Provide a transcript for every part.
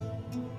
Thank you.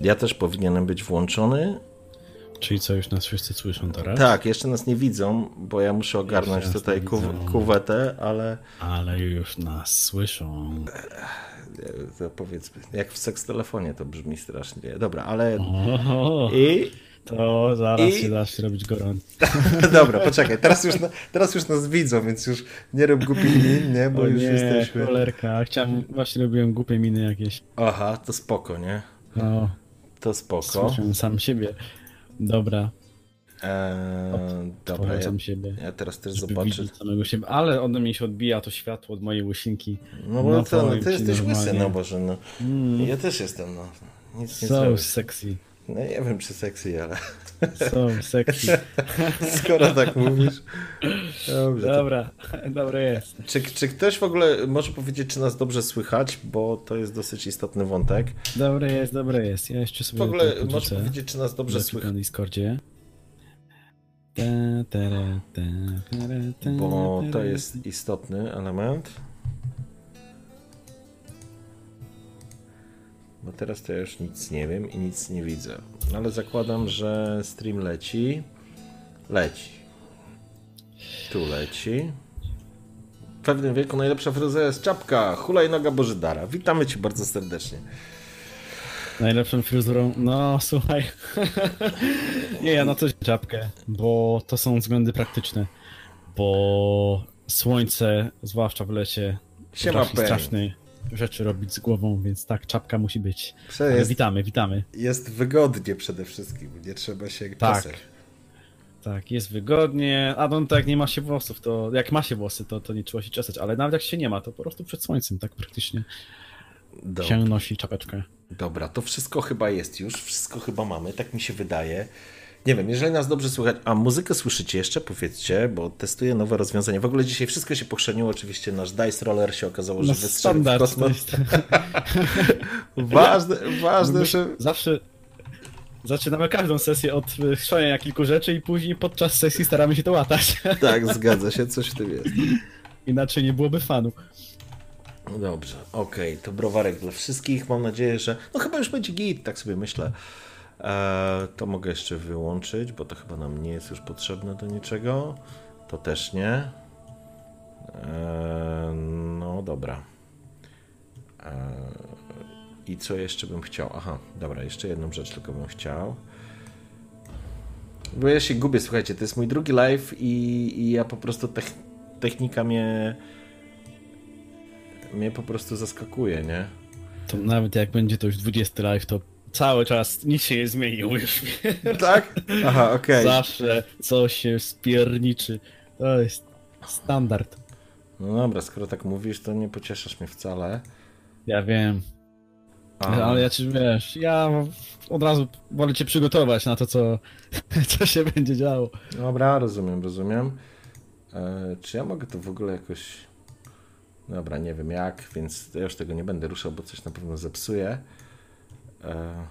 Ja też powinienem być włączony. Czyli co, już nas wszyscy słyszą teraz? Tak, jeszcze nas nie widzą, bo ja muszę ogarnąć tutaj ku, kuwetę, ale... Ale już nas słyszą. To powiedzmy, jak w seks telefonie to brzmi strasznie. Dobra, ale... Oho, I... to zaraz I- się zacznie robić gorąco. Dobra, poczekaj, teraz już, na, teraz już nas widzą, więc już nie rób głupich min, nie? Bo O już nie, jesteśmy... cholerka. Chciałem, właśnie robiłem głupie miny jakieś. Aha, to spoko, nie? No, To spoko. słyszę sam siebie. Dobra, Eee, dobra, ja, siebie. ja teraz też zobaczę. samego siebie. Ale ode mnie się odbija to światło od mojej łysinki. No bo No to, no, ty jesteś łysy, normalnie. no Boże, no. Mm, Ja też jestem, no. Nic so sexy. No nie wiem, czy seksy, ale So sexy. skoro tak mówisz. Dobrze. To, Dobra, dobre jest. czy, czy ktoś w ogóle może powiedzieć, czy nas dobrze słychać, bo to jest dosyć istotny wątek. Dobre jest, dobre jest. Ja jeszcze sobie W ogóle może powiedzieć, czy nas dobrze słychać, na Discordzie. Bo to jest istotny element. Bo teraz to ja już nic nie wiem i nic nie widzę. Ale zakładam, że stream leci. Leci. Tu leci. W pewnym wieku najlepsza fryzura jest czapka, hulajnoga Bożydara. Witamy Cię bardzo serdecznie. Najlepszą fryzurą. No, słuchaj. nie, ja na coś czapkę, bo to są względy praktyczne. Bo słońce, zwłaszcza w lecie, Siema, Peń. strasznej rzeczy robić z głową, więc tak, czapka musi być. Ale Jest, witamy, witamy. jest wygodnie przede wszystkim, nie trzeba się Tak. czesać. Tak, jest wygodnie, a no tak jak nie ma się włosów, to jak ma się włosy, to, to nie trzeba się czesać, ale nawet jak się nie ma, to po prostu przed słońcem tak praktycznie się nosi czapeczkę. dobra, to wszystko chyba jest już, wszystko chyba mamy, tak mi się wydaje. Nie wiem, jeżeli nas dobrze słychać, a muzykę słyszycie jeszcze, powiedzcie, bo testuję nowe rozwiązania. W ogóle dzisiaj wszystko się pochrzeniło, oczywiście nasz Dice Roller się okazało, że No wystrzelił w kosmos. Ważne, ważne, że... Zawsze zaczynamy każdą sesję od chrzania kilku rzeczy i później podczas sesji staramy się to łatać. Tak, zgadza się, coś w tym jest. Inaczej nie byłoby fanu. Dobrze, okej, to browarek dla wszystkich. Mam nadzieję, że. No chyba już będzie git, tak sobie myślę. Eee, to mogę jeszcze wyłączyć, bo to chyba nam nie jest już potrzebne do niczego. To też nie. Eee, no dobra. Eee, I co jeszcze bym chciał? Aha, dobra, jeszcze jedną rzecz tylko bym chciał. Bo ja się gubię, słuchajcie, to jest mój drugi live i, i ja po prostu tech, technika mnie mnie po prostu zaskakuje, nie? To nawet jak będzie to już 20 live, to cały czas nic się nie zmienił już. Tak? Aha, okej. Zawsze coś się spierniczy. To jest standard. No dobra, skoro tak mówisz, to nie pocieszasz mnie wcale. Ja wiem. A, Ale ja ci wiesz, ja od razu wolę cię przygotować na to, co, co się będzie działo. Dobra, rozumiem, rozumiem. E, czy ja mogę to w ogóle jakoś... Dobra, nie wiem jak, więc ja już tego nie będę ruszał, bo coś na pewno zepsuję. E...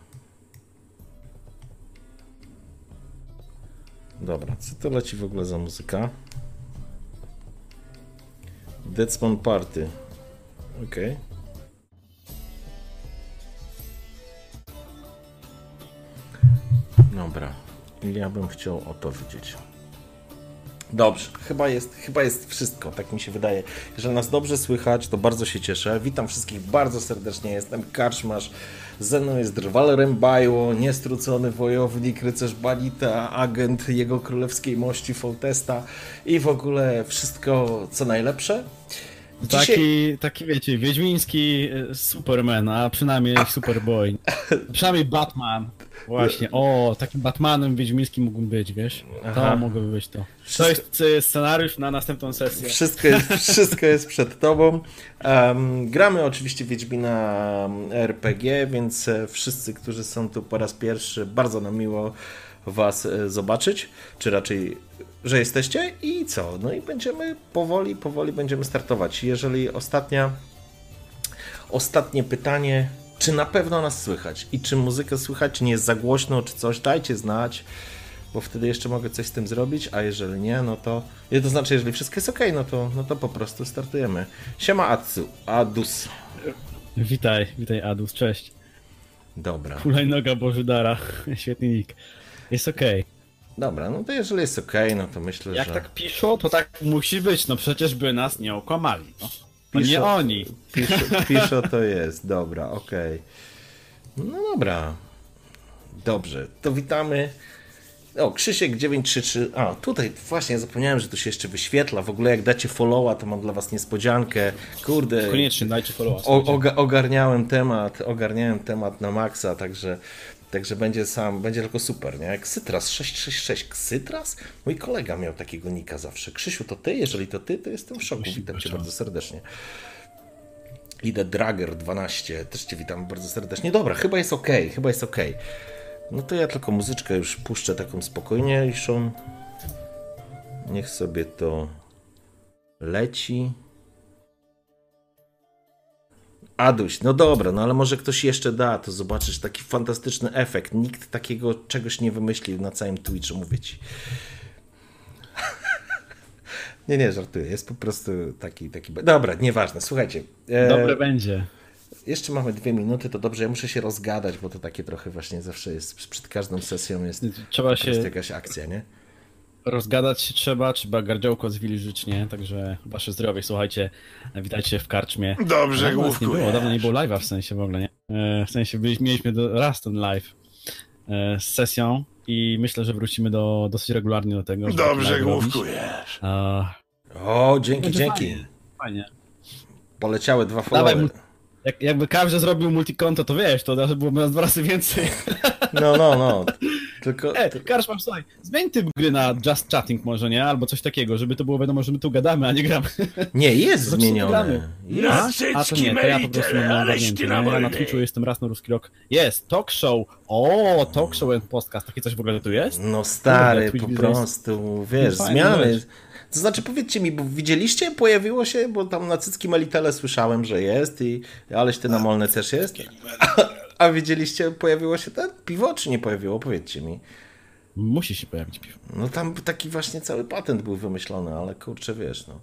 Dobra, co to leci w ogóle za muzyka? Deadsman Party. Okej. Dobra. Ja bym chciał o to widzieć. Dobrze, chyba jest, chyba jest wszystko, tak mi się wydaje. Jeżeli nas dobrze słychać, to bardzo się cieszę. Witam wszystkich bardzo serdecznie. Jestem Karczmasz. Ze mną jest Drwalerem Bajło, niestrucony wojownik, rycerz Banita, agent jego królewskiej mości Foltesta i w ogóle wszystko co najlepsze. Dzisiaj- Taki, taki wiecie, wiedźmiński e, Superman, a przynajmniej Superboy. Przynajmniej Batman. Właśnie, o, takim Batmanem wiedźmińskim mógłbym być, wiesz? Aha. To mogłoby być to. Wszystko- To jest e, scenariusz na następną sesję. Wszystko jest, wszystko jest przed tobą. Em, gramy oczywiście Wiedźmina RPG, więc e, wszyscy, którzy są tu po raz pierwszy, bardzo nam miło was e, zobaczyć, czy raczej, że jesteście i co? No i będziemy powoli, powoli będziemy startować. Jeżeli ostatnia, ostatnie pytanie, czy na pewno nas słychać i czy muzykę słychać, czy nie jest za głośno, czy coś, dajcie znać bo wtedy jeszcze mogę coś z tym zrobić, a jeżeli nie, no to... nie, To znaczy, jeżeli wszystko jest ok, no to, no to po prostu startujemy. Siema Atsu, Adus. Witaj, witaj Adus, cześć. Dobra, Hulajnoga Bożydara, świetny nick. Jest okej. dobra, no to jeżeli jest ok, no to myślę, Jak że... tak piszą, to tak musi być, no przecież by nas nie okłamali, no. No nie oni. Pisze, pisze to jest, dobra, okej. No dobra. Dobrze, to witamy. O, Krzysiek 933. A, tutaj właśnie zapomniałem, że to się jeszcze wyświetla. W ogóle jak dacie followa, to mam dla was niespodziankę. Kurde. Koniecznie dajcie followa. O, ogarniałem temat, ogarniałem temat na maksa, także, także będzie sam, będzie tylko super, nie? Ksytras 666, Ksytras? Mój kolega miał takiego nika zawsze. Krzysiu, to ty? Jeżeli to ty, to jestem w szoku. Witam cię bardzo serdecznie. Idę Drager 12, też cię witam bardzo serdecznie. Dobra, chyba jest ok, chyba jest ok. No to ja tylko muzyczkę już puszczę taką spokojniejszą. Niech sobie to leci. Aduś, no dobra, no ale może ktoś jeszcze da, to zobaczysz taki fantastyczny efekt. Nikt takiego czegoś nie wymyślił na całym Twitchu, mówię ci. nie, nie, żartuję, jest po prostu taki, taki... Dobra, nieważne, słuchajcie. e, Dobre będzie. Jeszcze mamy dwie minuty, to dobrze, ja muszę się rozgadać, bo to takie trochę właśnie zawsze jest, przed każdą sesją jest Trzeba się jakaś akcja, nie? Rozgadać się trzeba, trzeba gardziołko zwilżyć, nie? Także wasze zdrowie, słuchajcie, witajcie w karczmie. Dobrze, Dawno nas nie było, dawno nie było live'a w sensie w ogóle, nie? E, W sensie mieliśmy raz ten live e, z sesją i myślę, że wrócimy do, dosyć regularnie do tego. robić. A, O, dzięki, dzięki. Fajnie. fajnie. Poleciały dwa mu- jak, jakby każdy zrobił multikonto, to wiesz, to byłoby nas dwa razy więcej. No, no, no. Tylko... E, Karszman, słuchaj, zmień typ gry na Just Chatting może, nie? Albo coś takiego, żeby to było wiadomo, że my tu gadamy, a nie gramy. Nie, jest zmieniony. gramy. Jest. A, a to nie, to ja po prostu nie mam ogarnięty, nie? Ja na Twitchu jestem raz na ruski rok. Jest, talk show. O, talk show and podcast. Takie coś w ogóle tu jest? No stary, Kurde, po prostu, wiesz, Fajna zmiany. rzecz. To znaczy, powiedzcie mi, bo widzieliście, pojawiło się, bo tam na Cycki Melitele słyszałem, że jest i Aleś Ty na Molne też jest. A, widzieliście, pojawiło się ten piwo, czy nie pojawiło? Powiedzcie mi. Musi się pojawić piwo. No tam taki właśnie cały patent był wymyślony, ale kurczę, wiesz, no.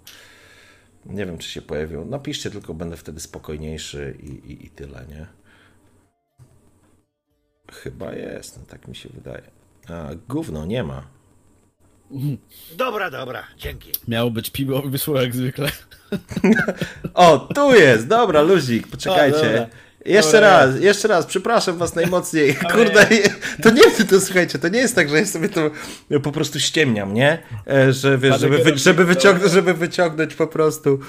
Nie wiem, czy się pojawiło. Napiszcie, tylko będę wtedy spokojniejszy i, i, i tyle, nie? Chyba jest, no tak mi się wydaje. A, gówno, nie ma. Dobra, dobra, dzięki. Miało być piwo, wyszło jak zwykle. O, tu jest! Dobra, luzik, poczekajcie. O, dobra. Jeszcze Dobra, raz, jeszcze raz, przepraszam was najmocniej. Kurde, to nie, to słuchajcie, to nie jest tak, że ja sobie to po prostu ściemniam, nie? E, Że wiesz, żeby, wy, żeby, wyciągnąć, żeby wyciągnąć po prostu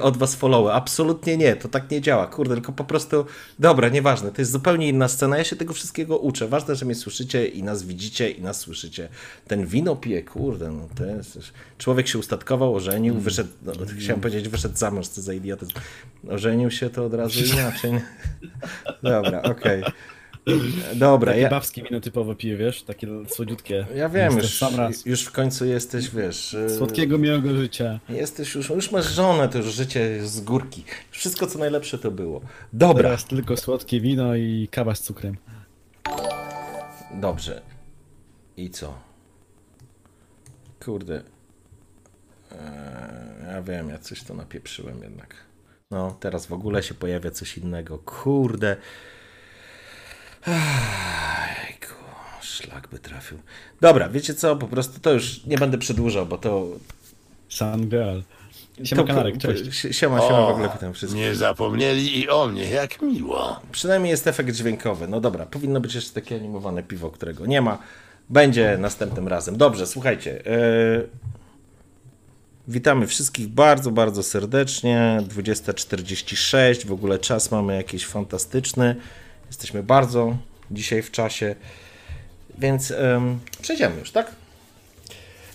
od was followy. Absolutnie nie, to tak nie działa. Kurde, tylko po prostu, dobra, nieważne, to jest zupełnie inna scena. Ja się tego wszystkiego uczę. Ważne, że mnie słyszycie i nas widzicie i nas słyszycie. Ten wino pije, kurde, no to jest... Człowiek się ustatkował, ożenił, wyszedł, no, chciałem powiedzieć, wyszedł za mąż, co za idiotyzm. Ożenił się to od razu inaczej. Dobra, okej. Dobra, Takie ja, babskie wino typowo piję, wiesz? Takie słodziutkie. ja wiem, już, to Sam raz. już w końcu jesteś, wiesz... e, Słodkiego, miłego życia. Jesteś już, już masz żonę, to już życie z górki. Wszystko, co najlepsze to było. Dobra, Teraz tylko słodkie wino i kawa z cukrem. dobrze. I co? Kurde. Eee, ja wiem, ja coś to napieprzyłem jednak. No, teraz w ogóle się pojawia coś innego. Kurde. Ajku, szlak by trafił. Dobra, wiecie co? Po prostu to już nie będę przedłużał, bo to... Sangreal. Siema to kanarek, cześć. Siema, siema w ogóle, witam wszystkich. Nie zapomnieli i o mnie, jak miło. Przynajmniej jest efekt dźwiękowy. No dobra, powinno być jeszcze takie animowane piwo, którego nie ma. Będzie następnym razem. Dobrze, słuchajcie. Yy... Witamy wszystkich bardzo, bardzo serdecznie. 20.46, w ogóle czas mamy jakiś fantastyczny. Jesteśmy bardzo dzisiaj w czasie, więc przejdziemy już, tak?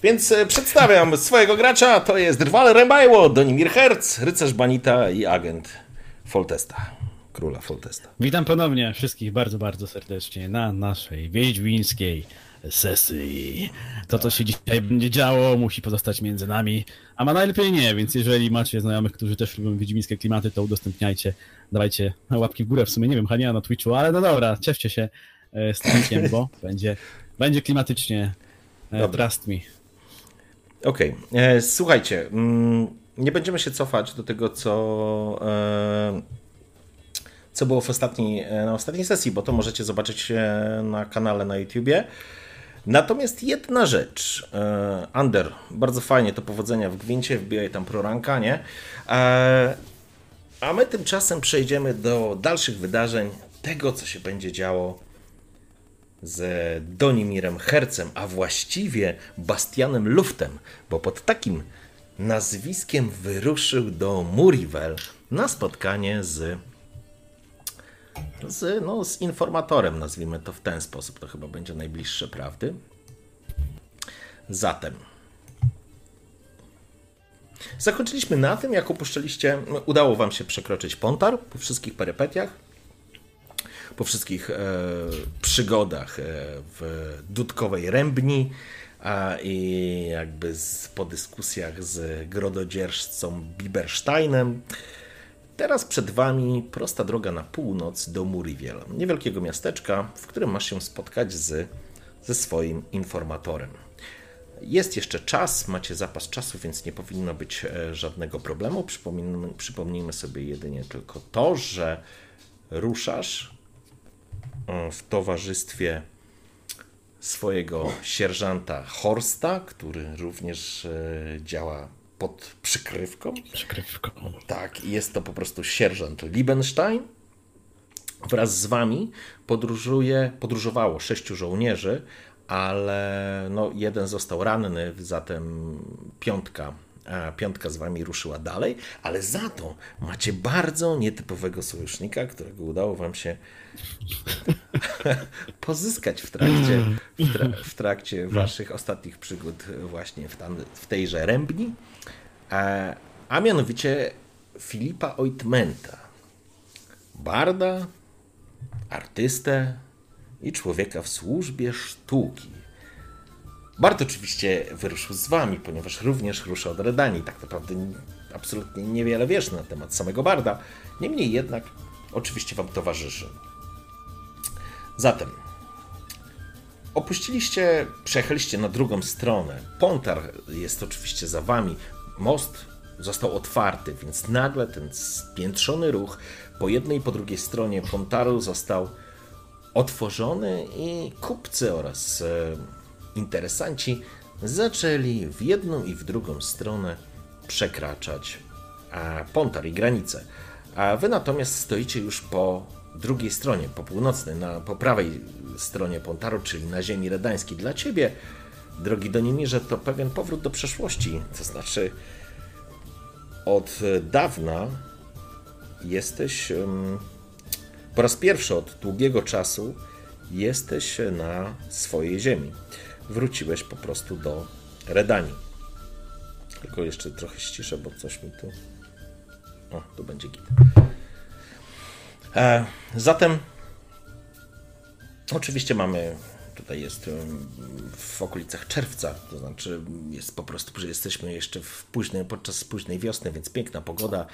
Więc e, przedstawiam swojego gracza, to jest Drwal Rembajło, Donimir Herz, rycerz Banita i agent Foltesta, króla Foltesta. Witam ponownie wszystkich bardzo, bardzo serdecznie na naszej wiedźmińskiej sesji. To, co się dzisiaj będzie działo, musi pozostać między nami, a ma najlepiej nie, więc jeżeli macie znajomych, którzy też lubią wiedźmińskie klimaty, to udostępniajcie, dawajcie łapki w górę, w sumie nie wiem, Hania na Twitchu, ale no dobra, cieszcie się e, z tym, bo będzie, będzie klimatycznie. E, Dobra. Trust me. Okej, e, słuchajcie, mm, nie będziemy się cofać do tego, co, co było w ostatniej, na ostatniej sesji, bo to możecie zobaczyć na kanale na YouTubie. Natomiast jedna rzecz, e, Ander, bardzo fajnie, to powodzenia w gwincie, wbijaj tam proranka, nie? E, a my tymczasem przejdziemy do dalszych wydarzeń, tego, co się będzie działo z Donimirem Hercem, a właściwie Bastianem Luftem, bo pod takim nazwiskiem wyruszył do Murivel na spotkanie z, z, no, z informatorem, nazwijmy to w ten sposób, to chyba będzie najbliższe prawdy. Zatem zakończyliśmy na tym, jak opuszczaliście, udało wam się przekroczyć Pontar po wszystkich perypetiach po wszystkich e, przygodach e, w Dudkowej Rębni a i jakby z, po dyskusjach z grododzierżcą Bibersteinem. Teraz przed wami prosta droga na północ do Muriwiel, niewielkiego miasteczka, w którym masz się spotkać z, ze swoim informatorem. Jest jeszcze czas, macie zapas czasu, więc nie powinno być e, żadnego problemu. Przypomnijmy, przypomnijmy sobie jedynie tylko to, że ruszasz e, w towarzystwie swojego sierżanta Horsta, który również e, działa pod przykrywką. Przykrywką. Tak, jest to po prostu sierżant Liebenstein. Wraz z wami podróżuje, podróżowało sześciu żołnierzy, ale no, jeden został ranny, zatem piątka a piątka z wami ruszyła dalej, ale za to macie bardzo nietypowego sojusznika, którego udało wam się pozyskać w trakcie, w, tra w trakcie waszych ostatnich przygód właśnie w, tam, w tejże rębni, a, mianowicie Filipa Oitmenta, barda, artystę i człowieka w służbie sztuki. Bart oczywiście wyruszył z wami, ponieważ również rusza od Redanii. Tak naprawdę absolutnie niewiele wiesz na temat samego Barda. Niemniej jednak oczywiście wam towarzyszy. Zatem opuściliście, przejechaliście na drugą stronę. Pontar jest oczywiście za wami. Most został otwarty, więc nagle ten spiętrzony ruch po jednej i po drugiej stronie Pontaru został otworzony i kupcy oraz e, interesanci zaczęli w jedną i w drugą stronę przekraczać Pontar i granice. A wy natomiast stoicie już po drugiej stronie, po północnej, na, po prawej stronie Pontaru, czyli na ziemi redańskiej. Dla ciebie, drogi Donimirze, to pewien powrót do przeszłości. To znaczy, od dawna jesteś, po raz pierwszy od długiego czasu, jesteś na swojej ziemi. Wróciłeś po prostu do Redanii. Tylko jeszcze trochę ściszę, bo coś mi tu. O, tu będzie git. E, zatem, oczywiście mamy, tutaj jest w okolicach czerwca, to znaczy jest po prostu, że jesteśmy jeszcze w późnej, podczas późnej wiosny, więc piękna pogoda,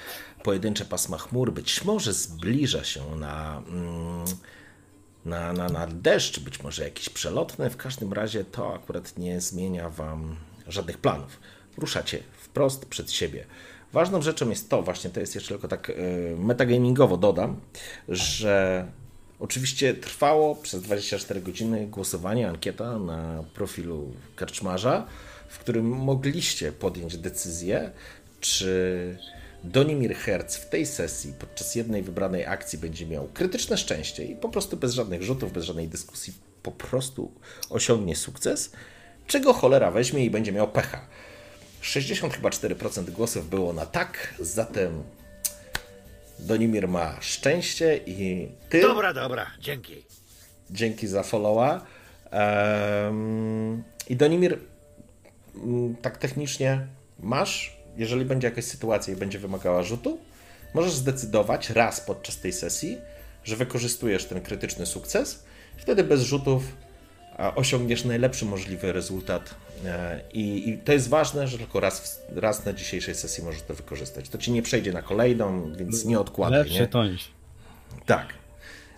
pojedyncze pasma chmur, być może zbliża się na, mm, na, na, na deszcz, być może jakiś przelotny, w każdym razie to akurat nie zmienia Wam żadnych planów. Ruszacie wprost przed siebie. Ważną rzeczą jest to, właśnie to jest jeszcze tylko tak e, metagamingowo dodam, że oczywiście trwało przez 24 godziny głosowanie, ankieta na profilu karczmarza, w którym mogliście podjąć decyzję, czy Donimir Hertz w tej sesji podczas jednej wybranej akcji będzie miał krytyczne szczęście i po prostu bez żadnych rzutów, bez żadnej dyskusji po prostu osiągnie sukces, czego cholera weźmie i będzie miał pecha. 60 chyba 4% głosów było na tak, zatem Donimir ma szczęście i ty. Dobra, dobra, dzięki. Dzięki za followa. Um, I Donimir, mm, tak technicznie masz, jeżeli będzie jakaś sytuacja i będzie wymagała rzutu, możesz zdecydować raz podczas tej sesji, że wykorzystujesz ten krytyczny sukces. Wtedy bez rzutów osiągniesz najlepszy możliwy rezultat. E, I, I, to jest ważne, że tylko raz, raz na dzisiejszej sesji możesz to wykorzystać. To ci nie przejdzie na kolejną, więc nie odkładaj. Lepsze nie? to niż. Tak.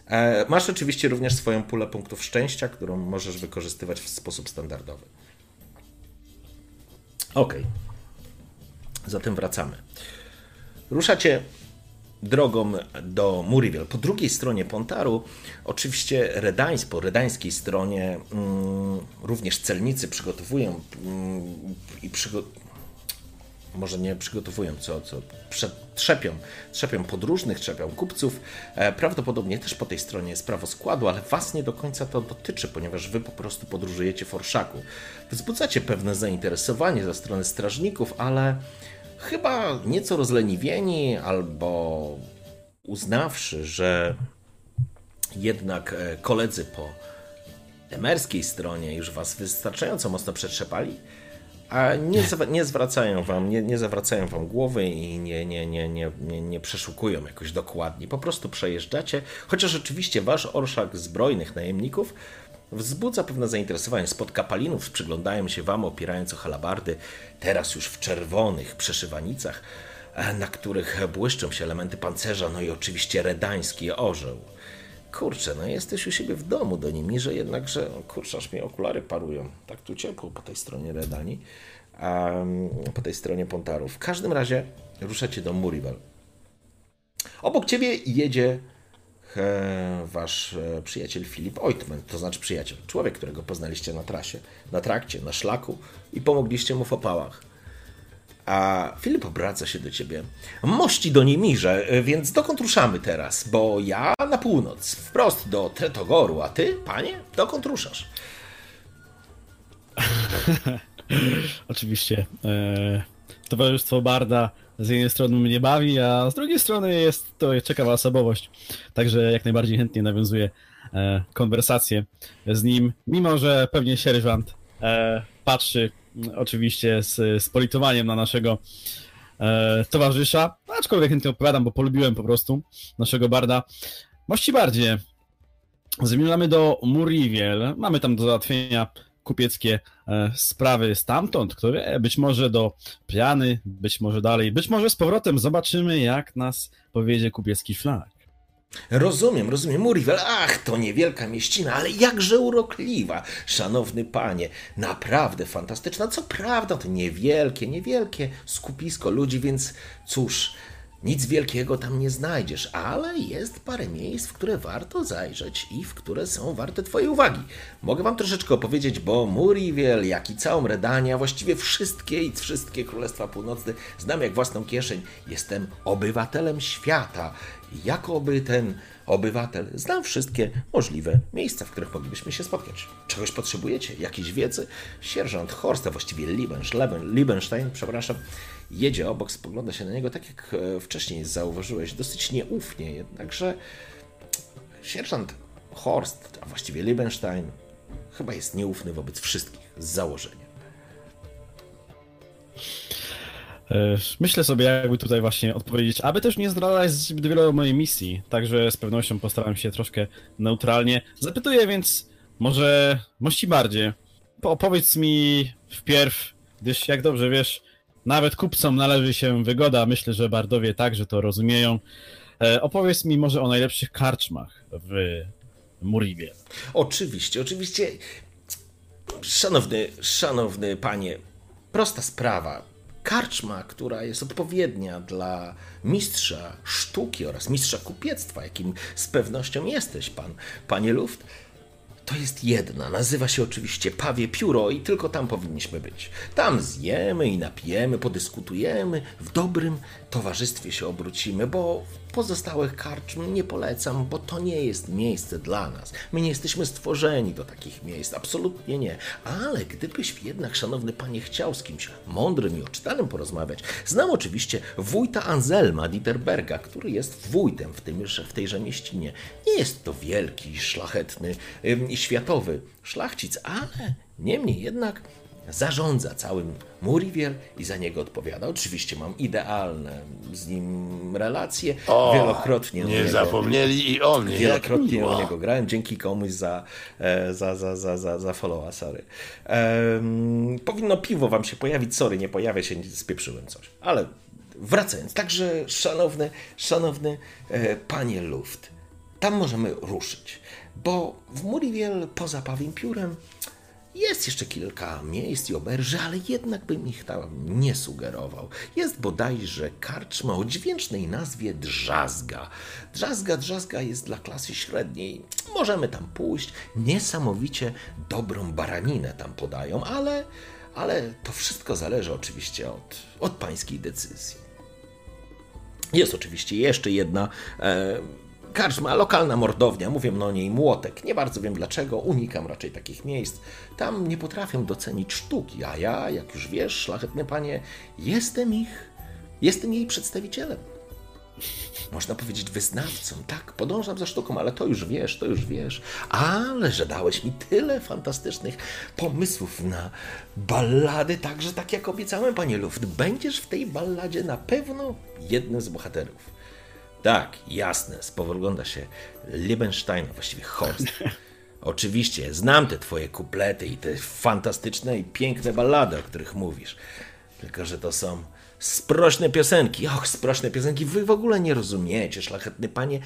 E, masz oczywiście również swoją pulę punktów szczęścia, którą możesz wykorzystywać w sposób standardowy. Ok. Zatem wracamy. Ruszacie drogą do Muriel. Po drugiej stronie Pontaru, oczywiście Redańs, po redańskiej stronie mm, również celnicy przygotowują mm, i przygo może nie przygotowują, co, co trzepią, trzepią podróżnych, trzepią kupców. E, prawdopodobnie też po tej stronie jest prawo składu, ale was nie do końca to dotyczy, ponieważ wy po prostu podróżujecie w orszaku. Wzbudzacie pewne zainteresowanie ze strony strażników, ale chyba nieco rozleniwieni albo uznawszy, że jednak e, koledzy po emerskiej stronie już was wystarczająco mocno przetrzepali, a nie, nie zwracają wam, nie, nie zawracają wam głowy i nie, nie, nie, nie, nie, nie przeszukują jakoś dokładnie. Po prostu przejeżdżacie, chociaż oczywiście wasz orszak zbrojnych najemników wzbudza pewne zainteresowanie. Spod kapalinów przyglądają się wam, opierając o halabardy, teraz już w czerwonych przeszywanicach, e, na których błyszczą się elementy pancerza, no i oczywiście redański orzeł. Kurczę, no jesteś u siebie w domu do nimi, że jednakże, kurczę, aż mi okulary parują. Tak tu ciepło po tej stronie Redani, a po tej stronie Pontaru. W każdym razie ruszacie do Murivel. Obok ciebie jedzie wasz e, przyjaciel Filip Oitman, to znaczy przyjaciel, człowiek, którego poznaliście na trasie, na trakcie, na szlaku i pomogliście mu w opałach. A Filip obraca się do ciebie. Mości do Niemirze, e, więc dokąd ruszamy teraz? Bo ja na północ, wprost do Tretogoru, a ty, panie, dokąd ruszasz? Oczywiście. E, towarzystwo Barda z jednej strony mnie bawi, a z drugiej strony jest to ciekawa osobowość. Także jak najbardziej chętnie nawiązuję e, konwersację z nim, mimo że pewnie sierżant e, patrzy m, oczywiście z, z politowaniem na naszego e, towarzysza, aczkolwiek chętnie odpowiadam, bo polubiłem po prostu naszego Barda. Mości bardziej. Zmierzamy do Muriwiel. Mamy tam do załatwienia kupieckie e, sprawy stamtąd, które być może do Pliany, być może dalej, być może z powrotem zobaczymy, jak nas powiedzie kupiecki szlak. Rozumiem, rozumiem. Murivel, ach, to niewielka mieścina, ale jakże urokliwa. Szanowny panie, naprawdę fantastyczna. Co prawda, to niewielkie, niewielkie skupisko ludzi, więc cóż, nic wielkiego tam nie znajdziesz, ale jest parę miejsc, w które warto zajrzeć i w które są warte twojej uwagi. Mogę wam troszeczkę opowiedzieć, bo Muriel, jak i całą Redanię, a właściwie wszystkie i wszystkie Królestwa Północne znam jak własną kieszeń. Jestem obywatelem świata. Jakoby ten obywatel znam wszystkie możliwe miejsca, w których moglibyśmy się spotkać. Czegoś potrzebujecie? Jakiejś wiedzy? Sierżant Horst, a właściwie Liebenstein, Liebenstein, przepraszam, jedzie obok, spogląda się na niego, tak jak e, wcześniej zauważyłeś, dosyć nieufnie, jednakże sierżant Horst, a właściwie Liebenstein, chyba jest nieufny wobec wszystkich z założenia. E, Myślę sobie, jakby tutaj właśnie odpowiedzieć, aby też nie zdradzać zbyt wiele o mojej misji, także z pewnością postaram się troszkę neutralnie. Zapytuję więc, może mości bardziej, opowiedz mi wpierw, gdyż jak dobrze wiesz, nawet kupcom należy się wygoda, myślę, że Bardowie także to rozumieją. E, Opowiedz mi może o najlepszych karczmach w Muriwie. Oczywiście, oczywiście. Szanowny, szanowny panie, prosta sprawa. Karczma, która jest odpowiednia dla mistrza sztuki oraz mistrza kupiectwa, jakim z pewnością jesteś, pan, panie Luft, to jest jedna. Nazywa się oczywiście Pawie Pióro i tylko tam powinniśmy być. Tam zjemy i napijemy, podyskutujemy, w dobrym towarzystwie się obrócimy, bo pozostałych karczm nie polecam, bo to nie jest miejsce dla nas. My nie jesteśmy stworzeni do takich miejsc, absolutnie nie. Ale gdybyś jednak, szanowny panie, chciał z kimś mądrym i oczytanym porozmawiać, znam oczywiście wójta Anselma Dieterberga, który jest wójtem w, tym, w tejże mieścinie. Nie jest to wielki, szlachetny i światowy szlachcic, ale niemniej jednak zarządza całym Muriwiel i za niego odpowiada. Oczywiście mam idealne z nim relacje. O, wielokrotnie Nie niego- zapomnieli i o mnie. Wielokrotnie u niego grałem, dzięki komuś za, e, za, za, za, za, za followa, sorry. Em, powinno piwo wam się pojawić, sorry, nie pojawia się, spieprzyłem coś. Ale wracając, także szanowny, szanowny e, panie Luft, tam możemy ruszyć, bo w Muriwiel poza Pawim Piórem jest jeszcze kilka miejsc i oberży, ale jednak bym ich tam nie sugerował. Jest bodajże karczma o dźwięcznej nazwie Drzazga. Drzazga, Drzazga jest dla klasy średniej. Możemy tam pójść. Niesamowicie dobrą baraninę tam podają, ale, ale to wszystko zależy oczywiście od, od pańskiej decyzji. Jest oczywiście jeszcze jedna e, karczma, lokalna mordownia, mówię o niej młotek. Nie bardzo wiem dlaczego, unikam raczej takich miejsc. Tam nie potrafię docenić sztuki, a ja, jak już wiesz, szlachetny panie, jestem ich, jestem jej przedstawicielem. Można powiedzieć wyznawcą, tak, podążam za sztuką, ale to już wiesz, to już wiesz. Ale że dałeś mi tyle fantastycznych pomysłów na ballady, także tak jak obiecałem, panie Luft, będziesz w tej balladzie na pewno jednym z bohaterów. Tak, jasne, spogląda się Liebenstein, właściwie Horst. Oczywiście, znam te twoje kuplety i te fantastyczne i piękne ballady, o których mówisz. Tylko, że to są sprośne piosenki. Och, sprośne piosenki, wy w ogóle nie rozumiecie, szlachetny panie.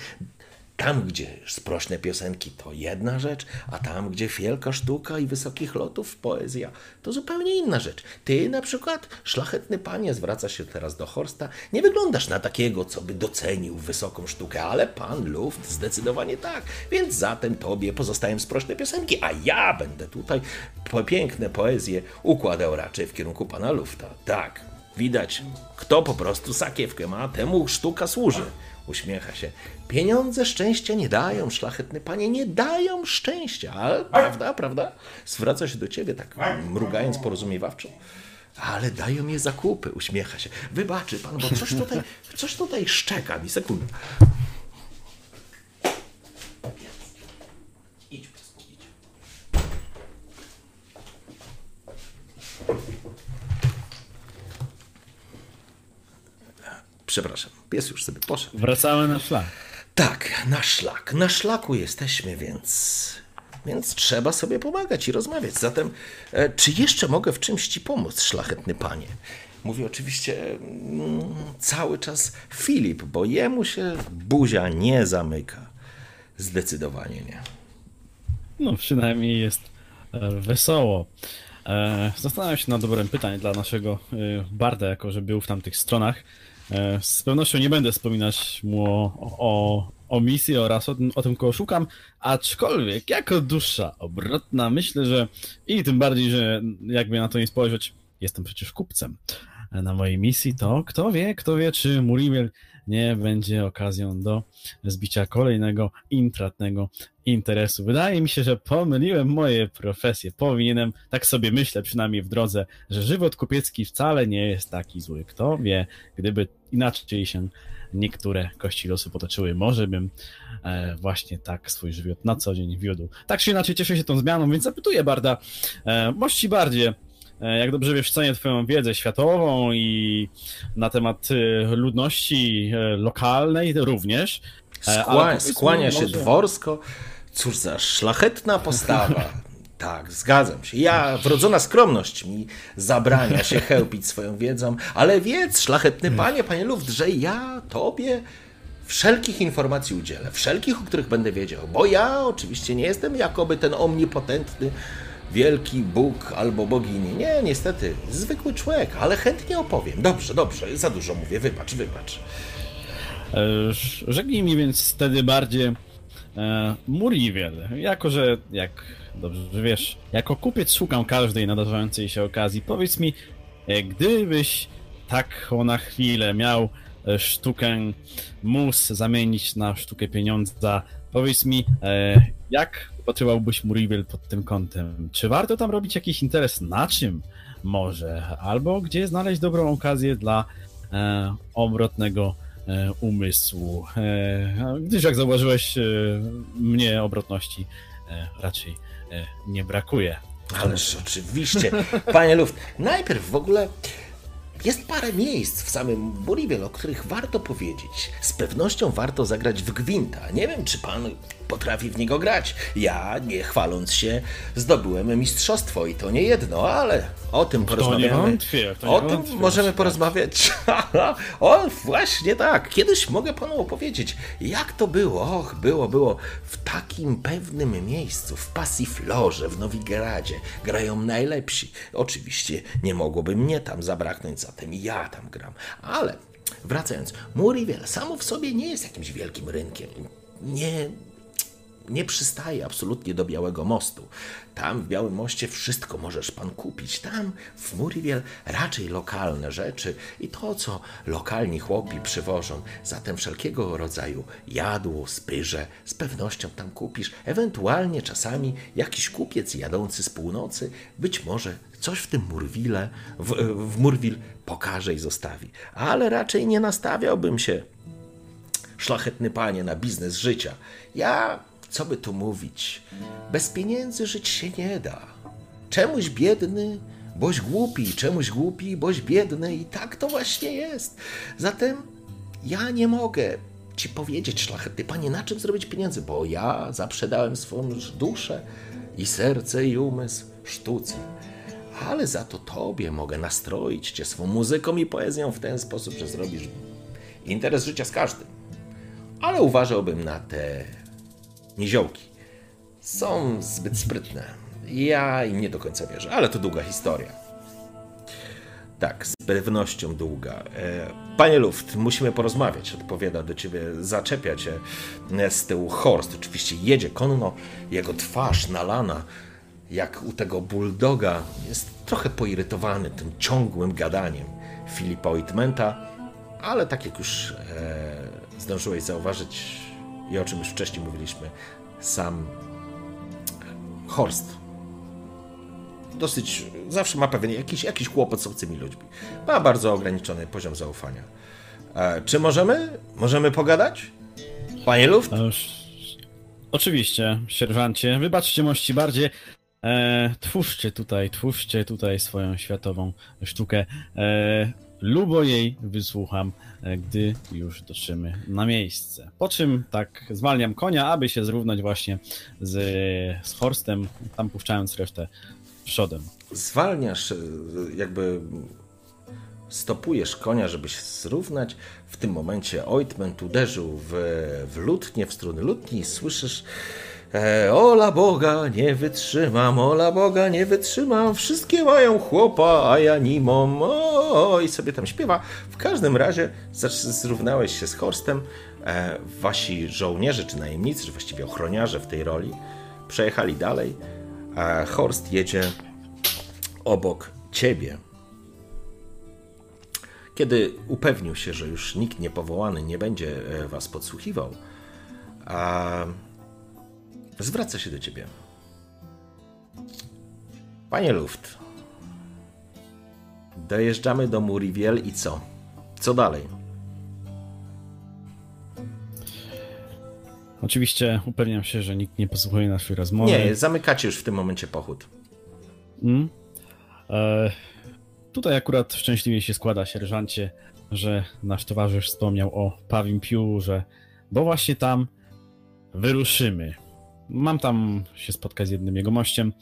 Tam, gdzie sprośne piosenki to jedna rzecz, a tam, gdzie wielka sztuka i wysokich lotów poezja, to zupełnie inna rzecz. Ty na przykład, szlachetny panie, zwraca się teraz do Horsta, nie wyglądasz na takiego, co by docenił wysoką sztukę, ale pan Luft zdecydowanie tak. Więc zatem tobie pozostają sprośne piosenki, a ja będę tutaj piękne poezje układał raczej w kierunku pana Lufta. Tak, widać, kto po prostu sakiewkę ma, temu sztuka służy. Uśmiecha się. Pieniądze szczęścia nie dają, szlachetny panie, nie dają szczęścia. Ale prawda, prawda? Zwraca się do ciebie tak mrugając porozumiewawczo. Ale dają mi zakupy, uśmiecha się. Wybaczy pan, bo coś tutaj, coś tutaj szczeka mi. Sekundę. Przepraszam, pies już sobie poszedł. Wracamy na szlak. Tak, na szlak. Na szlaku jesteśmy, więc. Więc trzeba sobie pomagać i rozmawiać. Zatem, e, czy jeszcze mogę w czymś ci pomóc, szlachetny panie? Mówi oczywiście mm, cały czas Filip, bo jemu się buzia nie zamyka. Zdecydowanie nie. No przynajmniej jest e, wesoło. E, Zastanawiam się nad dobrym pytaniem dla naszego Barda, jako że był w tamtych stronach. E, Z pewnością nie będę wspominać mu o, o, o misji oraz o, tym- o tym, kogo szukam, aczkolwiek jako dusza obrotna myślę, że i tym bardziej, że jakby na to nie spojrzeć, jestem przecież kupcem na mojej misji, to kto wie, kto wie, czy Muriel nie będzie okazją do zbicia kolejnego intratnego interesu. Wydaje mi się, że pomyliłem moje profesje. Powinienem, tak sobie myślę, przynajmniej w drodze, że żywot kupiecki wcale nie jest taki zły. Kto wie, gdyby inaczej się niektóre kości losu potoczyły, może bym e, właśnie tak swój żywot na co dzień wiódł. Tak czy inaczej cieszę się tą zmianą, więc zapytuję Barda, e, mości bardziej, e, jak dobrze wiesz, cenię twoją wiedzę światową i na temat e, ludności e, lokalnej również. E, Skła, skłania się może- dworsko. Cóż za szlachetna postawa. Tak, zgadzam się. Ja, wrodzona skromność mi zabrania się chełpić swoją wiedzą, ale wiedz, szlachetny panie, panie Luft, że ja tobie wszelkich informacji udzielę, wszelkich, o których będę wiedział, bo ja oczywiście nie jestem jakoby ten omnipotentny wielki Bóg albo bogini. Nie, niestety, zwykły człowiek, ale chętnie opowiem. Dobrze, dobrze, za dużo mówię, wybacz, wybacz. Ż- Rzeknij mi więc wtedy bardziej e, Muriel, jako że, jak dobrze wiesz, jako kupiec szukam każdej nadarzającej się okazji. Powiedz mi, e, gdybyś tak na chwilę miał e, sztukę mus zamienić na sztukę pieniądza, powiedz mi, e, jak upatrywałbyś Muriel pod tym kątem? Czy warto tam robić jakiś interes? Na czym? Może? Albo gdzie znaleźć dobrą okazję dla e, obrotnego e, umysłu. E, gdyż jak zauważyłeś, e, mnie obrotności e, raczej e, nie brakuje. Ależ oczywiście. Panie Luft, najpierw w ogóle jest parę miejsc w samym Buriwiel, o których warto powiedzieć. Z pewnością warto zagrać w Gwinta. Nie wiem, czy pan potrafi w niego grać. Ja, nie chwaląc się, zdobyłem mistrzostwo i to nie jedno, ale o tym porozmawiamy. wątpię, w to nie o tym wątpię, możemy porozmawiać. o, właśnie tak. Kiedyś mogę panu opowiedzieć, jak to było. Och, było, było w takim pewnym miejscu, w Passiflorze, w Nowigradzie. Grają najlepsi. Oczywiście nie mogłoby mnie tam zabraknąć, zatem ja tam gram. Ale wracając, Muriel samo w sobie nie jest jakimś wielkim rynkiem. Nie, nie przystaje absolutnie do Białego Mostu. Tam w Białym Moście wszystko możesz pan kupić. Tam w Muriel raczej lokalne rzeczy i to, co lokalni chłopi przywożą. Zatem wszelkiego rodzaju jadło, spyrze z pewnością tam kupisz. Ewentualnie czasami jakiś kupiec jadący z północy być może coś w tym Murwile, w, w Murwil pokaże i zostawi. Ale raczej nie nastawiałbym się szlachetny panie, na biznes życia. Ja, co by tu mówić, bez pieniędzy żyć się nie da. Czemuś biedny, boś głupi, czemuś głupi, boś biedny i tak to właśnie jest. Zatem ja nie mogę ci powiedzieć, szlachetny panie, na czym zrobić pieniędzy, bo ja zaprzedałem swoją duszę i serce i umysł sztuce. Ale za to tobie mogę nastroić cię swą muzyką i poezją w ten sposób, że zrobisz interes życia z każdym ale uważałbym na te niziołki. Są zbyt sprytne. Ja im nie do końca wierzę, ale to długa historia. Tak, z pewnością długa. E, Panie Luft, musimy porozmawiać, odpowiada do ciebie, zaczepia cię e, z tyłu Horst. Oczywiście jedzie konno, jego twarz nalana, jak u tego bulldoga, jest trochę poirytowany tym ciągłym gadaniem Filipa Oitmenta, ale tak jak już e, zdążyłeś zauważyć i o czym już wcześniej mówiliśmy, sam Horst dosyć, zawsze ma pewien jakiś, jakiś kłopot z obcymi ludźmi. Ma bardzo ograniczony poziom zaufania. E, czy możemy? Możemy pogadać? Panie Luft? No. Oczywiście, sierżancie. Wybaczcie mości bardziej. E, twórzcie tutaj, twórzcie tutaj swoją światową sztukę. E, lubo jej wysłucham, e, gdy już dotrzemy na miejsce. Po czym tak zwalniam konia, aby się zrównać właśnie z, z Horstem, tam puszczając resztę przodem. Zwalniasz, e, jakby stopujesz konia, żeby się zrównać. W tym momencie Ointment uderzył w, w lutnię, w struny lutni i słyszysz e, Ola Boga, nie wytrzymam, ola Boga, nie wytrzymam, wszystkie mają chłopa, a ja nie mam. O, i sobie tam śpiewa. W każdym razie zrównałeś się z Horstem. E, wasi żołnierze, czy najemnicy, czy właściwie ochroniarze w tej roli, przejechali dalej. A Horst jedzie obok ciebie. Kiedy upewnił się, że już nikt niepowołany nie będzie e, was podsłuchiwał, a zwraca się do ciebie. Panie Luft, dojeżdżamy do Muriwiel i co? Co dalej? Oczywiście upewniam się, że nikt nie posłuchuje naszej rozmowy. Nie, zamykacie już w tym momencie pochód. Mm. E, tutaj akurat szczęśliwie się składa, sierżancie, że nasz towarzysz wspomniał o Pawim Piórze, bo właśnie tam wyruszymy. Mam tam się spotkać z jednym jego mościem.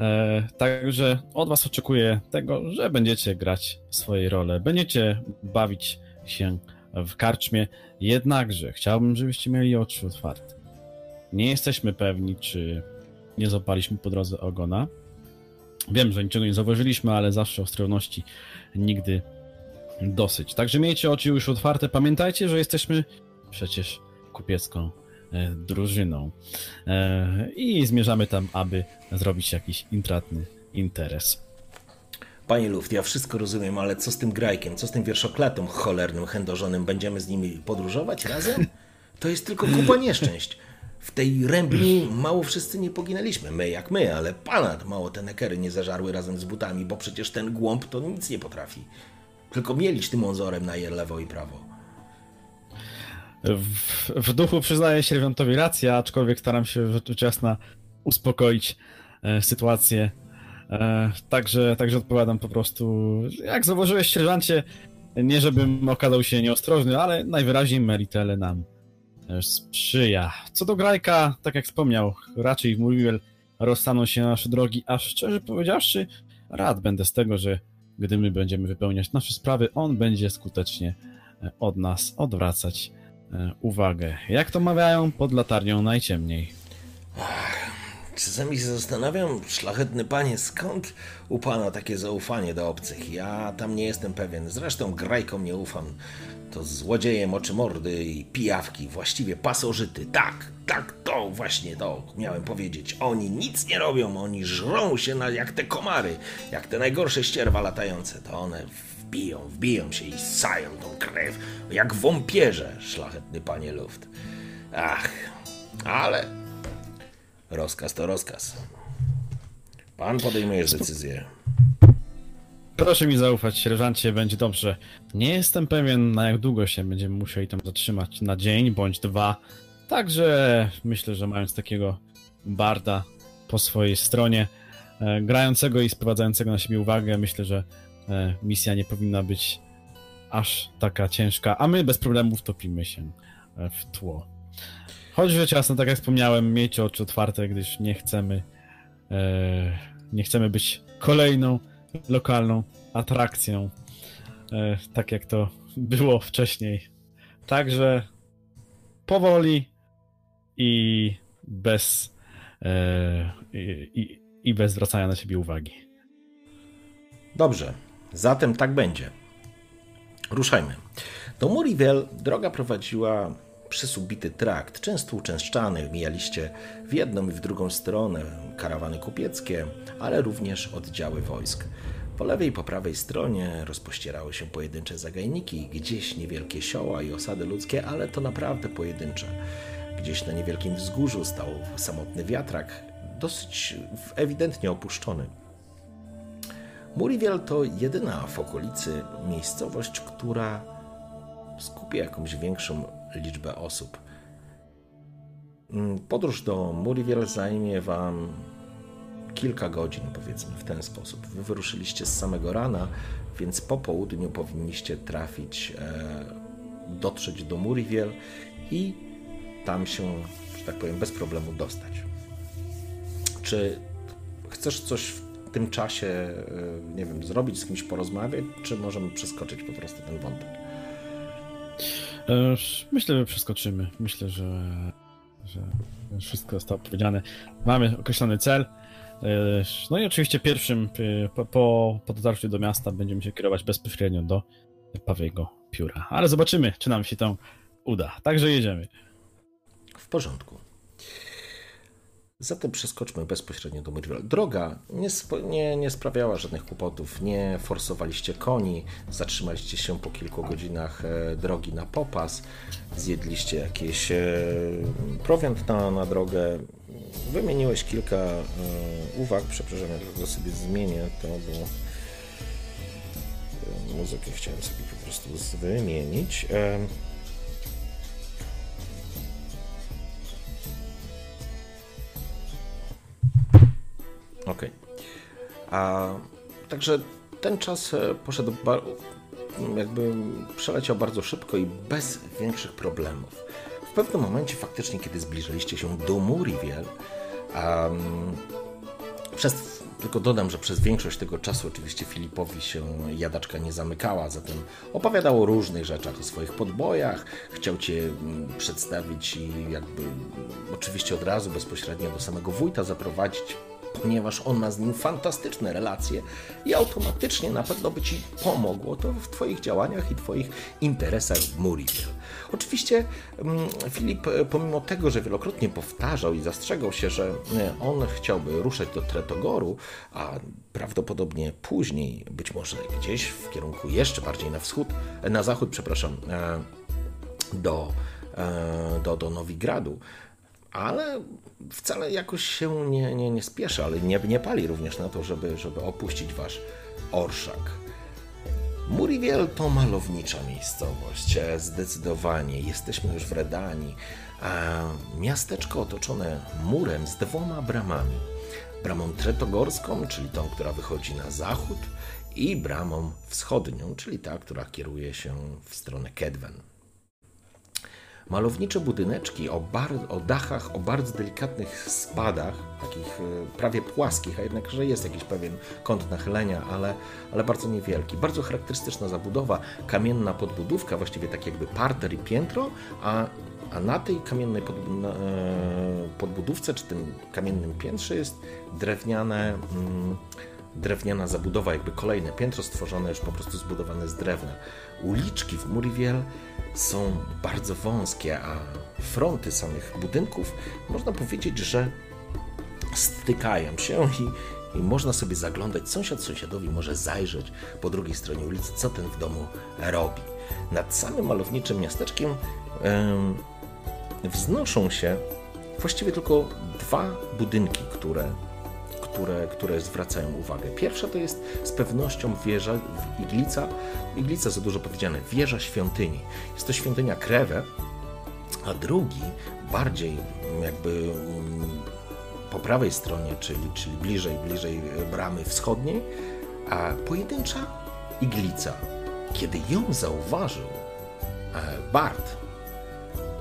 E, także od was oczekuję tego, że będziecie grać swoje role, będziecie bawić się w karczmie, jednakże chciałbym, żebyście mieli oczy otwarte. Nie jesteśmy pewni, czy nie złapaliśmy po drodze ogona. Wiem, że niczego nie zauważyliśmy, ale zawsze ostrożności nigdy dosyć. Także miejcie oczy już otwarte. Pamiętajcie, że jesteśmy przecież kupiecką drużyną. E, I zmierzamy tam, aby zrobić jakiś intratny interes. Panie Luft, ja wszystko rozumiem, ale co z tym grajkiem, co z tym wierszoklatą cholernym, chędożonym? Będziemy z nimi podróżować razem? To jest tylko kupa nieszczęść. W tej rębni mało wszyscy nie poginęliśmy. My jak my, ale panad mało te nekery nie zażarły razem z butami, bo przecież ten głąb to nic nie potrafi. Tylko mielić tym onzorem na je lewo i prawo. W, w duchu przyznaję sierżantowi rację, aczkolwiek staram się rzecz jasna uspokoić e, sytuację. E, także, także odpowiadam po prostu, jak zauważyłeś sierżancie, nie żebym okazał się nieostrożny, ale najwyraźniej Meritele nam sprzyja. Co do Grajka, tak jak wspomniał, raczej w Muriel rozstaną się nasze drogi, a szczerze powiedziawszy, rad będę z tego, że gdy my będziemy wypełniać nasze sprawy, on będzie skutecznie e, od nas odwracać uwagę. Jak to mawiają, pod latarnią najciemniej. Czasami się zastanawiam, szlachetny panie, skąd u pana takie zaufanie do obcych? Ja tam nie jestem pewien. Zresztą grajkom nie ufam. To złodzieje moczy mordy i pijawki, właściwie pasożyty. Tak, tak, to właśnie to miałem powiedzieć. Oni nic nie robią, oni żrą się na, jak te komary, jak te najgorsze ścierwa latające. To one wbiją, wbiją się i sają tą krew, jak wąpierze, szlachetny panie Luft. Ach, ale Rozkaz to rozkaz. Pan podejmujesz decyzję. Proszę mi zaufać, sierżancie, będzie dobrze. Nie jestem pewien, na jak długo się będziemy musieli tam zatrzymać. Na dzień bądź dwa. Także myślę, że mając takiego barda po swojej stronie, e, grającego i sprowadzającego na siebie uwagę, myślę, że misja nie powinna być aż taka ciężka, a my bez problemu wtopimy się e, w tło. Choć rzecz jasna, tak jak wspomniałem, miejcie oczy otwarte, gdyż nie chcemy e, nie chcemy być kolejną lokalną atrakcją, e, tak jak to było wcześniej. Także powoli i bez e, i, i bez zwracania na siebie uwagi. Dobrze, zatem tak będzie. Ruszajmy. Do Murivel droga prowadziła przez ubity trakt, często uczęszczany. Mijaliście w jedną i w drugą stronę karawany kupieckie, ale również oddziały wojsk. Po lewej i po prawej stronie rozpościerały się pojedyncze zagajniki, gdzieś niewielkie sioła i osady ludzkie, ale to naprawdę pojedyncze. Gdzieś na niewielkim wzgórzu stał samotny wiatrak, dosyć ewidentnie opuszczony. Muriwiel to jedyna w okolicy miejscowość, która skupia jakąś większą liczbę osób. Mm, Podróż do Muriwiel zajmie Wam kilka godzin, powiedzmy w ten sposób. Wy wyruszyliście z samego rana, więc po południu powinniście trafić, e, dotrzeć do Muriwiel i tam się, że tak powiem, bez problemu dostać. Czy chcesz coś tym czasie, e, nie wiem, zrobić, z kimś porozmawiać, czy możemy przeskoczyć po prostu ten wątek? E, Myślę, że przeskoczymy. Myślę, że, że wszystko zostało powiedziane. Mamy określony cel. E, No i oczywiście pierwszym po, po, po dotarciu do miasta będziemy się kierować bezpośrednio do Pawiego Pióra. Ale zobaczymy, czy nam się to uda. Także jedziemy. W porządku. Zatem przeskoczmy bezpośrednio do Muriel. Droga nie, spo, nie, nie sprawiała żadnych kłopotów, nie forsowaliście koni, zatrzymaliście się po kilku godzinach e, drogi na popas, zjedliście jakieś e, prowiant na, na drogę, wymieniłeś kilka e, uwag, przepraszam, ja tylko sobie zmienię to, bo muzykę chciałem sobie po prostu wymienić. Okej. A także ten czas e, poszedł ba- jakby przeleciał bardzo szybko i bez większych problemów. W pewnym momencie faktycznie, kiedy zbliżaliście się do Muriwiel, um, przez, tylko dodam, że przez większość tego czasu oczywiście Filipowi się jadaczka nie zamykała, zatem opowiadał o różnych rzeczach, o swoich podbojach, chciał Cię mm, przedstawić i jakby oczywiście od razu bezpośrednio do samego wójta zaprowadzić, ponieważ on ma z nim fantastyczne relacje i automatycznie na pewno by Ci pomogło to w Twoich działaniach i Twoich interesach w Muriel. Oczywiście mm, Filip, e, pomimo tego, że wielokrotnie powtarzał i zastrzegał się, że e, on chciałby ruszać do Tretogoru, a prawdopodobnie później, być może gdzieś w kierunku jeszcze bardziej na wschód, e, na zachód, przepraszam, do, do, do Nowigradu, ale wcale jakoś się nie, nie, nie spieszy, ale nie, nie pali również na to, żeby, żeby opuścić wasz orszak. Muriwiel to malownicza miejscowość, zdecydowanie. Jesteśmy już w Redanii, miasteczko otoczone murem z dwoma bramami. Bramą tretogorską, czyli tą, która wychodzi na zachód, i bramą wschodnią, czyli ta, która kieruje się w stronę Kedwen. Malownicze budyneczki o, bar, o dachach, o bardzo delikatnych spadach, takich e, prawie płaskich, a jednakże jest jakiś pewien kąt nachylenia, ale, ale bardzo niewielki. Bardzo charakterystyczna zabudowa, kamienna podbudówka, właściwie tak jakby parter i piętro, a, a na tej kamiennej pod, na, e, podbudówce, czy tym kamiennym piętrze jest drewniane. Mm, drewniana zabudowa, jakby kolejne piętro stworzone, już po prostu zbudowane z drewna. Uliczki w Muriwiel są bardzo wąskie, a fronty samych budynków można powiedzieć, że stykają się i, i można sobie zaglądać. Sąsiad sąsiadowi może zajrzeć po drugiej stronie ulicy, co ten w domu robi. Nad samym malowniczym miasteczkiem em, wznoszą się właściwie tylko dwa budynki, które które, które zwracają uwagę. Pierwsza to jest z pewnością wieża Iglica, Iglica za dużo powiedziane, wieża świątyni. Jest to świątynia Krewę, a drugi, bardziej jakby mm, po prawej stronie, czyli, czyli bliżej, bliżej bramy wschodniej, a pojedyncza iglica. Kiedy ją zauważył e, Bart,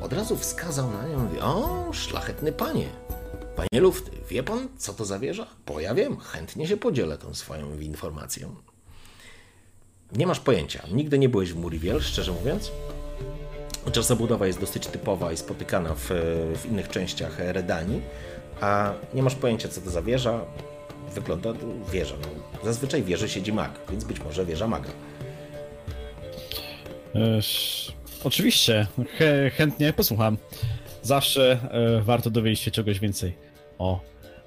od razu wskazał na nią mówi, o, szlachetny panie, Panie Lufty, wie pan, co to za wieża? Bo ja wiem, chętnie się podzielę tą swoją informacją. Nie masz pojęcia. Nigdy nie byłeś w Muriwiel, szczerze mówiąc. Chociaż zabudowa jest dosyć typowa i spotykana w, w innych częściach Redanii, a nie masz pojęcia, co to za wieża. Wygląda wieża. No, zazwyczaj wieży siedzi mag, więc być może wieża maga. Oczywiście, Chę, chętnie posłucham. Zawsze e, warto dowiedzieć się czegoś więcej o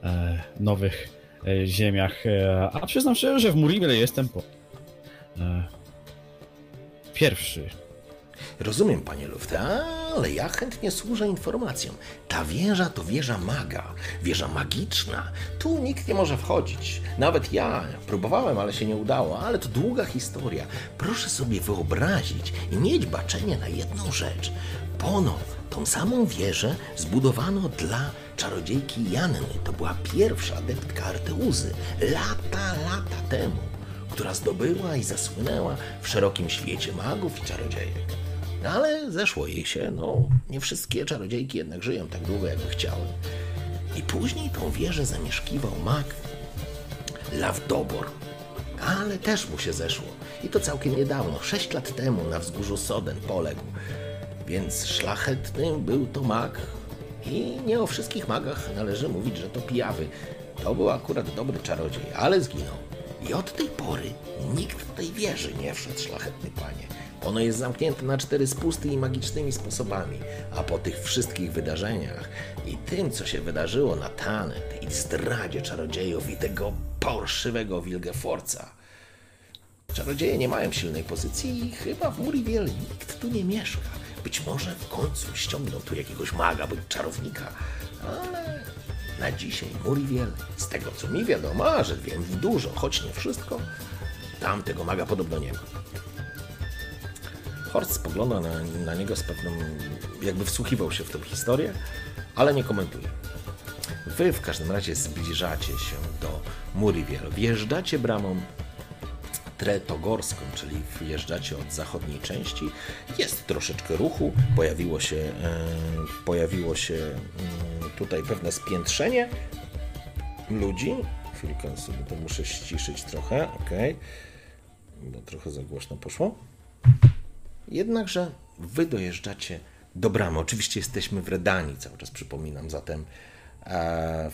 e, nowych e, ziemiach. A przyznam szczerze, że w Muriel jestem po pierwszy Rozumiem, panie Luft, ale ja chętnie służę informacją. Ta wieża to wieża maga, wieża magiczna. Tu nikt nie może wchodzić. Nawet ja próbowałem, ale się nie udało, ale to długa historia. Proszę sobie wyobrazić i mieć baczenie na jedną rzecz. Pono, tą samą wieżę zbudowano dla czarodziejki Janny. To była pierwsza adeptka Arteuzy. Lata, lata temu która zdobyła i zasłynęła w szerokim świecie magów i czarodziejek. No ale zeszło jej się, no nie wszystkie czarodziejki jednak żyją tak długo, jakby chciały. I później tą wieżę zamieszkiwał mag Lawdobor, ale też mu się zeszło. I to całkiem niedawno, sześć lat temu na wzgórzu Soden poległ. Więc szlachetny był to mag i nie o wszystkich magach należy mówić, że to pijawy. To był akurat dobry czarodziej, ale zginął. I od tej pory nikt do tej wieży nie wszedł, szlachetny panie. Ono jest zamknięte na cztery spusty i magicznymi sposobami, a po tych wszystkich wydarzeniach i tym, co się wydarzyło na Tanet i zdradzie czarodziejów i tego porszywego Wilgeforca, czarodzieje nie mają silnej pozycji i chyba w Muriel nikt tu nie mieszka. Być może w końcu ściągną tu jakiegoś maga bądź czarownika, ale na dzisiaj Muriel, z tego co mi wiadomo, że wiem w dużo, choć nie wszystko, tam tego maga podobno nie ma. Horst spogląda na, na niego z pewną, jakby wsłuchiwał się w tę historię, ale nie komentuje. Wy w każdym razie zbliżacie się do Muriel. Wjeżdżacie bramą Tretogorską, czyli wjeżdżacie od zachodniej części. Jest troszeczkę ruchu, pojawiło się, e, pojawiło się mm, tutaj pewne spiętrzenie ludzi. Chwilkę sobie to muszę ściszyć trochę, ok, bo trochę za głośno poszło. Jednakże wy dojeżdżacie do bramy. Oczywiście jesteśmy w Redanii, cały czas przypominam, zatem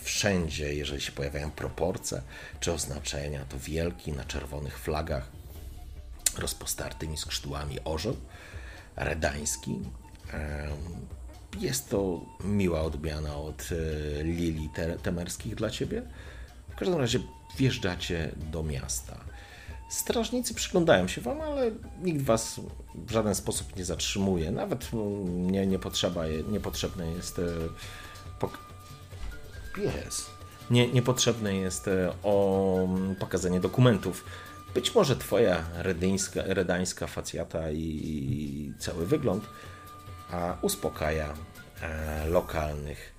wszędzie, jeżeli się pojawiają proporcje czy oznaczenia, to wielki na czerwonych flagach rozpostartymi skrzydłami orzeł redański. E, jest to miła odmiana od e, lilii te, temerskich dla ciebie. W każdym razie wjeżdżacie do miasta. Strażnicy przyglądają się wam, ale nikt was w żaden sposób nie zatrzymuje. Nawet mm, nie, nie, potrzeba, niepotrzebne jest e, pies. Nie, niepotrzebne jest e, o mm, pokazanie dokumentów. Być może twoja redyńska, redańska facjata i cały wygląd a uspokaja e, lokalnych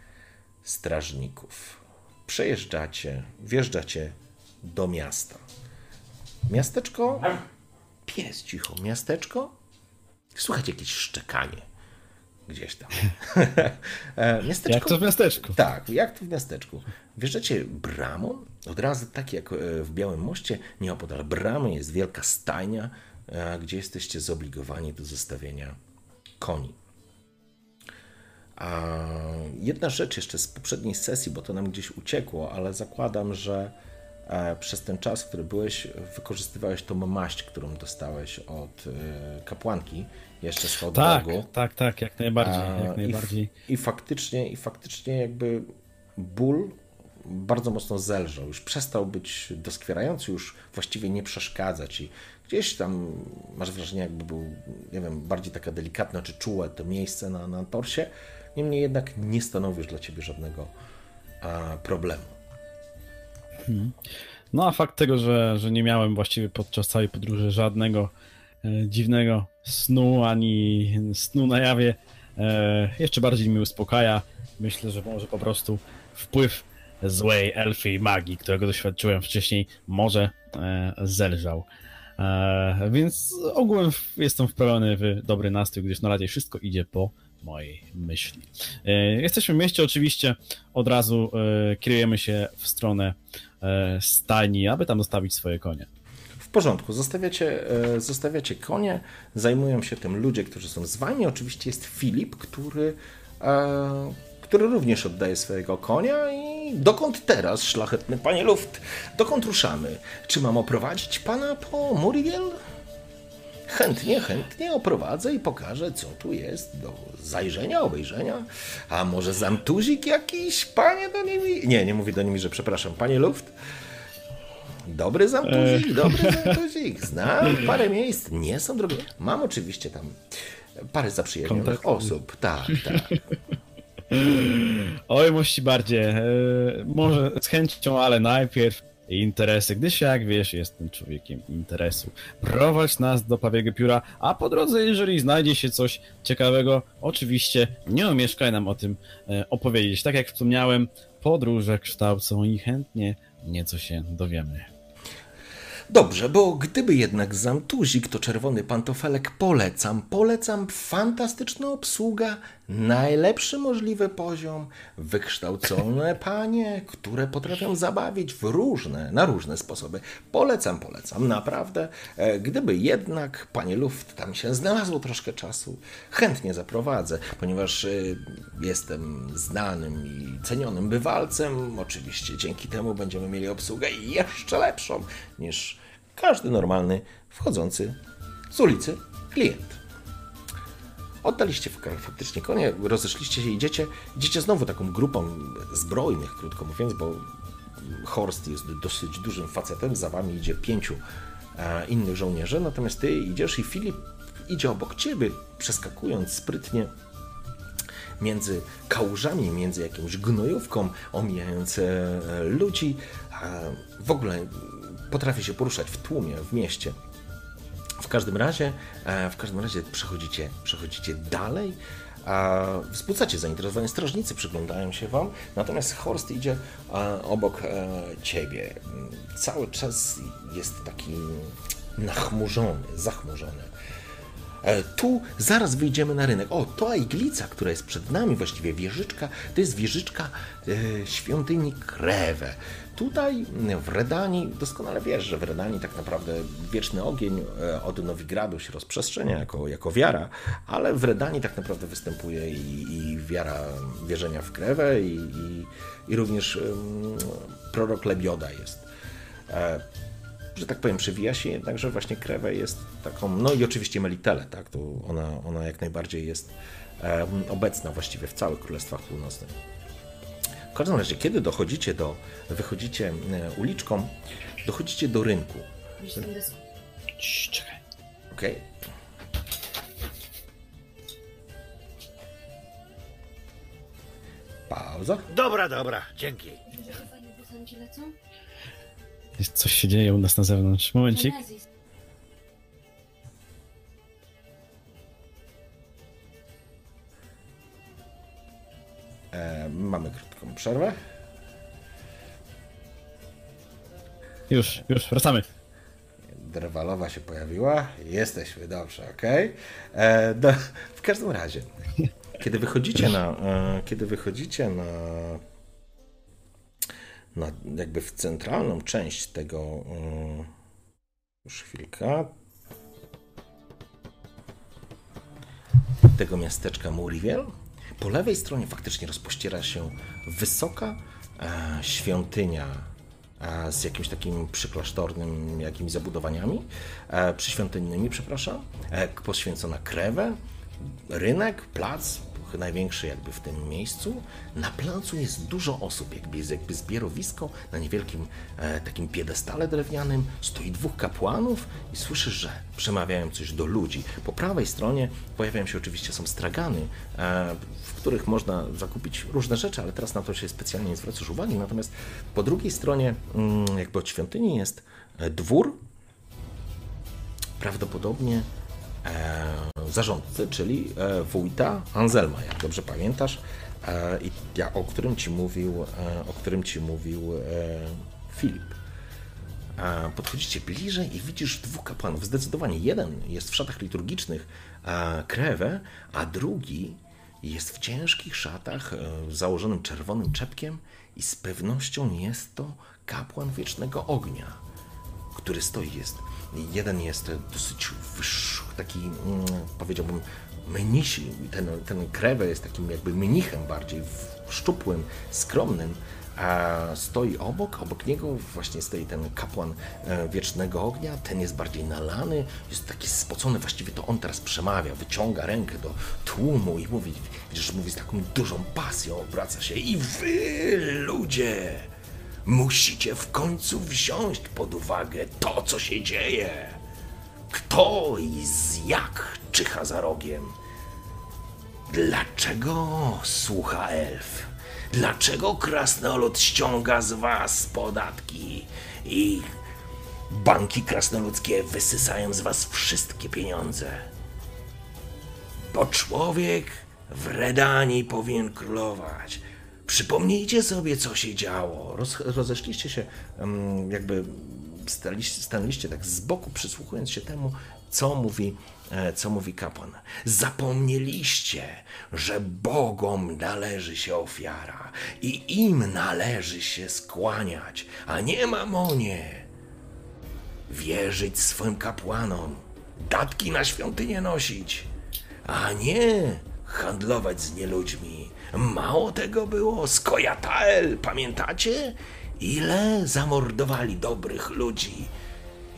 strażników. Przejeżdżacie, wjeżdżacie do miasta. Miasteczko. Pies cicho. Miasteczko. Słychać jakieś szczekanie. Gdzieś tam. E, miasteczko. Jak to w miasteczku? Tak, jak to w miasteczku. Wjeżdżacie bramą, od razu tak jak e, w Białym Moście, nieopodal bramy jest wielka stajnia, e, gdzie jesteście zobligowani do zostawienia koni. A jedna rzecz jeszcze z poprzedniej sesji, bo to nam gdzieś uciekło, ale zakładam, że przez ten czas, który byłeś, wykorzystywałeś tą maść, którą dostałeś od kapłanki jeszcze z tak, tak, tak, jak najbardziej. Jak najbardziej. I, I, faktycznie, I faktycznie jakby ból bardzo mocno zelżał. Już przestał być doskwierający, już właściwie nie przeszkadzać i gdzieś tam masz wrażenie, jakby był, nie wiem, bardziej taka delikatna czy czułe to miejsce na, na torsie. Niemniej jednak nie stanowisz dla ciebie żadnego a, problemu. Hmm. No a fakt tego, że, że nie miałem właściwie podczas całej podróży żadnego dziwnego snu, ani snu na jawie, e, jeszcze bardziej mnie uspokaja. Myślę, że może po prostu wpływ złej elfy i magii, którego doświadczyłem wcześniej, może e, zelżał. E, więc ogółem jestem wprawiony w dobry nastrój, gdyż na razie wszystko idzie po mojej myśli. E, jesteśmy w mieście, oczywiście od razu e, kierujemy się w stronę e, stajni, aby tam zostawić swoje konie. Porządku, zostawiacie, zostawiacie konie, zajmują się tym ludzie, którzy są z wami. Oczywiście jest Filip, który, który również oddaje swojego konia i dokąd teraz, szlachetny panie Luft, dokąd ruszamy? Czy mam oprowadzić pana po Muriel? chętnie, chętnie oprowadzę i pokażę, co tu jest do zajrzenia, obejrzenia. A może zamtuzik jakiś, panie do nimi? Nie, nie mówię do nimi, że przepraszam, panie Luft. Dobry zamtuzik, dobry zamtuzik. Znam parę miejsc, nie są drogie. Mam oczywiście tam parę zaprzyjaźnionych Kontakt. osób. Tak, tak. Oj, mości bardziej. E, może z chęcią, ale najpierw interesy, gdyż jak wiesz, jestem człowiekiem interesu. Prowadź nas do Pawiego Pióra, a po drodze, jeżeli znajdzie się coś ciekawego, oczywiście nie omieszkaj nam o tym e, opowiedzieć. Tak jak wspomniałem, podróże kształcą i chętnie nieco się dowiemy. Dobrze, bo gdyby jednak zamtuzik, to czerwony pantofelek polecam. Polecam fantastyczna obsługa, najlepszy możliwy poziom, wykształcone panie, które potrafią zabawić w różne, na różne sposoby. Polecam, polecam, naprawdę. E, Gdyby jednak, panie Luft, tam się znalazło troszkę czasu, chętnie zaprowadzę, ponieważ e, jestem znanym i cenionym bywalcem. Oczywiście dzięki temu będziemy mieli obsługę jeszcze lepszą niż każdy normalny wchodzący z ulicy klient. Oddaliście fak- faktycznie konie, rozeszliście się, idziecie, idziecie znowu taką grupą zbrojnych, krótko mówiąc, bo Horst jest dosyć dużym facetem, za wami idzie pięciu e, innych żołnierzy, natomiast ty idziesz i Filip idzie obok ciebie, przeskakując sprytnie między kałużami, między jakąś gnojówką, omijając e, ludzi. W ogóle potrafi się poruszać w tłumie, w mieście. W każdym razie, e, w każdym razie przechodzicie, przechodzicie dalej. A wzbudzacie zainteresowanie, strażnicy przyglądają się wam, natomiast Horst idzie e, obok e, ciebie. Cały czas jest taki nachmurzony, zachmurzony. Tu zaraz wyjdziemy na rynek. O, to iglica, która jest przed nami, właściwie wieżyczka, to jest wieżyczka świątyni Krewę. Tutaj w Redanii, doskonale wiesz, że w Redanii tak naprawdę wieczny ogień e, od Nowigradu się rozprzestrzenia jako, jako wiara, ale w Redanii tak naprawdę występuje i, i wiara wierzenia w Krewę i, i, i również em, prorok Lebioda jest e, że tak powiem, przewija się jednak, że właśnie Krewę jest taką, no i oczywiście Melitele, tak, to ona, ona jak najbardziej jest em, obecna właściwie w całych Królestwach Północnych. W każdym razie, kiedy dochodzicie do, wychodzicie e, uliczką, dochodzicie do rynku, Cii, czekaj. ok? Pauza. Dobra, dobra, dzięki. Jest Coś się dzieje u nas na zewnątrz. Momencik. E, mamy krótką przerwę. Już, już, wracamy. Drwalowa się pojawiła. Jesteśmy, dobrze, okej. E, do- W każdym razie, kiedy wychodzicie na, e, kiedy wychodzicie na, na jakby w centralną część tego, e, już chwilkę, tego miasteczka Muriel, po lewej stronie faktycznie rozpościera się wysoka e, świątynia e, z jakimś takim przyklasztornym jakimiś zabudowaniami, e, przyświątynnymi, przepraszam, poświęcona krewę, rynek, plac, największy jakby w tym miejscu. Na placu jest dużo osób, jakby jest jakby zbiorowisko na niewielkim e, takim piedestale drewnianym. Stoi dwóch kapłanów i słyszysz, że przemawiają coś do ludzi. Po prawej stronie pojawiają się oczywiście są stragany, e, w których można zakupić różne rzeczy, ale teraz na to się specjalnie nie zwracasz uwagi. Natomiast po drugiej stronie mm, jakby od świątyni jest e, dwór, prawdopodobnie zarządcy, czyli e, wójta Anselma, jak dobrze pamiętasz, e, i o którym ci mówił, e, o którym ci mówił e, Filip. E, Podchodzicie bliżej i widzisz dwóch kapłanów. Zdecydowanie jeden jest w szatach liturgicznych e, krewę, a drugi jest w ciężkich szatach e, założonym czerwonym czepkiem i z pewnością jest to kapłan wiecznego ognia który stoi jest. Jeden jest dosyć wyż, taki, mm, powiedziałbym, mnisi. Ten, ten krewę jest takim jakby mnichem bardziej, szczupłym, skromnym. A stoi obok, obok niego właśnie stoi ten kapłan e, wiecznego ognia. Ten jest bardziej nalany, jest taki spocony. Właściwie to on teraz przemawia, wyciąga rękę do tłumu i mówi, widzisz, mówi z taką dużą pasją, obraca się i wy, ludzie, Musicie w końcu wziąć pod uwagę to, co się dzieje. Kto i z jak czyha za rogiem. Dlaczego słucha elf? Dlaczego krasnolud ściąga z was podatki i banki krasnoludzkie wysysają z was wszystkie pieniądze? Bo człowiek w Redanii powinien królować. Przypomnijcie sobie, co się działo. Roz, rozeszliście się, jakby staliście, stanęliście tak z boku, przysłuchując się temu, co mówi, e, co mówi kapłan. Zapomnieliście, że Bogom należy się ofiara i im należy się skłaniać, a nie mamonie. Wierzyć swoim kapłanom, datki na świątynię nosić, a nie handlować z nieludźmi. Mało tego było, Skojatael, pamiętacie? Ile zamordowali dobrych ludzi?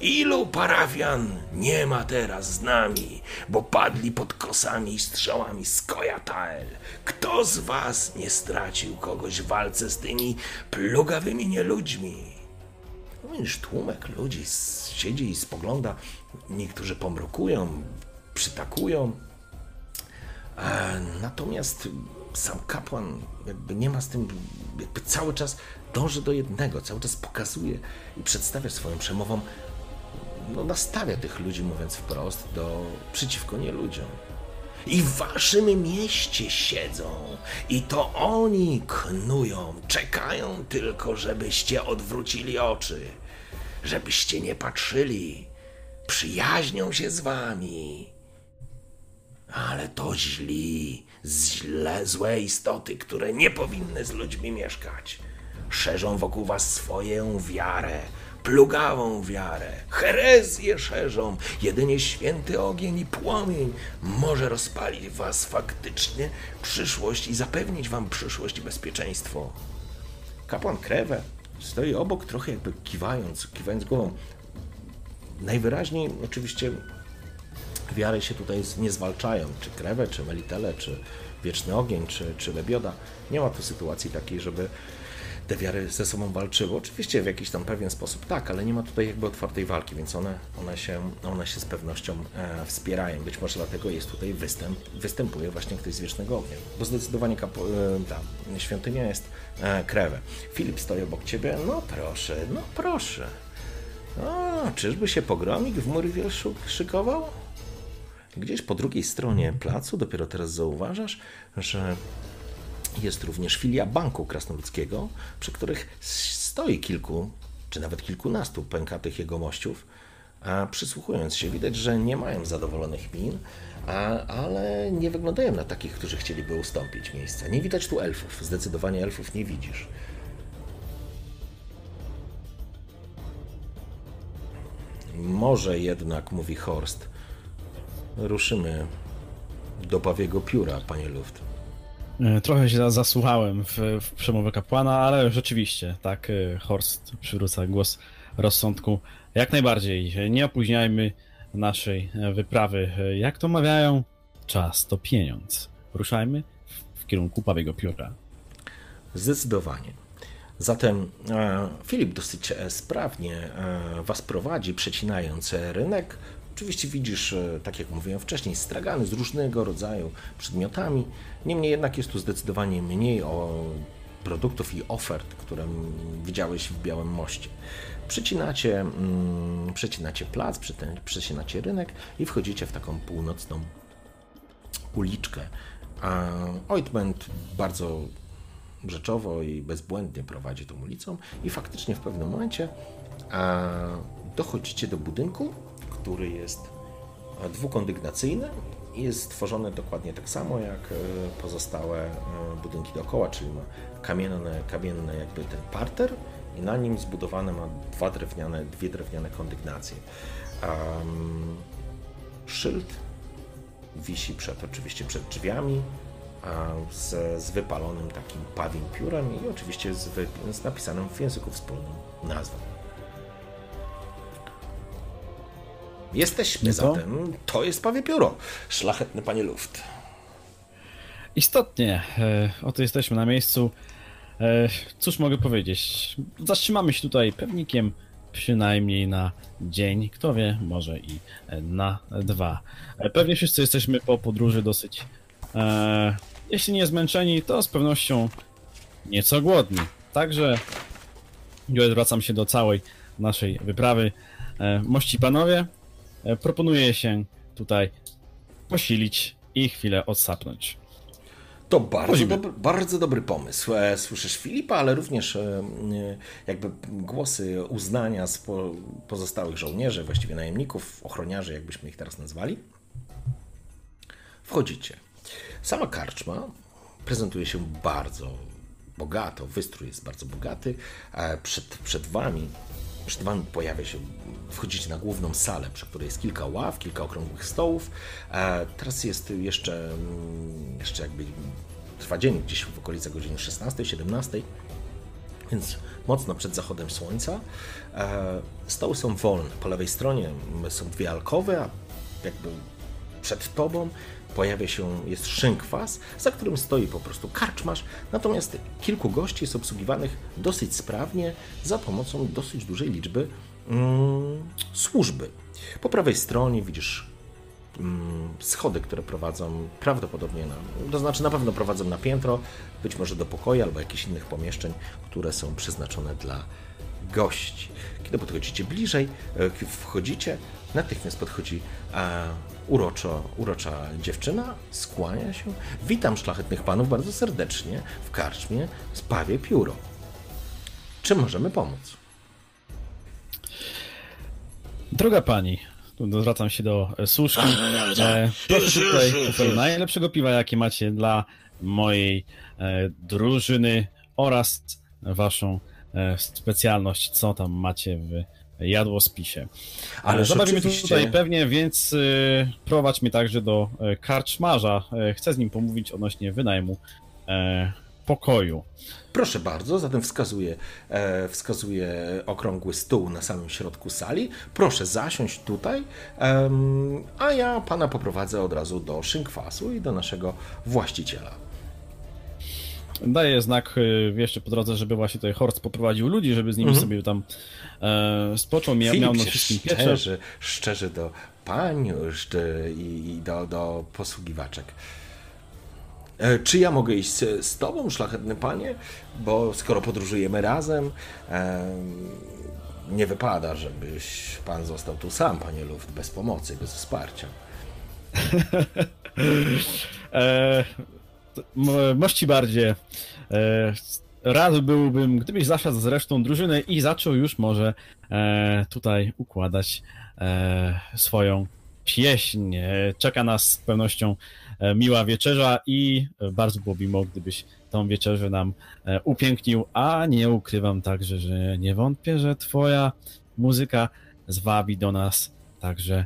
Ilu parafian nie ma teraz z nami, bo padli pod kosami i strzałami Skojatael? Kto z was nie stracił kogoś w walce z tymi plugawymi nieludźmi? Widzisz, tłumek ludzi siedzi i spogląda. Niektórzy pomrukują, przytakują. E, Natomiast sam kapłan jakby nie ma z tym, jakby cały czas dąży do jednego, cały czas pokazuje i przedstawia swoją przemową, no nastawia tych ludzi, mówiąc wprost, do przeciwko nieludziom. I w waszym mieście siedzą, i to oni knują, czekają tylko, żebyście odwrócili oczy, żebyście nie patrzyli, przyjaźnią się z wami. Ale to źli, źle, złe istoty, które nie powinny z ludźmi mieszkać. Szerzą wokół was swoją wiarę, plugawą wiarę, herezję szerzą. Jedynie święty ogień i płomień może rozpalić was faktycznie przyszłość i zapewnić wam przyszłość i bezpieczeństwo. Kapłan Krewę stoi obok, trochę jakby kiwając, kiwając głową. Najwyraźniej oczywiście wiary się tutaj nie zwalczają, czy krewę, czy melitele, czy wieczny ogień, czy, czy lebioda. Nie ma tu sytuacji takiej, żeby te wiary ze sobą walczyły. Oczywiście w jakiś tam pewien sposób tak, ale nie ma tutaj jakby otwartej walki, więc one, one, się, one się z pewnością e, wspierają. Być może dlatego jest tutaj występ, występuje właśnie ktoś z wiecznego ognia. Bo zdecydowanie kapo, e, ta świątynia jest e, krewę. Filip stoi obok ciebie. No proszę, no proszę. O, czyżby się pogromik w Murwiel szuk- szykował? Gdzieś po drugiej stronie placu dopiero teraz zauważasz, że jest również filia Banku Krasnoludzkiego, przy których stoi kilku, czy nawet kilkunastu pękatych jegomościów, a przysłuchując się widać, że nie mają zadowolonych min, a, ale nie wyglądają na takich, którzy chcieliby ustąpić miejsca. Nie widać tu elfów, zdecydowanie elfów nie widzisz. Może jednak, mówi Horst, ruszymy do Pawiego Pióra, panie Luft. E, Trochę się za- zasłuchałem w, w przemowę kapłana, ale rzeczywiście, tak, e, Horst przywróca głos rozsądku. Jak najbardziej, e, nie opóźniajmy naszej wyprawy. Jak to mawiają, czas to pieniądz. Ruszajmy w, kierunku Pawiego Pióra. Zdecydowanie. Zatem Filip dosyć sprawnie was prowadzi, przecinając rynek. Oczywiście widzisz, e, tak jak mówiłem wcześniej, stragany z różnego rodzaju przedmiotami. Niemniej jednak jest tu zdecydowanie mniej o produktów i ofert, które widziałeś w Białym Moście. Przecinacie, mm, przecinacie plac, przecinacie rynek i wchodzicie w taką północną uliczkę. A bardzo rzeczowo i bezbłędnie prowadzi tą ulicą i faktycznie w pewnym momencie a, dochodzicie do budynku, który jest e, dwukondygnacyjny i jest stworzony dokładnie tak samo jak e, pozostałe e, budynki dookoła, czyli ma kamienne, kamienne jakby ten parter i na nim zbudowane ma dwa drewniane, dwie drewniane kondygnacje. Am, szyld wisi przed, oczywiście przed drzwiami, z, z wypalonym takim pawim piórem i oczywiście z, z napisanym w języku wspólnym nazwą. Jesteśmy No to? zatem, to jest pawie pióro, szlachetny panie Luft. Istotnie, e, oto jesteśmy na miejscu. E, cóż mogę powiedzieć? Zatrzymamy się tutaj pewnikiem przynajmniej na dzień, kto wie, może i na dwa. E, pewnie wszyscy jesteśmy po podróży dosyć e, jeśli nie zmęczeni, to z pewnością nieco głodni. Także już zwracam się do całej naszej wyprawy. E, mości panowie, e, proponuję się tutaj posilić i chwilę odsapnąć. To bardzo dobry, bardzo dobry pomysł. E, Słyszysz Filipa, ale również e, jakby głosy uznania z po, pozostałych żołnierzy, właściwie najemników, ochroniarzy, jakbyśmy ich teraz nazwali. Wchodzicie. Sama karczma prezentuje się bardzo bogato, wystrój jest bardzo bogaty. Przed, przed wami przed wami pojawia się, wchodzicie na główną salę, przy której jest kilka ław, kilka okrągłych stołów. E, Teraz jest jeszcze, mm, jeszcze jakby trwa dzień, gdzieś w okolicach godziny 16-17 więc mocno przed zachodem słońca. E, Stoły są wolne. Po lewej stronie są dwie alkowy, a jakby przed tobą pojawia się, jest szynkwas, za którym stoi po prostu karczmarz, natomiast kilku gości jest obsługiwanych dosyć sprawnie za pomocą dosyć dużej liczby mm, służby. Po prawej stronie widzisz mm, schody, które prowadzą prawdopodobnie na, to znaczy na pewno prowadzą na piętro, być może do pokoju albo jakichś innych pomieszczeń, które są przeznaczone dla gości. Kiedy podchodzicie bliżej, e, wchodzicie, natychmiast podchodzi uroczo, urocza dziewczyna, skłania się. Witam szlachetnych panów bardzo serdecznie w karczmie Spawie Pióro. Czym możemy pomóc? Droga pani, tu zwracam się do e, służki. E, proszę tutaj najlepszego piwa, jakie macie dla mojej e, drużyny oraz waszą e, specjalność, co tam macie w jadłospisie. Ale Zabawimy oczywiście. tutaj pewnie, więc e, prowadź mnie także do e, karczmarza. E, chcę z nim pomówić odnośnie wynajmu e, pokoju. Proszę bardzo, zatem wskazuje, e, wskazuje okrągły stół na samym środku sali. Proszę zasiąść tutaj, em, a ja pana poprowadzę od razu do szynkwasu i do naszego właściciela. Daję znak y, jeszcze po drodze, żeby właśnie tutaj Horst poprowadził ludzi, żeby z nimi sobie tam e, spoczął, mia, miał na wszystkim szczerzy, szczerzy do pań i, i do, do posługiwaczek. E, Czy ja mogę iść z, z tobą, szlachetny panie? Bo skoro podróżujemy razem, em, nie wypada, żebyś pan został tu sam, panie Luft, bez pomocy, bez wsparcia. E, m- mości bardziej. Rad byłbym, gdybyś zasiadł z resztą drużyny i zaczął już może e, tutaj układać e, swoją pieśń. E, czeka nas z pewnością e, miła wieczerza i bardzo byłoby miło, gdybyś tą wieczerzę nam e, upięknił, a nie ukrywam także, że nie wątpię, że twoja muzyka zwabi do nas także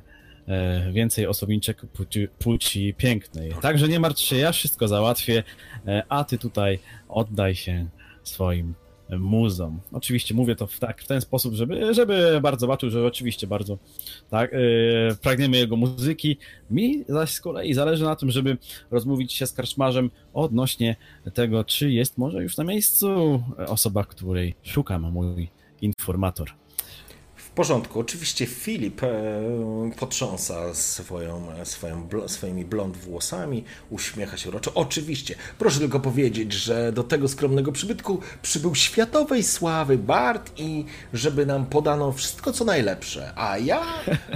więcej osobiczek płci, płci pięknej. Także nie martw się, ja wszystko załatwię, a ty tutaj oddaj się swoim muzom. Oczywiście mówię to w, tak, w ten sposób, żeby, żeby bardzo zobaczył, że oczywiście bardzo tak, e, pragniemy jego muzyki. Mi zaś z kolei zależy na tym, żeby rozmówić się z karczmarzem odnośnie tego, czy jest może już na miejscu osoba, której szukam, mój informator. Porządku. Oczywiście Filip e, potrząsa swoją, swoją, swoimi blond włosami, uśmiecha się uroczo. Oczywiście, proszę tylko powiedzieć, że do tego skromnego przybytku przybył światowej sławy Bart i żeby nam podano wszystko co najlepsze, a ja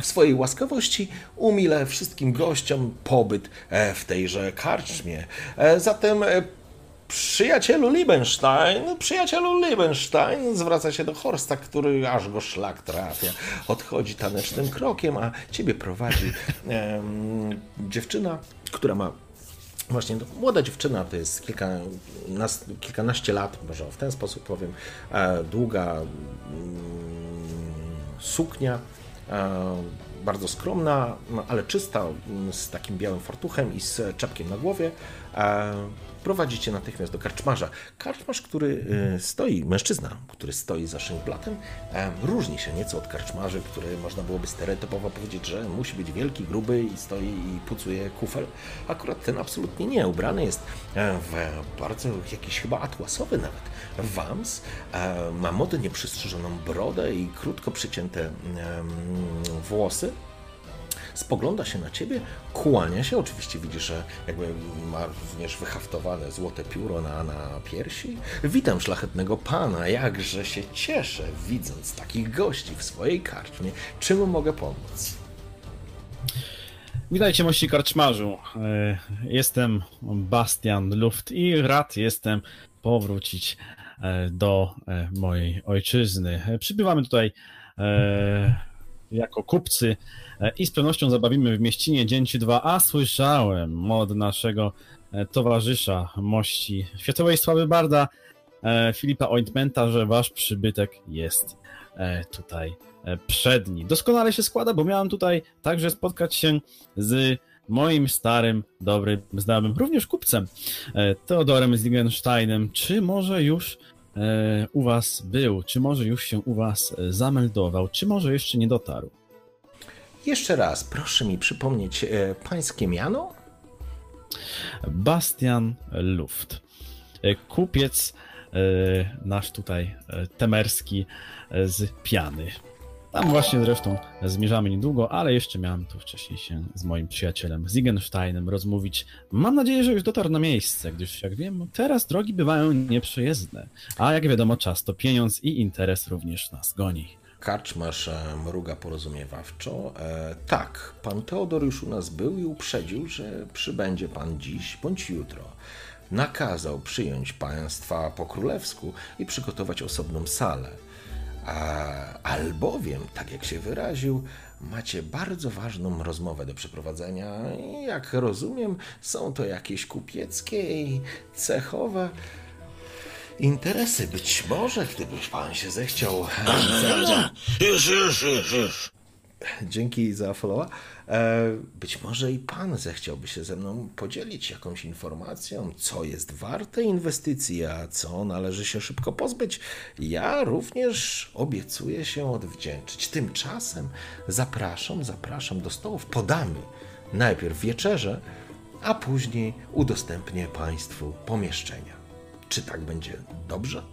w swojej łaskawości umilę wszystkim gościom pobyt e, w tejże karczmie. E, Zatem Przyjacielu Liebenstein, przyjacielu Liebenstein zwraca się do Horsta, który aż go szlak trafia. Odchodzi tanecznym krokiem, a ciebie prowadzi dziewczyna, która ma Właśnie, to młoda dziewczyna to jest kilka, nas, kilkanaście lat, może w ten sposób powiem, e, długa mm, suknia, e, bardzo skromna, no, ale czysta, z takim białym fartuchem i z czapkiem na głowie. E, prowadzi cię natychmiast do karczmarza. Karczmarz, który e, stoi, mężczyzna, który stoi za szynplatem, e, różni się nieco od karczmarzy, który można byłoby stereotypowo powiedzieć, że musi być wielki, gruby i stoi i pucuje kufel. Akurat ten absolutnie nie. Ubrany jest e, w bardzo jakiś chyba atłasowy nawet wams. E, Ma modnie przystrzyżoną brodę i krótko przycięte włosy. Spogląda się na ciebie, kłania się, oczywiście widzisz, że jakby ma również wyhaftowane złote pióro na, na piersi. Witam szlachetnego pana, jakże się cieszę, widząc takich gości w swojej karczmie. Czym mogę pomóc? Witajcie mości karczmarzu. E, Jestem Bastian Luft i rad jestem powrócić e, do e, mojej ojczyzny. Przybywamy tutaj jako kupcy e, i z pewnością zabawimy w mieścinie dzień czy dwa, a słyszałem od naszego e, towarzysza mości światowej sławy Barda e, Filipa Ointmenta, że wasz przybytek jest tutaj przedni. Doskonale się składa, bo miałem tutaj także spotkać się z moim starym, dobrym znajomym, również kupcem, Teodorem Ziegensteinem. Czy może już u was był, czy może już się u was e, zameldował, czy może jeszcze nie dotarł? Jeszcze raz, proszę mi przypomnieć e, pańskie miano? Bastian Luft. E, Kupiec e, nasz tutaj e, temerski e, z Piany. Tam właśnie zresztą zmierzamy niedługo, ale jeszcze miałem tu wcześniej się z moim przyjacielem Ziegensteinem rozmówić. Mam nadzieję, że już dotarł na miejsce, gdyż jak wiem, teraz drogi bywają nieprzejezdne. A jak wiadomo, czas to pieniądz i interes również nas goni. Karczmarz e, mruga porozumiewawczo. E, tak, pan Teodor już u nas był i uprzedził, że przybędzie pan dziś bądź jutro. Nakazał przyjąć państwa po królewsku i przygotować osobną salę. A, albowiem, tak jak się wyraził, macie bardzo ważną rozmowę do przeprowadzenia i jak rozumiem, są to jakieś kupieckie i cechowe interesy. Być może, gdybyś pan się zechciał ze mną Już, już, już, już. Dzięki za followa. E, Być może i pan zechciałby się ze mną podzielić jakąś informacją, co jest warte inwestycji, a co należy się szybko pozbyć. Ja również obiecuję się odwdzięczyć. Tymczasem zapraszam, zapraszam do stołów. Podamy najpierw wieczerze, a później udostępnię państwu pomieszczenia. Czy tak będzie dobrze?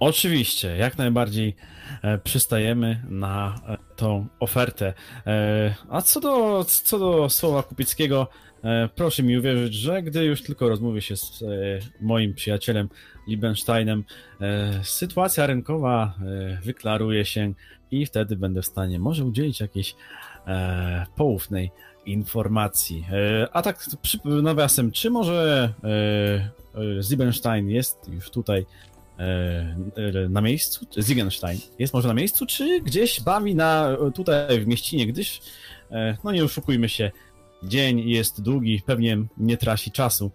Oczywiście, jak najbardziej e, przystajemy na e, tą ofertę. E, a co do, co do słowa kupieckiego, e, proszę mi uwierzyć, że gdy już tylko rozmówię się z moim przyjacielem Liebensteinem, sytuacja rynkowa wyklaruje się i wtedy będę w stanie może udzielić jakiejś poufnej informacji. A tak nawiasem, czy może Ziebenstein jest już tutaj na miejscu? Ziegenstein. Jest może na miejscu, czy gdzieś bawi na, tutaj w mieścinie, gdyż, e, no nie oszukujmy się, dzień jest długi, pewnie nie trasi czasu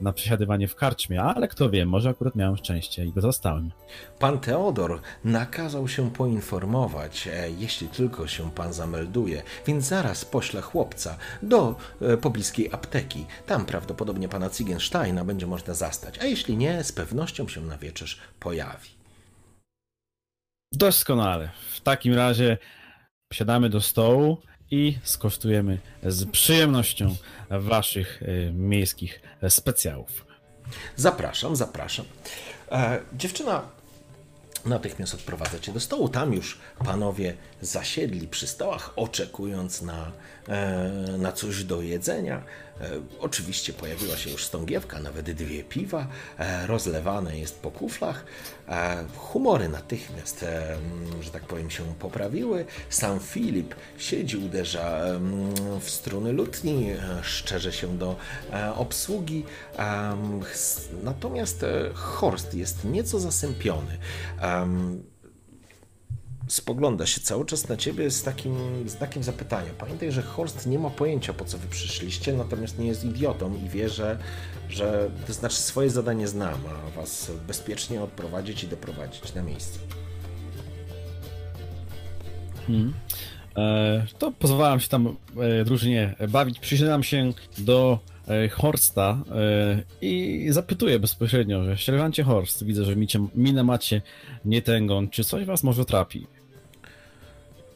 na przesiadywanie w karczmie, ale kto wie, może akurat miałem szczęście i go zastałem. Pan Teodor nakazał się poinformować, e, jeśli tylko się pan zamelduje, więc zaraz poślę chłopca do e, pobliskiej apteki. Tam prawdopodobnie pana Ziegensteina będzie można zastać, a jeśli nie, z pewnością się na wieczerz pojawi. Doskonale. W takim razie siadamy do stołu i skosztujemy z przyjemnością waszych e, miejskich specjałów. Zapraszam, zapraszam. E, dziewczyna natychmiast odprowadza cię do stołu. Tam już panowie zasiedli przy stołach, oczekując na, e, na coś do jedzenia. E, oczywiście pojawiła się już stągiewka, nawet dwie piwa. E, rozlewane jest po kuflach. E, humory natychmiast, mm, że tak powiem, się poprawiły. Sam Filip siedzi, uderza w struny lutni, szczerze się do obsługi. Natomiast Horst jest nieco zasępiony. Spogląda się cały czas na ciebie z takim znakiem zapytania. Pamiętaj, że Horst nie ma pojęcia, po co wy przyszliście, natomiast nie jest idiotą i wie, że, że to znaczy swoje zadanie zna, ma was bezpiecznie odprowadzić i doprowadzić na miejsce. E, to pozwalam się tam e, drużynie bawić. Przysiadam się do e, Horsta e, i zapytuję bezpośrednio, że sierżancie Horst, widzę, że micie, minę macie nietęgą, czy coś was może trapi?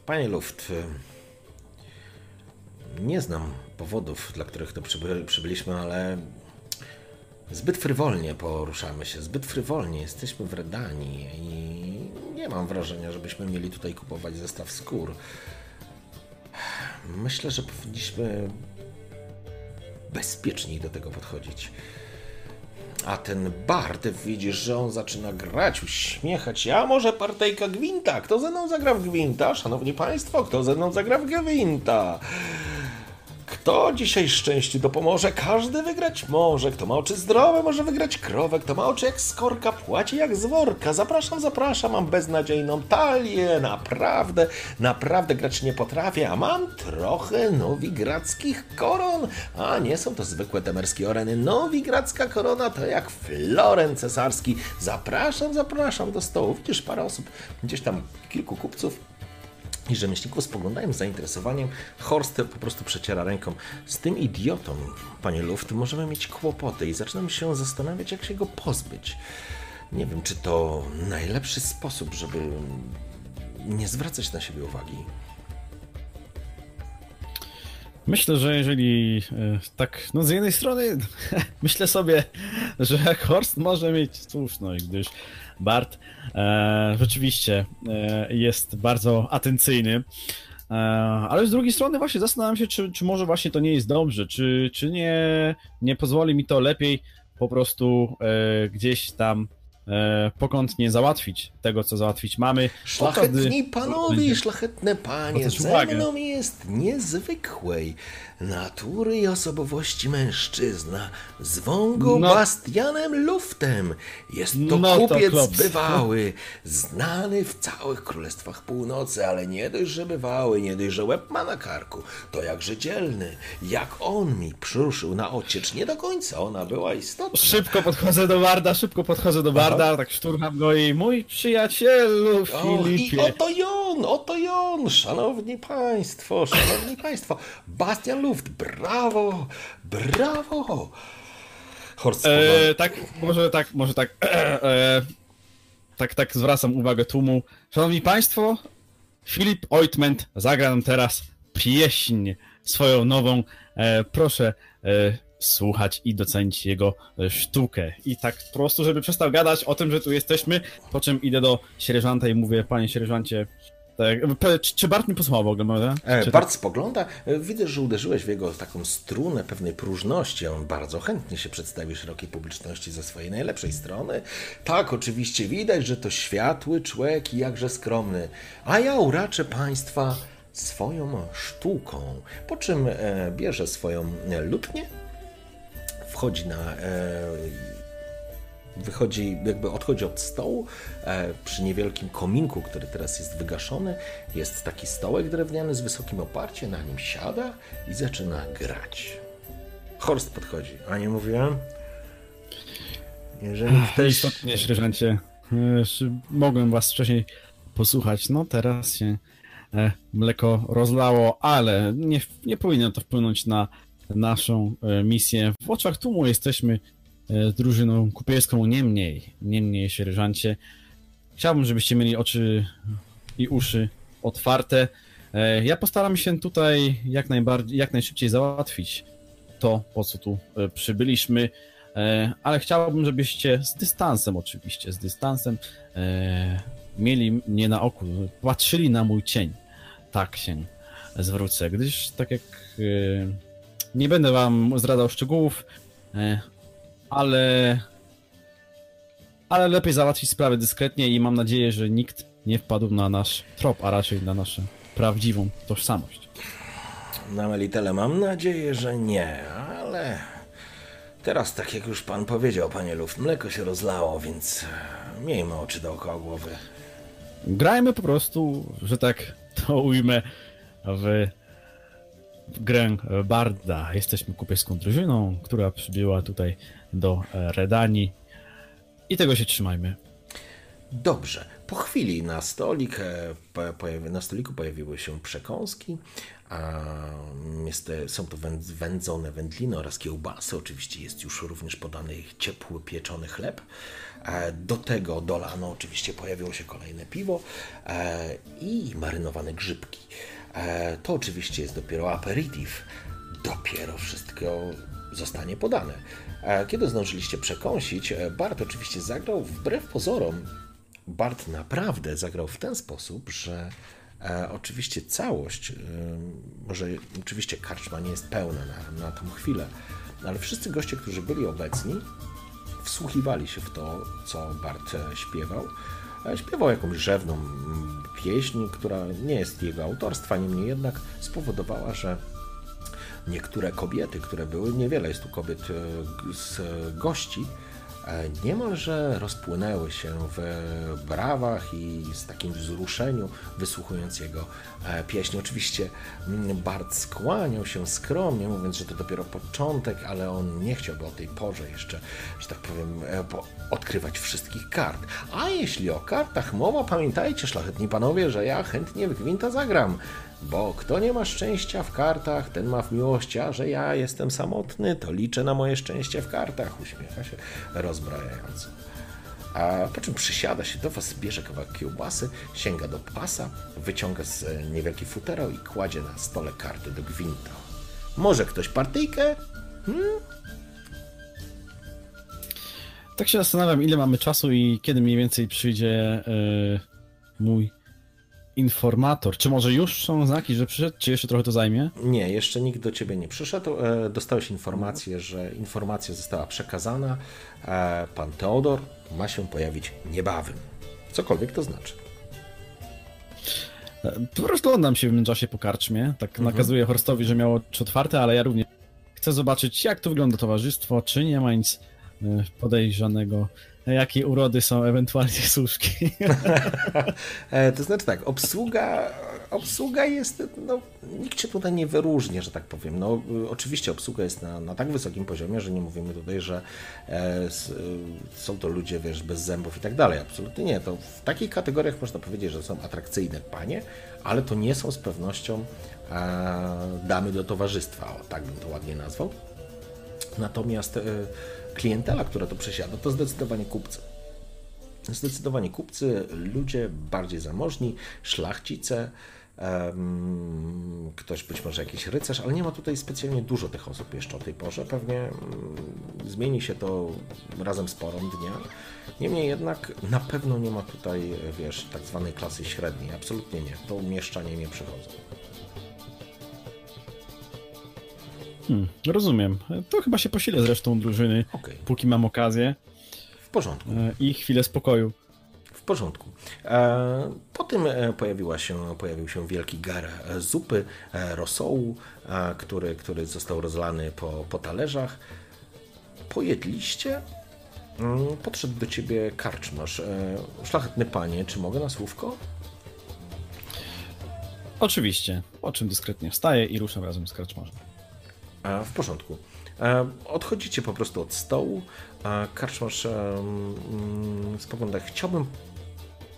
Panie Luft, y, nie znam powodów, dla których to przyby, przybyliśmy, ale zbyt frywolnie poruszamy się, zbyt frywolnie jesteśmy w Redanii i nie mam wrażenia, żebyśmy mieli tutaj kupować zestaw skór. myślę, że powinniśmy bezpieczniej do tego podchodzić. A ten Bard, widzisz, że on zaczyna grać, uśmiechać się. A może partejka Gwinta? Kto ze mną zagra w Gwinta? Szanowni Państwo, kto ze mną zagra w Gwinta? Kto dzisiaj szczęściu dopomoże? Każdy wygrać może. Kto ma oczy zdrowe, może wygrać krowę. Kto ma oczy jak skorka, płaci jak z worka. Zapraszam, zapraszam, mam beznadziejną talię. Naprawdę, naprawdę grać nie potrafię, a mam trochę nowigradzkich koron. A nie są to zwykłe temerskie oreny. Nowigradzka korona to jak floren cesarski. Zapraszam, zapraszam do stołu. Widzisz, parę osób, gdzieś tam kilku kupców i rzemieślników spoglądają z zainteresowaniem. Horst po prostu przeciera ręką. Z tym idiotą, panie Luft, możemy mieć kłopoty i zaczynam się zastanawiać, jak się go pozbyć. Nie wiem, czy to najlepszy sposób, żeby nie zwracać na siebie uwagi. Myślę, że jeżeli e, tak, no z jednej strony myślę sobie, że Horst może mieć słuszność, gdyż Bart e, rzeczywiście e, jest bardzo atencyjny. E, ale z drugiej strony właśnie zastanawiam się, czy, czy może właśnie to nie jest dobrze, czy, czy nie, nie pozwoli mi to lepiej po prostu e, gdzieś tam e, pokątnie załatwić tego, co załatwić mamy. Szlachetni panowie szlachetne panie, ze mną jest niezwykłej natury i osobowości mężczyzna. Zwą go No. Bastianem Luftem. Jest to No to kupiec klops. bywały, znany w całych królestwach północy, ale nie dość, że bywały, nie dość, że łeb ma na karku, to jakże dzielny. Jak on mi przyruszył na ociecz, nie do końca ona była istotna. Szybko podchodzę do Barda, szybko podchodzę do Barda, tak szturcham go i mój przyjacielu O, I Filipie. oto jon, oto jon, szanowni państwo, szanowni państwo. Bastian Luft, brawo, brawo. Horst E, tak, może tak, może tak. E, tak, tak zwracam uwagę tłumu. Szanowni Państwo, Filip Ointment zagra nam teraz pieśń swoją nową. E, proszę e, słuchać i docenić jego e, sztukę. I tak po prostu, żeby przestał gadać o tym, że tu jesteśmy, po czym idę do sierżanta i mówię, panie sierżancie, tak, czy, czy Bart mi posłuchał w ogóle, prawda? E, Czy Bart spogląda. E, Widzę, że uderzyłeś w jego taką strunę pewnej próżności. On bardzo chętnie się przedstawi szerokiej publiczności ze swojej najlepszej strony. Tak, oczywiście widać, że to światły człowiek i jakże skromny. A ja uraczę państwa swoją sztuką. Po czym e, bierze swoją lutnię, wchodzi na. Wychodzi, jakby odchodzi od stołu. E, przy niewielkim kominku, który teraz jest wygaszony, jest taki stołek drewniany z wysokim oparciem, na nim siada i zaczyna grać. Horst podchodzi. A nie mówiłem? Jeżeli ktoś. Istotnie, sierżancie, mogłem was wcześniej posłuchać. No teraz się e, mleko rozlało, ale nie, nie powinno to wpłynąć na naszą e, misję. W oczach tłumu jesteśmy e, drużyną kupiecką, niemniej, niemniej, sierżancie. Chciałbym, żebyście mieli oczy i uszy otwarte. E, Ja postaram się tutaj jak najbardziej, jak najszybciej załatwić to, po co tu e, przybyliśmy. Ale chciałbym, żebyście z dystansem, oczywiście, z dystansem mieli mnie na oku, patrzyli na mój cień. Tak się zwrócę, gdyż tak jak nie będę wam zdradzał szczegółów, ale ale lepiej załatwić sprawę dyskretnie i mam nadzieję, że nikt nie wpadł na nasz trop, a raczej na naszą prawdziwą tożsamość. Na Melitele mam nadzieję, że nie, ale teraz, tak jak już pan powiedział, panie Luft, mleko się rozlało, więc miejmy oczy dookoła głowy. Grajmy po prostu, że tak to ujmę, w, w grę Barda. Jesteśmy kupiecką drużyną, która przybyła tutaj do e, Redanii i tego się trzymajmy. Dobrze. Po chwili na stolik, e, na stoliku pojawiły się przekąski. A jest, e, są to węd, wędzone wędliny oraz kiełbasy. Oczywiście jest już również podany ciepły, pieczony chleb. Do tego dolano oczywiście pojawiło się kolejne piwo i marynowane grzybki. To oczywiście jest dopiero aperitif. Dopiero wszystko zostanie podane. E, Kiedy zdążyliście przekąsić, e, Bart oczywiście zagrał wbrew pozorom. Bart naprawdę zagrał w ten sposób, że E, oczywiście całość, e, może oczywiście karczma nie jest pełna na, na tą chwilę, ale wszyscy goście, którzy byli obecni, wsłuchiwali się w to, co Bart e, śpiewał. Śpiewał jakąś rzewną pieśń, która nie jest jego autorstwa, niemniej jednak spowodowała, że niektóre kobiety, które były, niewiele jest tu kobiet e, z gości, e, niemalże rozpłynęły się w brawach i z takim wzruszeniu, wysłuchując jego e, pieśni. Oczywiście mm, Bart skłaniał się skromnie, mówiąc, że to dopiero początek, ale on nie chciałby o tej porze jeszcze, że tak powiem, po- odkrywać wszystkich kart. A jeśli o kartach mowa, pamiętajcie, szlachetni panowie, że ja chętnie w gwinta zagram. Bo kto nie ma szczęścia w kartach, ten ma w miłości, a że ja jestem samotny, to liczę na moje szczęście w kartach. Uśmiecha się rozbrajająco. A po czym przysiada się do was, bierze kawałek kiełbasy, sięga do pasa, wyciąga z niewielki futerał i kładzie na stole karty do gwinta. Może ktoś partyjkę? Tak się zastanawiam, ile mamy czasu i kiedy mniej więcej przyjdzie e, mój informator. Czy może już są znaki, że przyszedł? Czy jeszcze trochę to zajmie? Nie, jeszcze nikt do ciebie nie przyszedł. E, Dostałeś informację, że informacja została przekazana. E, Pan Teodor ma się pojawić niebawem. Cokolwiek to znaczy. E, Po prostu oddam się w międzyczasie po karczmie. Tak nakazuję Horstowi, że miało oczy otwarte, ale ja również chcę zobaczyć, jak to wygląda towarzystwo, czy nie ma nic podejrzanego, jakie urody są ewentualnie służki. E, To znaczy tak, obsługa, obsługa jest, no, nikt się tutaj nie wyróżnia, że tak powiem. No, oczywiście obsługa jest na, na tak wysokim poziomie, że nie mówimy tutaj, że e, s, y, są to ludzie, wiesz, bez zębów i tak dalej. Absolutnie nie. To w takich kategoriach można powiedzieć, że są atrakcyjne panie, ale to nie są z pewnością e, damy do towarzystwa, o, tak bym to ładnie nazwał. Natomiast e, klientela, która to przesiada, to zdecydowanie kupcy. Zdecydowanie kupcy, ludzie bardziej zamożni, szlachcice, ktoś być może jakiś rycerz, ale nie ma tutaj specjalnie dużo tych osób jeszcze o tej porze. Pewnie mm, zmieni się to razem z porą dnia. Niemniej jednak na pewno nie ma tutaj, wiesz, tak zwanej klasy średniej. Absolutnie nie. To mieszczanie nie przychodzą. Hmm, rozumiem. To chyba się posilę zresztą drużyny, Okej. póki mam okazję W porządku. e, i chwilę spokoju. W porządku. E, Po tym e, pojawiła się, pojawił się wielki gar zupy, rosołu, który, który został rozlany po, po talerzach. Pojedliście? Mm, Podszedł do ciebie karczmarz. Szlachetny panie, czy mogę na słówko? Oczywiście, po czym dyskretnie wstaję i ruszam razem z karczmarzem. E, W porządku. E, Odchodzicie po prostu od stołu. a Karczmarz e, mm, spogląda. Chciałbym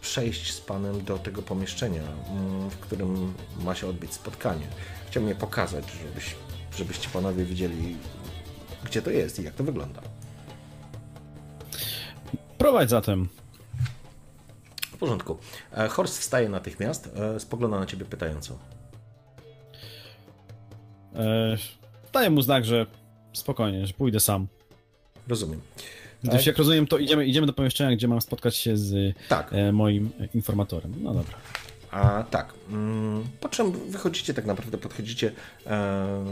przejść z panem do tego pomieszczenia, mm, w którym ma się odbyć spotkanie. Chciałbym je pokazać, żebyś, żebyście panowie widzieli, gdzie to jest i jak to wygląda. Prowadź zatem. W porządku. E, Horst wstaje natychmiast, e, spogląda na ciebie pytająco. E, daję mu znak, że spokojnie, że pójdę sam. Rozumiem. Gdyż jak rozumiem, to idziemy, idziemy do pomieszczenia, gdzie mam spotkać się z Tak. e, moim informatorem. No dobra. A tak, mm, po czym wychodzicie tak naprawdę, podchodzicie, e,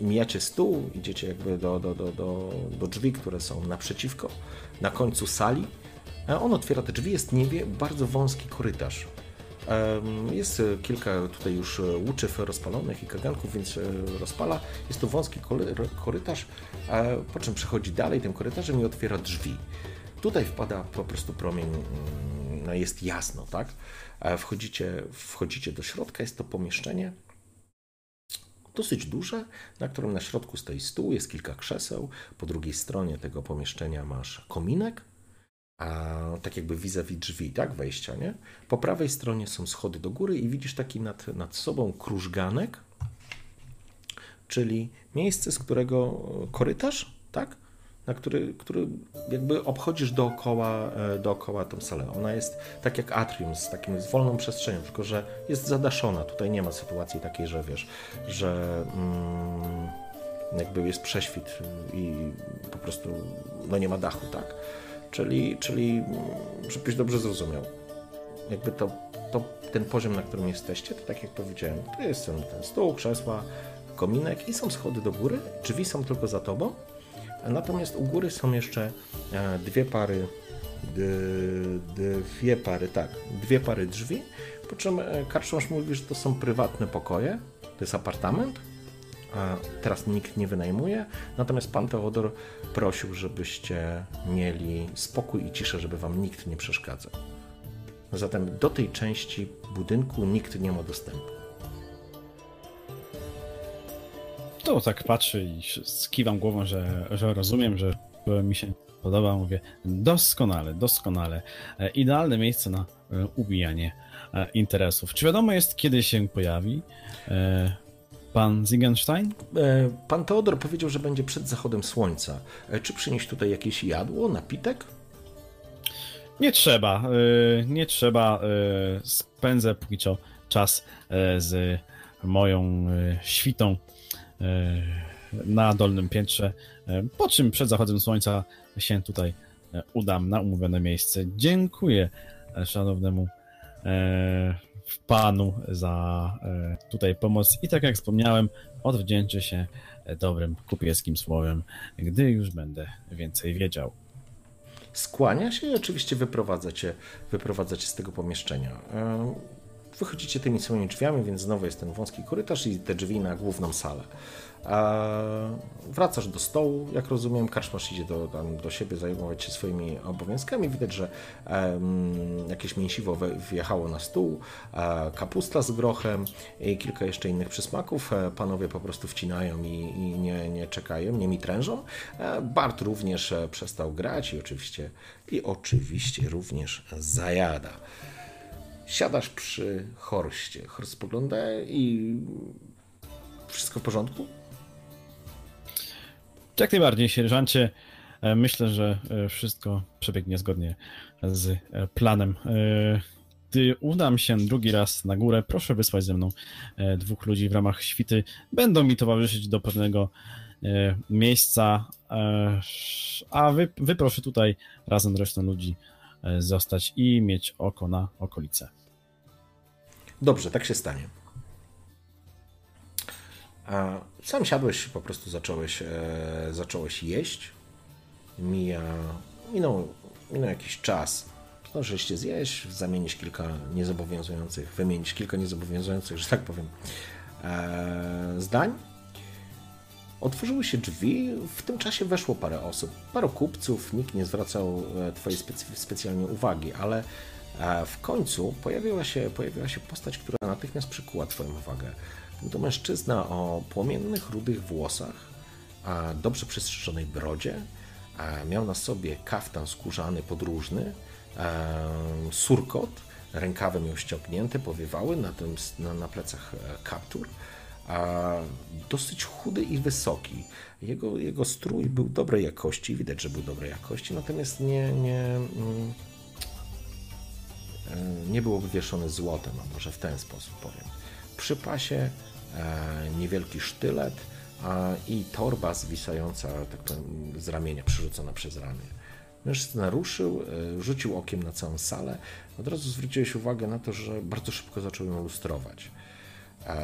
mijacie stół, idziecie jakby do, do, do, do, do drzwi, które są naprzeciwko, na końcu sali. E, on otwiera te drzwi, jest niewie, bardzo wąski korytarz. Jest e, kilka tutaj już e, łuczyw rozpalonych i kaganków, więc e, rozpala. Jest to wąski kory- korytarz, po czym przechodzi dalej tym korytarzem i otwiera drzwi. Tutaj wpada po prostu promień, mm, no jest jasno, tak? Wchodzicie, wchodzicie do środka, jest to pomieszczenie dosyć duże, na którym na środku stoi stół, jest kilka krzeseł. Po drugiej stronie tego pomieszczenia masz kominek, a tak jakby vis-a-vis drzwi, tak, wejścia, nie? Po prawej stronie są schody do góry i widzisz taki nad, nad sobą krużganek, czyli miejsce, z którego korytarz, tak? Na który, który jakby obchodzisz dookoła, e, dookoła tą salę. Ona jest tak jak atrium, z takim z wolną przestrzenią, tylko że jest zadaszona. Tutaj nie ma sytuacji takiej, że wiesz, że mm, jakby jest prześwit i po prostu no nie ma dachu, tak? Czyli, czyli mm, żebyś dobrze zrozumiał. Jakby to, to ten poziom, na którym jesteście, to tak jak powiedziałem, to jest ten, ten stół, krzesła, kominek i są schody do góry, drzwi są tylko za tobą, natomiast u góry są jeszcze e, dwie pary, dwie pary, tak, dwie pary drzwi, po czym e, karczmasz mówi, że to są prywatne pokoje, to jest apartament, teraz nikt nie wynajmuje, natomiast pan Teodor prosił, żebyście mieli spokój i ciszę, żeby wam nikt nie przeszkadzał. Zatem do tej części budynku nikt nie ma dostępu. To tak patrzę i skiwam głową, że, że rozumiem, że mi się podoba. Mówię, doskonale, doskonale. E, idealne miejsce na e, ubijanie e, interesów. Czy wiadomo jest, kiedy się pojawi pan Ziegenstein? Pan Teodor powiedział, że będzie przed zachodem słońca. Czy przynieść tutaj jakieś jadło, napitek? Nie trzeba, nie trzeba. Spędzę póki co czas z moją świtą na dolnym piętrze, po czym przed zachodem słońca się tutaj udam na umówione miejsce. Dziękuję szanownemu panu za tutaj pomoc i tak jak wspomniałem, odwdzięczę się dobrym kupieckim słowem, gdy już będę więcej wiedział. Skłania się i oczywiście wyprowadza cię, wyprowadza cię z tego pomieszczenia. Wychodzicie tymi samymi drzwiami, więc znowu jest ten wąski korytarz i te drzwi na główną salę. Wracasz do stołu, jak rozumiem, karczmasz idzie do, tam, do siebie zajmować się swoimi obowiązkami. Widać, że um, jakieś mięsiwo wjechało na stół, kapusta z grochem i kilka jeszcze innych przysmaków. E, panowie po prostu wcinają i, i nie, nie czekają, nie mitrężą. E, Bart również e, przestał grać i oczywiście, i oczywiście również zajada. Siadasz przy Horście. Horst spogląda i wszystko w porządku? Jak najbardziej, sierżancie. E, myślę, że e, wszystko przebiegnie zgodnie z e, planem. Gdy udam się drugi raz na górę, proszę wysłać ze mną dwóch ludzi w ramach świty. Będą mi towarzyszyć do pewnego miejsca, a wy, wy proszę tutaj razem z resztą ludzi zostać i mieć oko na okolice. Dobrze, tak się stanie. Sam siadłeś, po prostu zacząłeś, e, zacząłeś jeść. Mija, minął, minął jakiś czas. Zdążyliście zjeść, zamienić kilka niezobowiązujących, wymienić kilka niezobowiązujących, że tak powiem, e, zdań. Otworzyły się drzwi, w tym czasie weszło parę osób, paru kupców, nikt nie zwracał e, Twojej specy, specjalnie uwagi, ale w końcu pojawiła się, pojawiła się postać, która natychmiast przykuła Twoją uwagę. Był to mężczyzna o płomiennych, rudych włosach, a dobrze przystrzyżonej brodzie, miał na sobie kaftan skórzany podróżny, surkot, rękawy miał ściągnięte, powiewały, na, tym, na, na plecach e, kaptur, a dosyć chudy i wysoki. Jego, jego strój był dobrej jakości, widać, że był dobrej jakości, natomiast nie, nie, mm, e, nie był obwieszony złotem, a może w ten sposób powiem. Przy pasie niewielki sztylet i torba zwisająca tak powiem, z ramienia, przerzucona przez ramię. Mężczyzna ruszył, e, rzucił okiem na całą salę. Od razu zwróciłeś uwagę na to, że bardzo szybko zaczął ją lustrować.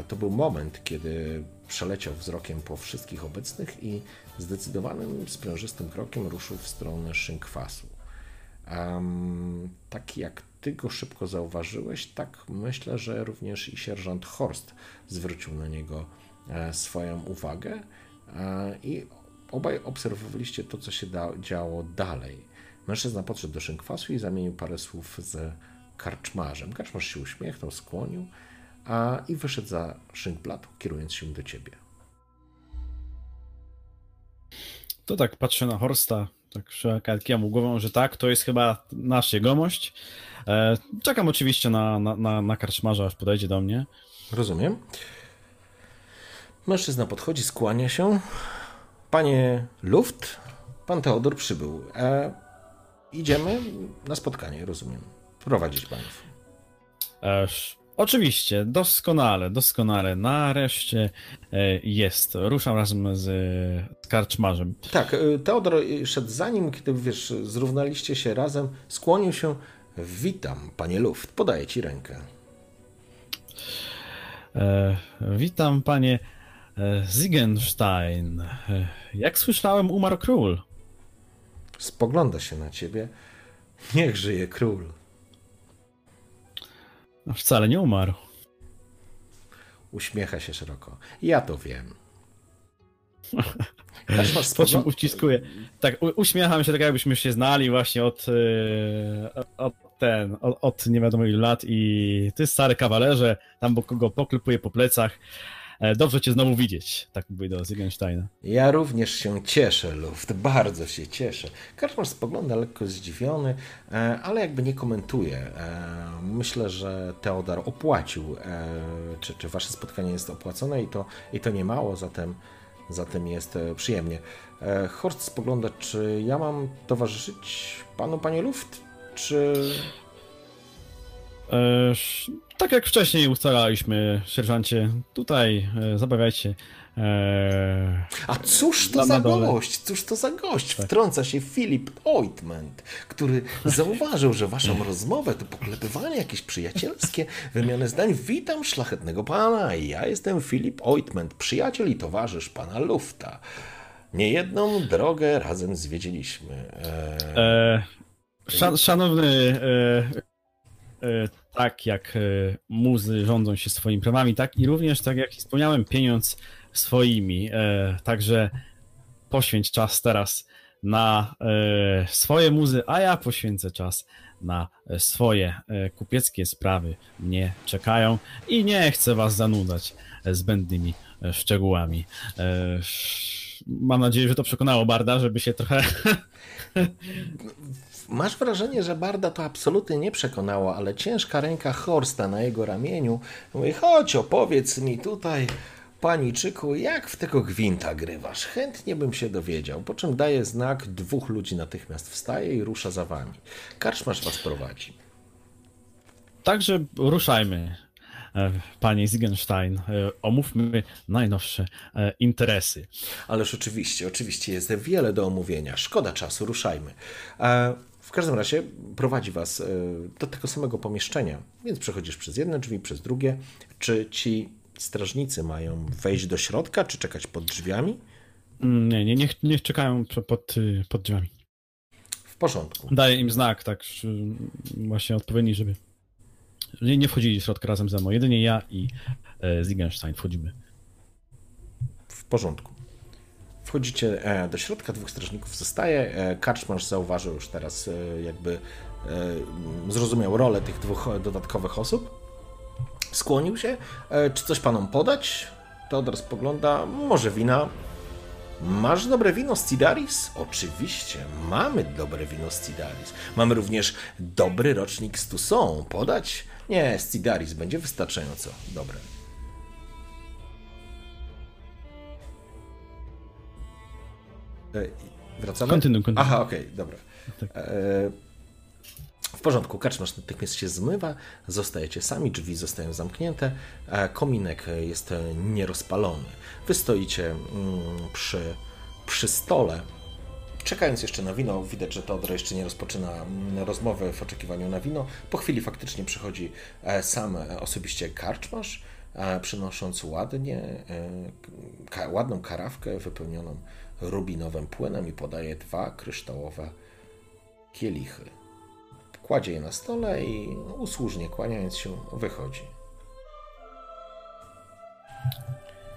To był moment, kiedy przeleciał wzrokiem po wszystkich obecnych i zdecydowanym, sprężystym krokiem ruszył w stronę szynkwasu. Um, tak jak ty go szybko zauważyłeś, tak myślę, że również i sierżant Horst zwrócił na niego e, swoją uwagę e, i obaj obserwowaliście to, co się działo dalej. Mężczyzna podszedł do szynkwasu i zamienił parę słów z karczmarzem. Karczmarz się uśmiechnął, skłonił a, i wyszedł za szynkblat, kierując się do ciebie. To tak patrzę na Horsta, tak mu głową, że tak, to jest chyba nasz jegomość. E, czekam oczywiście na, na, na, na karczmarza, aż podejdzie do mnie. Rozumiem. Mężczyzna podchodzi, skłania się. Panie Luft, pan Teodor przybył. E, idziemy na spotkanie, rozumiem. Prowadzić panów. E, oczywiście, doskonale, doskonale. Nareszcie e, jest. Ruszam razem z, z karczmarzem. Tak, e, Teodor szedł za nim, kiedy wiesz, zrównaliście się razem, skłonił się Witam, panie Luft, podaję ci rękę. E, witam, panie e, Ziegenstein. E, jak słyszałem, umarł król. Spogląda się na ciebie. Niech żyje król. No, Wcale nie umarł. Uśmiecha się szeroko. Ja to wiem. Też masz Po czym uściskuję. Tak, uśmiecham się tak, jakbyśmy się znali właśnie od, e, od ten, od, od nie wiadomo ilu lat i ty stary kawalerze, tam bo go poklepuję po plecach. E, Dobrze cię znowu widzieć, tak mówię do Ziegensteina. Ja również się cieszę, Luft, bardzo się cieszę. Karczmarz spogląda lekko zdziwiony, e, ale jakby nie komentuje. E, Myślę, że Teodor opłacił, czy, czy wasze spotkanie jest opłacone i to, i to nie mało, zatem, zatem jest przyjemnie. Horst spogląda, czy ja mam towarzyszyć panu, panie Luft, czy... E, sz- tak jak wcześniej ustalaliśmy, sierżancie, tutaj e, zabawiajcie się. E, A cóż to Na- za na gość? Cóż to za gość? Wtrąca się Filip Oitment, który zauważył, że waszą rozmowę to poklepywanie jakieś przyjacielskie, wymiany zdań. Witam szlachetnego pana. Ja jestem Filip Oitment, przyjaciel i towarzysz pana Lufta. Niejedną drogę razem zwiedziliśmy. Eee, e, szan, szanowny, e, e, tak jak e, muzy rządzą się swoimi prawami, tak i również, tak jak wspomniałem, pieniądz swoimi. E, także poświęć czas teraz na e, swoje muzy, a ja poświęcę czas na e, swoje e, kupieckie sprawy. Mnie czekają i nie chcę was zanudzać e, zbędnymi e, szczegółami. E, sz- Mam nadzieję, że to przekonało Barda, żeby się trochę Masz wrażenie, że Barda to absolutnie nie przekonało, ale ciężka ręka Horsta na jego ramieniu mówi, chodź opowiedz mi tutaj, paniczyku, jak w tego gwinta grywasz. Chętnie bym się dowiedział, po czym daje znak, dwóch ludzi natychmiast wstaje i rusza za wami. Karczmasz was prowadzi. Także ruszajmy, e, panie Ziegenstein. E, Omówmy najnowsze e, interesy. Ależ oczywiście, oczywiście jest wiele do omówienia. Szkoda czasu, ruszajmy. W każdym razie prowadzi was e, do tego samego pomieszczenia, więc przechodzisz przez jedne drzwi, przez drugie. Czy ci strażnicy mają wejść do środka, czy czekać pod drzwiami? Mm, Nie, nie, niech, niech czekają pod, y, pod drzwiami. W porządku. Daję im znak, tak właśnie odpowiedni, żeby nie, nie wchodzili do środka razem ze mną. Jedynie ja i e, Ziegenstein wchodzimy. W porządku. Wchodzicie e, do środka, dwóch strażników zostaje. E, Karczmarz zauważył już teraz, e, jakby zrozumiał rolę tych dwóch dodatkowych osób. Skłonił się. Czy coś panom podać? Teodor spogląda. Może wina. Masz dobre wino z Cidaris? Oczywiście, mamy dobre wino z Cidaris. Mamy również dobry rocznik z Tusson. Podać? Nie, z Cidaris będzie wystarczająco dobre. Wracamy? Kontynuuj, kontynuuj. Aha, okej, dobra. Tak. E, w porządku, kaczmarz natychmiast się zmywa, zostajecie sami, drzwi zostają zamknięte, e, kominek jest e, nierozpalony. Wy stoicie mm, przy, przy stole, czekając jeszcze na wino. Widać, że Teodor jeszcze nie rozpoczyna mm, rozmowy w oczekiwaniu na wino. Po chwili faktycznie przychodzi e, sam e, osobiście karczmarz, e, przynosząc ładnie, e, ładną karawkę wypełnioną rubinowym płynem i podaje dwa kryształowe kielichy. Kładzie je na stole i usłużnie kłaniając się wychodzi.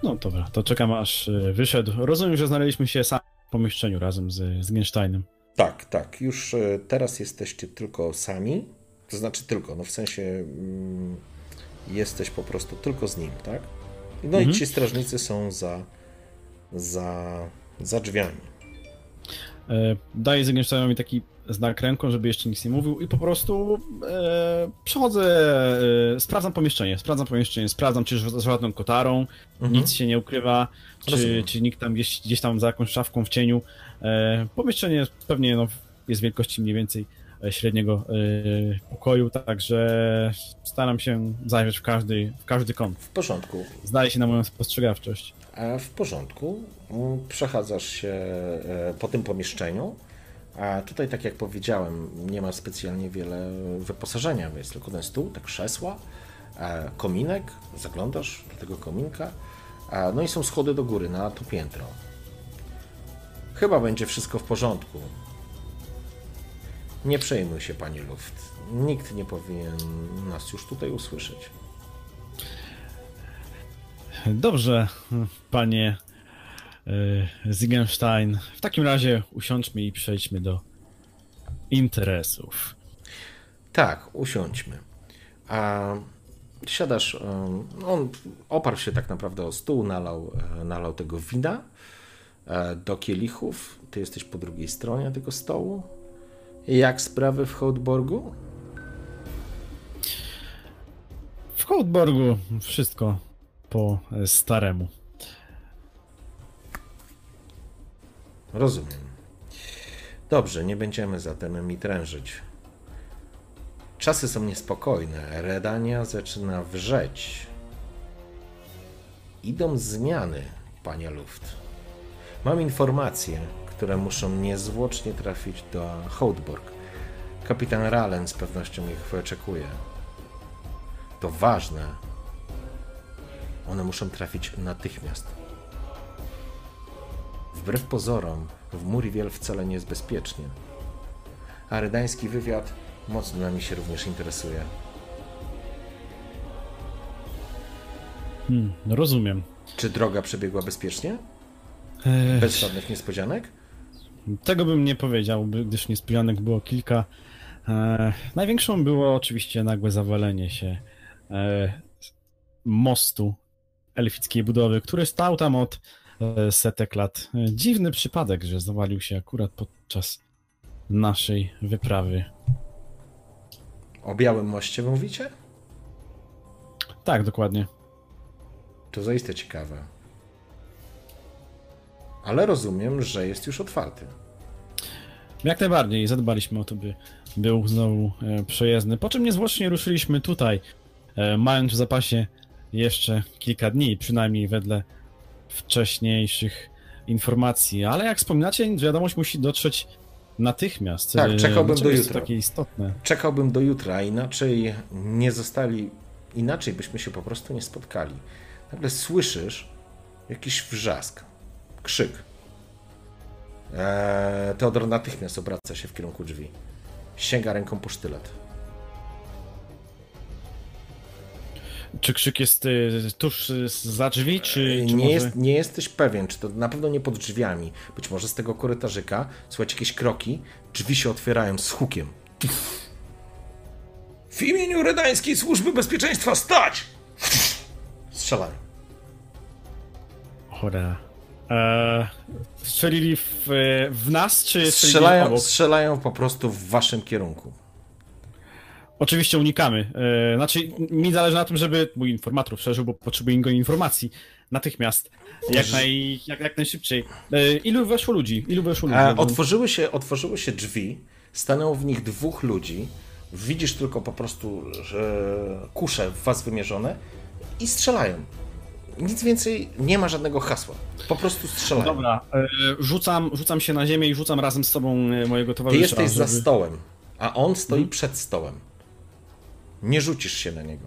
No dobra, to czekam aż e, wyszedł. Rozumiem, że znaleźliśmy się sami w pomieszczeniu razem z, z Gensteinem. Tak, tak. Już e, teraz jesteście tylko sami. To znaczy tylko, no w sensie mm, jesteś po prostu tylko z nim, tak? No i ci strażnicy są za, za, za drzwiami. E, daję Ziegensteinowi taki znak ręką, żeby jeszcze nic nie mówił i po prostu e, przechodzę, e, sprawdzam pomieszczenie, sprawdzam pomieszczenie, sprawdzam czy z żadną kotarą, nic się nie ukrywa, czy, czy nikt tam gdzieś, gdzieś tam za jakąś szafką w cieniu. E, pomieszczenie pewnie no, jest wielkości mniej więcej e, średniego e, pokoju, także staram się zajrzeć w każdy, w każdy kąt. W porządku. Zdaje się na moją spostrzegawczość. A w porządku. Przechadzasz się e, po tym pomieszczeniu. A tutaj, tak jak powiedziałem, nie ma specjalnie wiele wyposażenia. Jest tylko ten stół, te krzesła. e, kominek, zaglądasz do tego kominka, no i są schody do góry na to piętro. Chyba będzie wszystko w porządku. Nie przejmuj się, panie Luft. Nikt nie powinien nas już tutaj usłyszeć. Dobrze, panie Ziegenstein. W takim razie usiądźmy i przejdźmy do interesów. Tak, usiądźmy. A siadasz, um, on oparł się tak naprawdę o stół, nalał, e, nalał tego wina e, do kielichów. Ty jesteś po drugiej stronie tego stołu. Jak sprawy w Hołdborgu? W Hołdborgu wszystko po e, staremu. Rozumiem. Dobrze, nie będziemy zatem mi trężyć. Czasy są niespokojne. Redania zaczyna wrzeć. Idą zmiany, panie Luft. Mam informacje, które muszą niezwłocznie trafić do Hołdborg. Kapitan Ralen z pewnością ich wyczekuje. To ważne. One muszą trafić natychmiast. Wbrew pozorom, w Muriwiel wcale nie jest bezpiecznie. A redański wywiad mocno nami się również interesuje. Hmm, rozumiem. Czy droga przebiegła bezpiecznie? E, Bez żadnych niespodzianek? Tego bym nie powiedział, gdyż niespodzianek było kilka. E, największą było oczywiście nagłe zawalenie się e, mostu elfickiej budowy, który stał tam od setek lat. E, dziwny przypadek, że zawalił się akurat podczas naszej wyprawy. O Białym Moście mówicie? Tak, dokładnie. To zaiste ciekawe. Ale rozumiem, że jest już otwarty. Jak najbardziej zadbaliśmy o to, by był znowu e, przejezdny. Po czym niezwłocznie ruszyliśmy tutaj, e, mając w zapasie jeszcze kilka dni, przynajmniej wedle wcześniejszych informacji. Ale jak wspominacie, wiadomość musi dotrzeć natychmiast. Tak, czekałbym do jutra. takie istotne. Czekałbym do jutra, inaczej nie zostali, inaczej byśmy się po prostu nie spotkali. Nagle słyszysz jakiś wrzask, krzyk. Eee, Teodor natychmiast obraca się w kierunku drzwi. Sięga ręką po sztylet. Czy krzyk jest e, tuż e, za drzwi, czy, czy nie, może... jest, nie jesteś pewien, czy to na pewno nie pod drzwiami. Być może z tego korytarzyka słychać jakieś kroki, drzwi się otwierają z hukiem. W imieniu Redańskiej Służby Bezpieczeństwa stać! Strzelają. Cholera. E, strzelili w, e, w nas, czy Strzelają, obok? strzelają po prostu w waszym kierunku. Oczywiście unikamy. E, znaczy, mi zależy na tym, żeby mój informator przeżył, bo potrzebuję go informacji natychmiast. Jak, naj, jak, jak najszybciej. E, ilu weszło ludzi? Ilu weszło ludzi? Otworzyły, się, otworzyły się drzwi, stanęło w nich dwóch ludzi. Widzisz tylko po prostu, że kusze w was wymierzone i strzelają. Nic więcej, nie ma żadnego hasła. Po prostu strzelają. Dobra, e, rzucam, rzucam się na ziemię i rzucam razem z tobą mojego Ty towarzysza. jesteś za żeby- stołem, a on stoi Mhm. przed stołem. Nie rzucisz się na niego.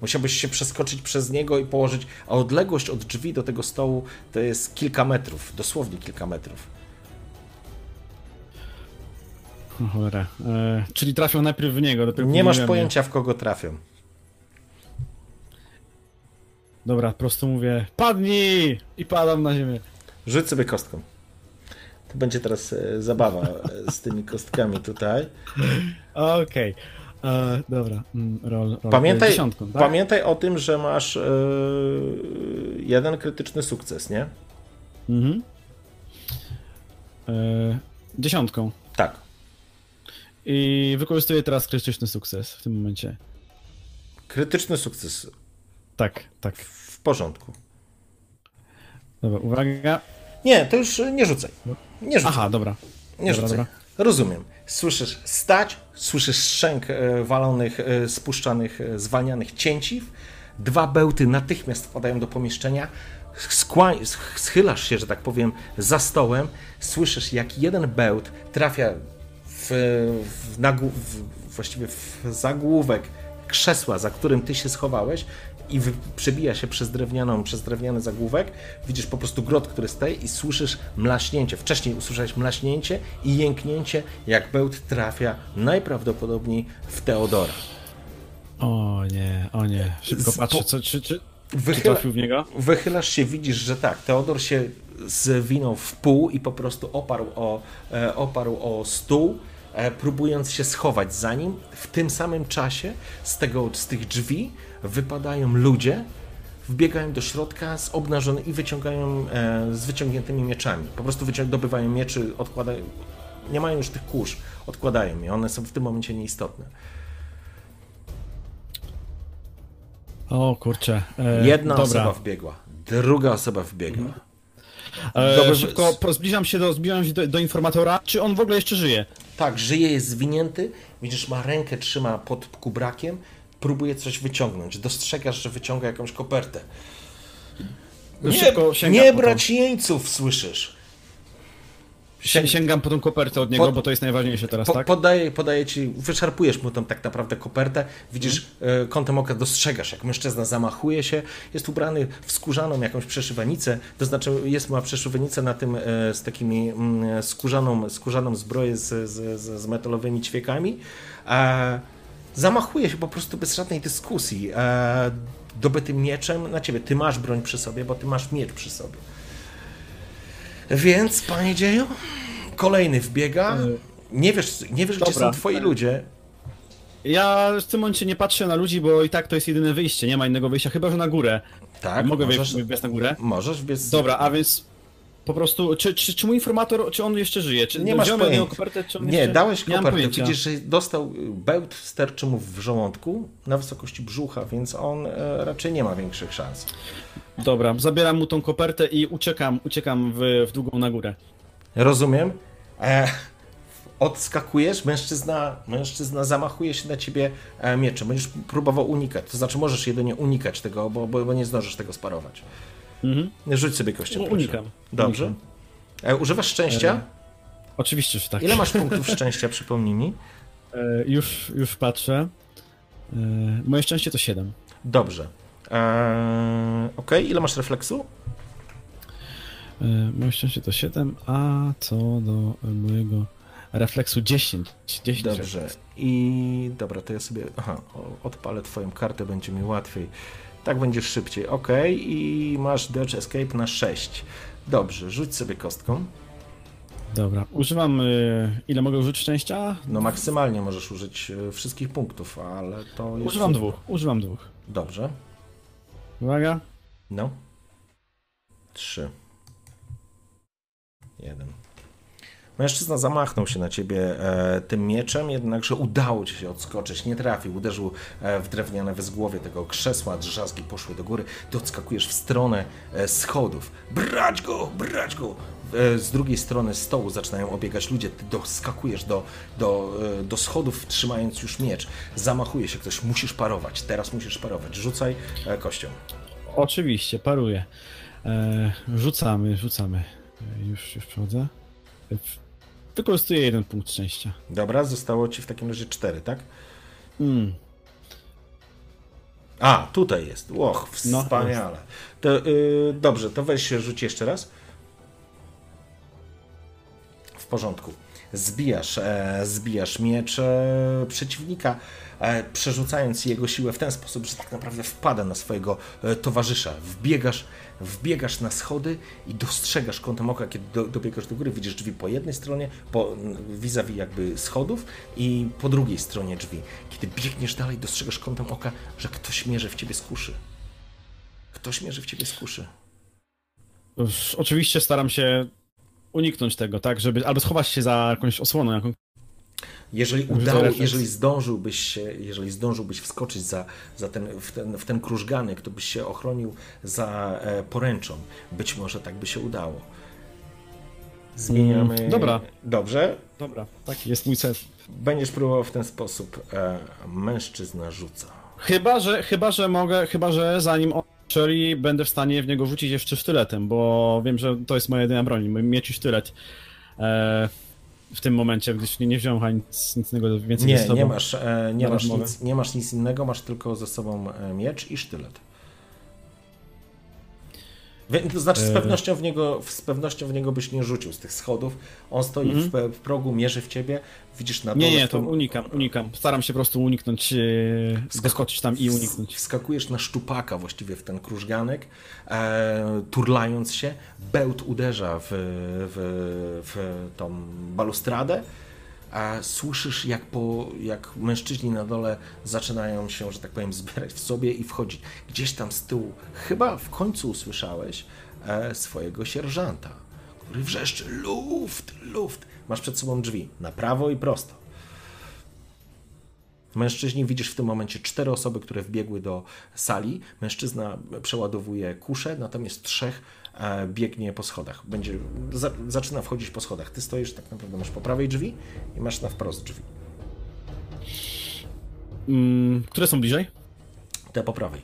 Musiałbyś się przeskoczyć przez niego i położyć, a odległość od drzwi do tego stołu to jest kilka metrów, dosłownie kilka metrów. Cholera. E, czyli trafią najpierw w niego. dopiero Nie masz we mnie. pojęcia, w kogo trafią. Dobra, po prostu mówię, padnij! I padam na ziemię. Rzuć sobie kostką. To będzie teraz e, zabawa e, z tymi kostkami tutaj. Okej. E, Dobra, mm, roll, roll. Pamiętaj, Dziesiątką, tak? pamiętaj o tym, że masz e, jeden krytyczny sukces, nie? Mhm. E, dziesiątką. Tak. I wykorzystuję teraz krytyczny sukces w tym momencie. Krytyczny sukces. Tak, tak. W porządku. Dobra, uwaga. Nie, to już nie rzucaj. Nie rzucaj. Aha, dobra. Nie dobra, rzucaj. dobra. Rozumiem. Słyszysz stać, słyszysz szczęk e, walonych, e, spuszczanych, e, zwalnianych cięciw. Dwa bełty natychmiast wpadają do pomieszczenia. Schylasz się, że tak powiem, za stołem. Słyszysz, jak jeden bełt trafia w, w, w, właściwie w zagłówek krzesła, za którym ty się schowałeś i wy- przebija się przez, drewnianą, przez drewniany zagłówek. Widzisz po prostu grot, który stoi i słyszysz mlaśnięcie. Wcześniej usłyszałeś mlaśnięcie i jęknięcie, jak bełt trafia najprawdopodobniej w Teodora. O nie, o nie. Szybko patrzę, co, czy, czy, czy Wychyla- trafił w niego? Wychylasz się, widzisz, że tak, Teodor się zwinął w pół i po prostu oparł o, e, oparł o stół, e, próbując się schować za nim. W tym samym czasie z, tego, z tych drzwi wypadają ludzie, wbiegają do środka z obnażony i wyciągają e, z wyciągniętymi mieczami. Po prostu wycią- dobywają mieczy, odkładają. Nie mają już tych kurz, odkładają je. One są w tym momencie nieistotne. O kurczę. E, Jedna dobra. osoba wbiegła, druga osoba wbiegła. E, Dobry- szybko zbliżam się, do, zbliżam się do, do informatora. Czy on w ogóle jeszcze żyje? Tak, żyje, jest zwinięty. Widzisz, ma rękę, trzyma pod kubrakiem, próbuje coś wyciągnąć. Dostrzegasz, że wyciąga jakąś kopertę. Nie, nie brać jeńców, słyszysz. Sięgam po tą kopertę od niego, Po- bo to jest najważniejsze teraz, Po, tak? podaję, podaję ci, wyczerpujesz mu tą tak naprawdę kopertę, widzisz, e, kątem oka dostrzegasz, jak mężczyzna zamachuje się, jest ubrany w skórzaną jakąś przeszywanicę, to znaczy jest ma przeszywanicę na tym e, z takimi mm, skórzaną, skórzaną zbroję z, z, z, z metalowymi ćwiekami, e, zamachuje się po prostu bez żadnej dyskusji, e, dobytym mieczem na ciebie, ty masz broń przy sobie, bo ty masz miecz przy sobie. Więc, panie dzieju, kolejny wbiega. Nie wiesz, nie wiesz gdzie E, są twoi ludzie. Ja w tym momencie nie patrzę na ludzi, bo i tak to jest jedyne wyjście, nie ma innego wyjścia, chyba że na górę. Tak, Mogę możesz, wejść na górę? możesz wbiec. Dobra, a więc po prostu, czy, czy, czy mój informator, czy on jeszcze żyje? Czy Nie masz pojęcia. kopertę, czy on Nie, jeszcze... dałeś kopertę. Widzisz, że dostał y, bełt sterczy mu w żołądku na wysokości brzucha, więc on e, raczej nie ma większych szans. Dobra, zabieram mu tą kopertę i uciekam, uciekam w, w długą na górę. Rozumiem. E, odskakujesz, mężczyzna, mężczyzna zamachuje się na ciebie e, mieczem. Będziesz próbował unikać. To znaczy możesz jedynie unikać tego, bo, bo, bo nie zdążysz tego sparować. Mhm. Rzuć sobie kością. Unikam. Dobrze. Unikam. E, używasz szczęścia? Oczywiście, że tak. Ile masz punktów szczęścia, przypomnij mi? E, już, już patrzę. E, moje szczęście to 7. Dobrze. Eee, ok, ile masz refleksu? E, moje szczęście to 7, a co do e, mojego refleksu 10. 10 Dobrze. refleks. I dobra, to ja sobie. Aha, odpalę Twoją kartę, będzie mi łatwiej. Tak będziesz szybciej. Ok, i masz Dodge Escape na 6. Dobrze, rzuć sobie kostką. Dobra, używam. E, ile mogę użyć szczęścia? No maksymalnie możesz użyć e, wszystkich punktów, ale to jest. Używam dwóch, używam dwóch. Dobrze. Uwaga. No. Trzy. Jeden. Mężczyzna zamachnął się na ciebie e, tym mieczem, jednakże udało ci się odskoczyć. Nie trafił, uderzył e, w drewniane wezgłowie tego krzesła, drzazgi poszły do góry. Ty odskakujesz w stronę e, schodów. Brać go, brać go! Z drugiej strony stołu zaczynają obiegać ludzie. Ty doskakujesz do, do, do schodów, trzymając już miecz. Zamachuje się ktoś, musisz parować. Teraz musisz parować. Rzucaj kością. Oczywiście, paruję. Rzucamy, rzucamy. Już, już przechodzę. Wykorzystuję jeden punkt szczęścia. Dobra, zostało ci w takim razie cztery, tak? Mm. A, tutaj jest. Och, No, wspaniale. To, y, dobrze, to weź się rzuć jeszcze raz. W porządku. Zbijasz, e, zbijasz miecz e, przeciwnika, przerzucając jego siłę w ten sposób, że tak naprawdę wpada na swojego e, towarzysza. Wbiegasz, wbiegasz na schody i dostrzegasz kątem oka, kiedy do, dobiegasz do góry, widzisz drzwi po jednej stronie, po vis-a-vis jakby schodów i po drugiej stronie drzwi. Kiedy biegniesz dalej, dostrzegasz kątem oka, że ktoś mierzy w ciebie z kuszy. Ktoś mierzy w ciebie z kuszy. Oczywiście staram się uniknąć tego, tak, żeby albo schować się za jakąś osłoną, jaką... Jeżeli Użyję udało, jeżeli zdążyłbyś się, jeżeli zdążyłbyś wskoczyć za, za ten, w, ten, w ten krużganek, to byś się ochronił za e, poręczą. Być może tak by się udało. Zmieniamy. Mm, dobra. Dobrze. Dobra, taki jest mój cel. Będziesz próbował w ten sposób. E, mężczyzna rzuca. Chyba, że, chyba, że mogę, chyba, że zanim on strzeli, będę w stanie w niego rzucić jeszcze sztyletem, bo wiem, że to jest moja jedyna broń, miecz i sztylet. E, w tym momencie, gdyż nie, nie wziąłem chyba nic, nic innego więcej ze Nie, sobą. nie masz, e, nie, masz nic, nie masz nic innego, masz tylko ze sobą e, miecz i sztylet. To znaczy z E. pewnością, w niego, z pewnością w niego byś nie rzucił z tych schodów. On stoi w, w progu, mierzy w ciebie, widzisz na dole. Mhm. Nie, nie, to unikam, unikam. Staram się po prostu uniknąć, e, doskoczyć tam i uniknąć. Wskakujesz na szczupaka właściwie w ten krużganek, e, turlając się. Bełt uderza w, w, w tą balustradę. A słyszysz, jak, po, jak mężczyźni na dole zaczynają się, że tak powiem, zbierać w sobie i wchodzić. Gdzieś tam z tyłu, chyba w końcu usłyszałeś e, swojego sierżanta, który wrzeszczy: Luft, luft. Masz przed sobą drzwi, na prawo i prosto. Mężczyźni, widzisz w tym momencie cztery osoby, które wbiegły do sali. Mężczyzna przeładowuje kuszę, natomiast trzech biegnie po schodach. Będzie, za, zaczyna wchodzić po schodach. Ty stoisz tak naprawdę, masz po prawej drzwi i masz na wprost drzwi. Mm, które są bliżej? Te po prawej.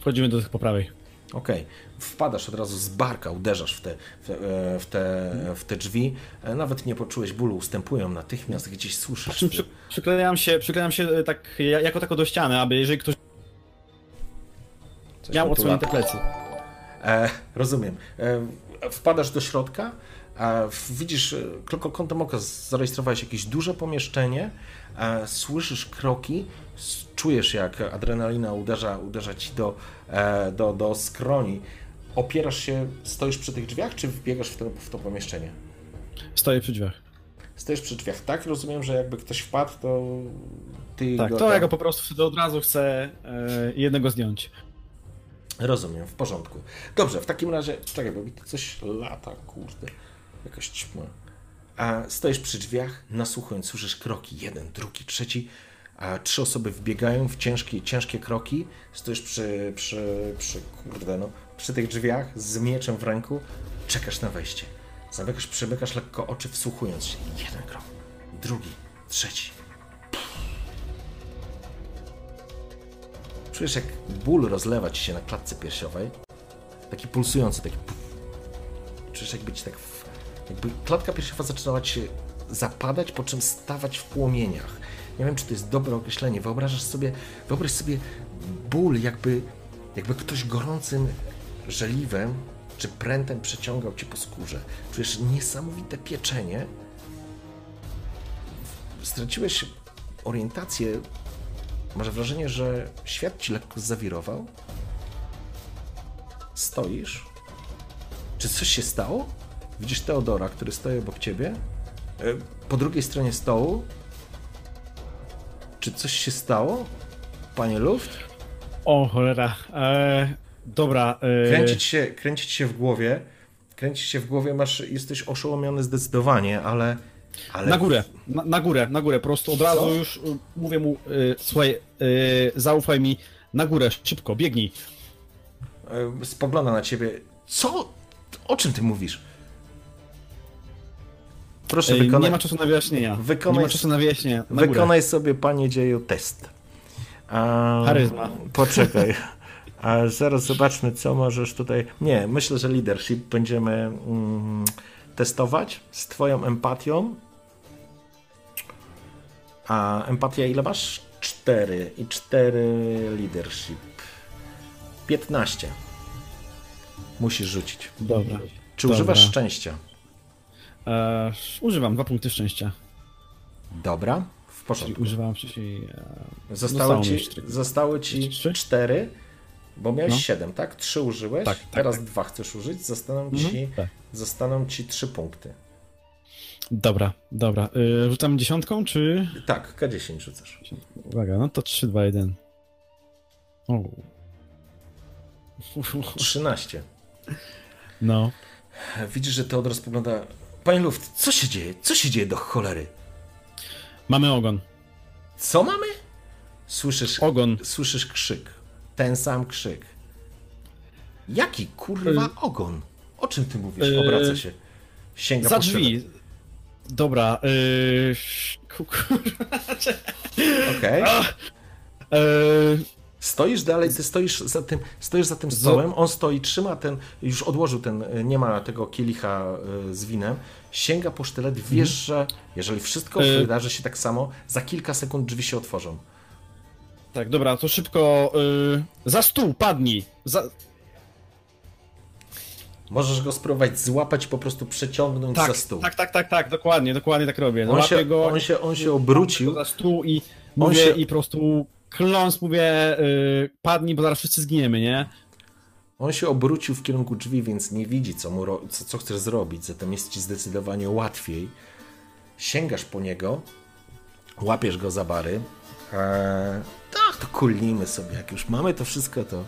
Wchodzimy do tych po prawej. Okej, wpadasz od razu z barka, uderzasz w te, w, e, w, te, w te drzwi. E, Nawet nie poczułeś bólu, ustępują natychmiast, gdzieś słyszysz. Przy, przy, przyklejam się, przyklejam się e, tak ja- jako tako do ściany, aby jeżeli ktoś Coś miał odsłonięte plecy. E, rozumiem. E, wpadasz do środka, w- widzisz, e, tylko kątem oka zarejestrowałeś jakieś duże pomieszczenie, e, słyszysz kroki, czujesz jak adrenalina uderza, uderza ci do, e, do, do skroni. Opierasz się, stoisz przy tych drzwiach, czy wbiegasz w to, w to pomieszczenie? Stoję przy drzwiach. Stoisz przy drzwiach, tak? Rozumiem, że jakby ktoś wpadł, to ty Tak, go to ja go po prostu wtedy od razu chcę e, jednego zdjąć. Rozumiem, w porządku. Dobrze, w takim razie, czekaj, bo mi coś lata, kurde, jakaś ćma. A stoisz przy drzwiach, nasłuchując, słyszysz kroki, jeden, drugi, trzeci, a trzy osoby wbiegają w ciężkie, ciężkie kroki, stoisz przy, przy, przy, kurde no, przy tych drzwiach z mieczem w ręku, czekasz na wejście. Zamykasz, przymykasz lekko oczy, wsłuchując się. Jeden krok, drugi, trzeci. Czujesz, jak ból rozlewa ci się na klatce piersiowej. Taki pulsujący, taki. Czujesz, jakby ci tak... Jakby klatka piersiowa zaczynała ci się zapadać, po czym stawać w płomieniach. Nie wiem, czy to jest dobre określenie. Wyobrażasz sobie... Wyobraź sobie ból, jakby... Jakby ktoś gorącym żeliwem czy prętem przeciągał cię po skórze. Czujesz niesamowite pieczenie. Straciłeś orientację Masz wrażenie, że świat ci lekko zawirował? Stoisz? Czy coś się stało? Widzisz Teodora, który stoi obok ciebie? E, Po drugiej stronie stołu? Czy coś się stało? Panie Luft? O, cholera. E, dobra. E, Kręcić się, kręcić się w głowie. Kręcić się w głowie, masz, jesteś oszołomiony zdecydowanie, ale... ale Na górę, na, na górę, na górę, po prostu od razu Co? już y, mówię mu, y, słuchaj, y, zaufaj mi, na górę, szybko, biegnij. E, Spogląda na ciebie. Co? O czym ty mówisz? Proszę, Ej, wykonaj... nie ma czasu na wyjaśnienia. wykonaj- Nie ma czasu na wyjaśnienia. Na górę. Wykonaj sobie, panie dzieju, test. A, Charyzma. Poczekaj. A zaraz zobaczmy, co możesz tutaj. Nie, myślę, że leadership będziemy mm, testować z Twoją empatią. A empatia ile masz? 4 i 4 leadership. 15. Musisz rzucić. Dobra. Czy Dobra. używasz szczęścia? E, używam dwa punkty szczęścia. Dobra, w Czyli porządku. używałem wcześniej. E, Zostały Zostało mi ci, zostały ci jeszcze trzy? cztery, bo miałeś No. siedem, tak? Trzy użyłeś, Tak, tak, teraz tak. dwa chcesz użyć, zostaną Mhm, ci, tak. zostaną ci trzy punkty. Dobra, dobra. E, rzucam dziesiątką, czy. Tak, K10 rzucasz. Uwaga, no to 3, 2, 1. O. 13. No. Widzisz, że Teodor spogląda. Panie Luft, co się dzieje? Co się dzieje do cholery? Mamy ogon. Co mamy? Słyszysz, Ogon. słyszysz krzyk. Ten sam krzyk. Jaki kurwa Y- ogon? O czym ty mówisz? Y- Obraca się. Sięga Za drzwi. Dobra. Yy. Okej. Yy, Stoisz dalej, ty stoisz za tym, stoisz za tym stołem, on stoi, trzyma ten, już odłożył ten, y, nie ma tego kielicha y, z winem, sięga po sztylet, wiesz, że jeżeli wszystko wydarzy się tak samo, za kilka sekund drzwi się otworzą. Tak, dobra, to szybko. za stół, padnij! Za... Możesz go spróbować złapać i po prostu przeciągnąć Tak, za stół. tak, tak, tak, tak, dokładnie, dokładnie tak robię. On się, go, on, się, on się obrócił, za stół i mówię się- i po prostu kląs mówię, y, padnij, bo zaraz wszyscy zginiemy, nie? on się obrócił w kierunku drzwi, więc nie widzi, co, mu, ro- co, co chcesz zrobić, zatem jest ci zdecydowanie łatwiej. Sięgasz po niego, łapiesz go za bary. Eee, tak, to kulnijmy sobie. Jak już mamy to wszystko, to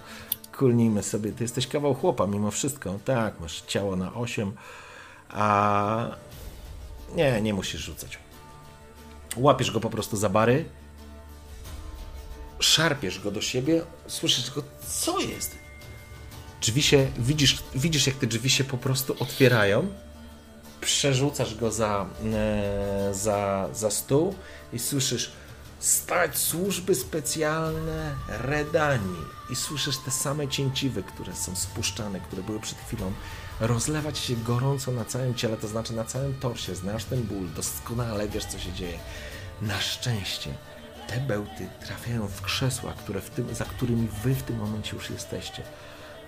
kulnijmy sobie. Ty jesteś kawał chłopa mimo wszystko. Tak, masz ciało na 8, a nie, nie musisz rzucać. Łapiesz go po prostu za bary, szarpiesz go do siebie, słyszysz go, co jest? Drzwi się, widzisz, widzisz jak te drzwi się po prostu otwierają, przerzucasz go za, e, za, za stół i słyszysz stać służby specjalne Redani i słyszysz te same cięciwy, które są spuszczane, które były przed chwilą, rozlewać się gorąco na całym ciele, to znaczy na całym torsie, znasz ten ból, doskonale wiesz co się dzieje. Na szczęście te bełty trafiają w krzesła, które w tym, za którymi wy w tym momencie już jesteście.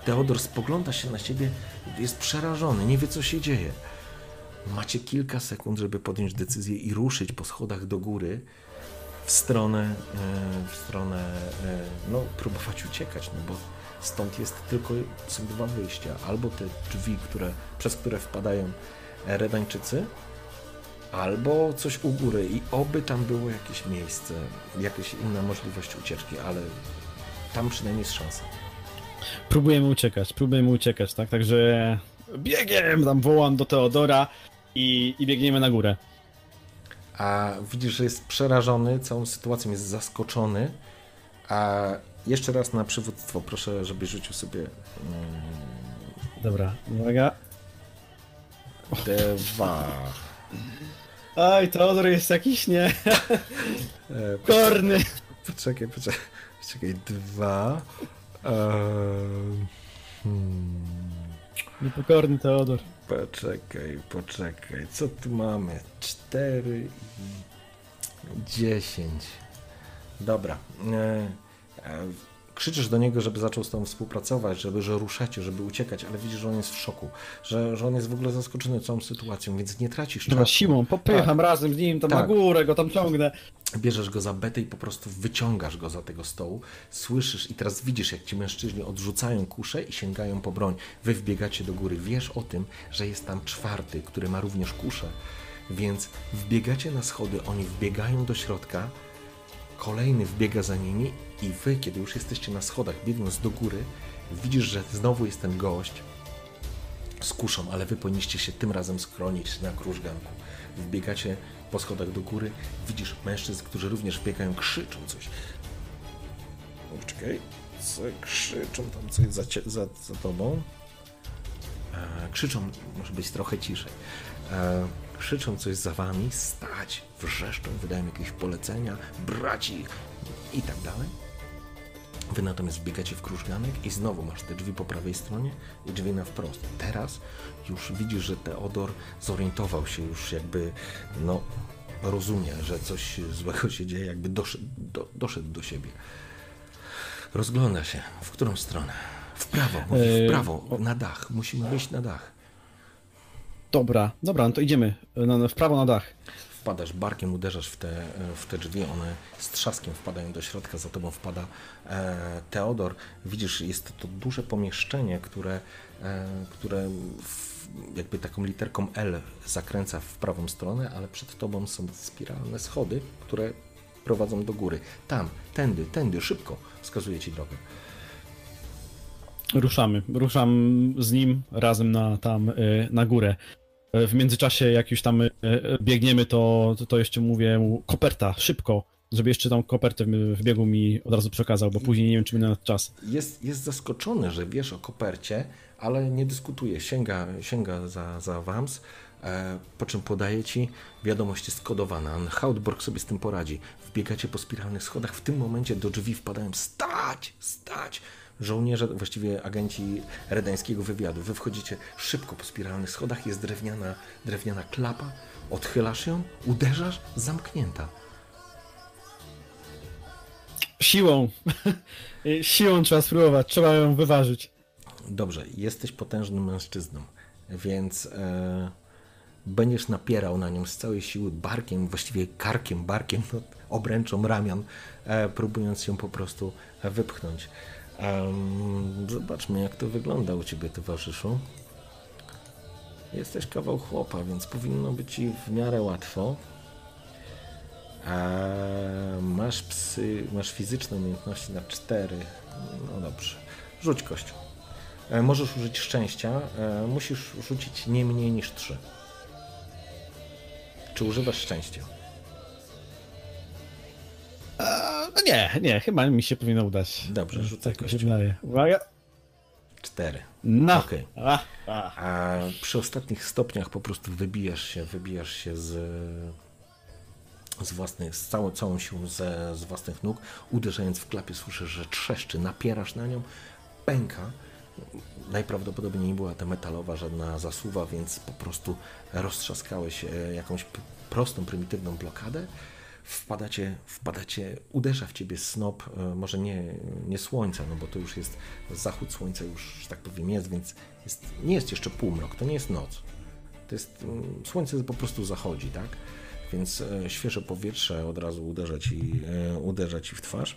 Teodor spogląda się na siebie, jest przerażony, nie wie co się dzieje. Macie kilka sekund, żeby podjąć decyzję i ruszyć po schodach do góry w stronę, e, w stronę, e, no próbować uciekać, no bo stąd jest tylko, są dwa wyjścia. Albo te drzwi, które, przez które wpadają e, Redańczycy, albo coś u góry i oby tam było jakieś miejsce, jakaś inna możliwość ucieczki, ale tam przynajmniej jest szansa. Próbujemy uciekać, próbujemy uciekać, tak? Także biegiem, tam wołam do Teodora i, i biegniemy na górę. A widzisz, że jest przerażony całą sytuacją, jest zaskoczony. A jeszcze raz na przywództwo proszę, żebyś rzucił sobie mm, Dobra, uwaga. dwa. Oj, Teodor jest jakiś nie. E, Korny. poczekaj, poczekaj, poczekaj, dwa. Ehm, hmm, Niepokorny Teodor. Poczekaj, poczekaj, co tu mamy? Cztery i dziesięć. Dobra. E, e, krzyczysz do niego, żeby zaczął z tobą współpracować, żeby, że ruszacie, żeby uciekać, ale widzisz, że on jest w szoku, że, że on jest w ogóle zaskoczony całą sytuacją, więc nie tracisz Dobra, czasu. siłą, popycham razem z nim tam Tak. na górę, go tam ciągnę. Bierzesz go za betę i po prostu wyciągasz go za tego stołu. Słyszysz i teraz widzisz, jak ci mężczyźni odrzucają kuszę i sięgają po broń. Wy wbiegacie do góry. Wiesz o tym, że jest tam czwarty, który ma również kuszę. Więc wbiegacie na schody, oni wbiegają do środka, kolejny wbiega za nimi i wy, kiedy już jesteście na schodach, biegnąc do góry, widzisz, że znowu jest ten gość z kuszą, ale wy powinniście się tym razem schronić na krużganku. Wbiegacie po schodach do góry, widzisz mężczyzn, którzy również biegają, krzyczą coś. O, czekaj, co krzyczą tam coś za, za, za tobą? E, krzyczą, może być trochę ciszej. E, krzyczą coś za wami, stać, wrzeszczą, wydają jakieś polecenia, brać ich i tak dalej. Wy natomiast wbiegacie w krużganek i znowu masz te drzwi po prawej stronie i drzwi na wprost. Teraz już widzisz, że Teodor zorientował się już jakby, no, rozumie, że coś złego się dzieje, jakby doszedł do, doszedł do siebie. Rozgląda się. W którą stronę? W prawo, mówi w Yy, prawo, na dach. Musimy wyjść na dach. Dobra, dobra, no to idziemy na, na, w prawo na dach. Wpadasz barkiem, uderzasz w te, w te drzwi, one z trzaskiem wpadają do środka, za tobą wpada e, Teodor. Widzisz, jest to duże pomieszczenie, które, e, które w, jakby taką literką L zakręca w prawą stronę, ale przed tobą są spiralne schody, które prowadzą do góry. Tam, tędy, tędy, szybko, wskazuje ci drogę. Ruszamy, ruszam z nim razem na tam y, na górę. Y, W międzyczasie, jak już tam y, y, biegniemy, to, to jeszcze mówię mu koperta, szybko, żeby jeszcze tą kopertę w biegu mi od razu przekazał, bo później nie wiem, czy będę na czas. jest, jest zaskoczony, że wiesz o kopercie, ale nie dyskutuje. Sięga, sięga za, za Wams, E, po czym podaje ci, wiadomość jest kodowana. Hautborg sobie z tym poradzi. Wbiegacie po spiralnych schodach. W tym momencie do drzwi wpadają stać, stać. Żołnierze, właściwie agenci redańskiego wywiadu. Wy wchodzicie szybko po spiralnych schodach. Jest drewniana, drewniana klapa. Odchylasz ją, uderzasz, zamknięta. Siłą. Siłą trzeba spróbować, trzeba ją wyważyć. Dobrze, jesteś potężnym mężczyzną, więc e, będziesz napierał na nią z całej siły barkiem, właściwie karkiem, barkiem, no, obręczą ramion, e, próbując ją po prostu wypchnąć. Zobaczmy, jak to wygląda u ciebie, towarzyszu. Jesteś kawał chłopa, więc powinno być ci w miarę łatwo. Masz psy, masz fizyczne umiejętności na 4. No dobrze. Rzuć kością. E, Możesz użyć szczęścia. e, Musisz rzucić nie mniej niż 3. Czy używasz szczęścia? No nie, nie, chyba mi się powinno udać. Dobrze, rzucaj Tak kością. Uwaga. 4. No. Okej. A, a. A przy ostatnich stopniach po prostu wybijasz się, wybijasz się z, z własnych, z całą, całą siłą ze, z własnych nóg, uderzając w klapie słyszysz, że trzeszczy, napierasz na nią, pęka. Najprawdopodobniej nie była to metalowa żadna zasuwa, więc po prostu roztrzaskałeś e, jakąś prostą, prymitywną blokadę. Wpadacie, wpadacie, uderza w ciebie snop, e, może nie, nie słońca, no bo to już jest zachód słońca, już że tak powiem jest, więc jest, nie jest jeszcze półmrok, to nie jest noc. To jest, mm, słońce po prostu zachodzi, tak? Więc e, świeże powietrze od razu uderza ci, e, uderza ci w twarz.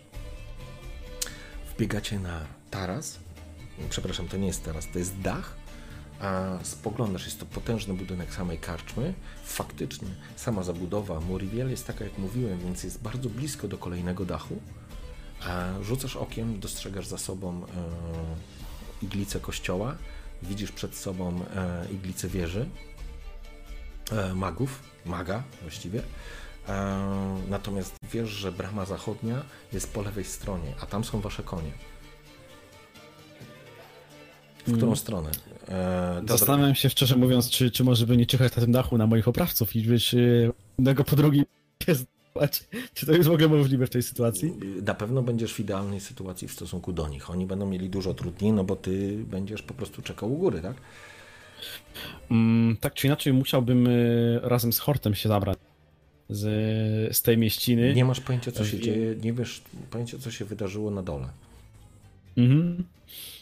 Wbiegacie na taras. Przepraszam, to nie jest taras, to jest dach. A spoglądasz, jest to potężny budynek samej karczmy. Faktycznie sama zabudowa Muriel jest taka, jak mówiłem, więc jest bardzo blisko do kolejnego dachu. A rzucasz okiem, dostrzegasz za sobą e, iglicę kościoła, widzisz przed sobą e, iglicę wieży e, magów, maga właściwie. E, natomiast wiesz, że brama zachodnia jest po lewej stronie, a tam są wasze konie. W którą stronę? E. Zastanawiam się szczerze mówiąc, czy, czy może by nie czyhać na tym dachu na moich oprawców i być y, jednego po drugim Czy to jest w ogóle możliwe w tej sytuacji? Na pewno będziesz w idealnej sytuacji w stosunku do nich. Oni będą mieli dużo trudniej, no bo ty będziesz po prostu czekał u góry, tak? Mm, tak czy inaczej musiałbym y, razem z Hortem się zabrać z, z tej mieściny. Nie masz pojęcia, co się Wie- dzieje, nie wiesz pojęcia, co się wydarzyło na dole. Mhm.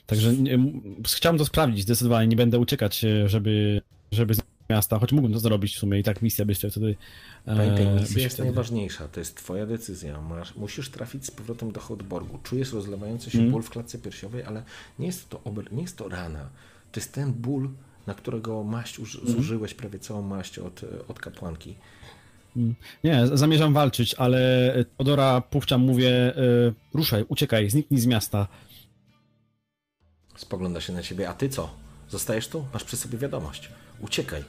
Także nie, chciałem to sprawdzić zdecydowanie. Nie będę uciekać, e, żeby, żeby z miasta, choć mógłbym to zrobić w sumie i tak misja by się wtedy. e, Pamiętaj, misja jest wtedy- najważniejsza, to jest twoja decyzja. Masz, musisz trafić z powrotem do Hotborgu. Czujesz rozlewający się Mhm. ból w klatce piersiowej, ale nie jest to, ober, nie jest to rana. To jest ten ból, na którego maść uży, Mhm. zużyłeś prawie całą maść od, od kapłanki. Nie, z- zamierzam walczyć, ale Odora puszczam, mówię, e, ruszaj, uciekaj, zniknij z miasta. Spogląda się na ciebie, a ty co? Zostajesz tu? Masz przy sobie wiadomość. Uciekaj.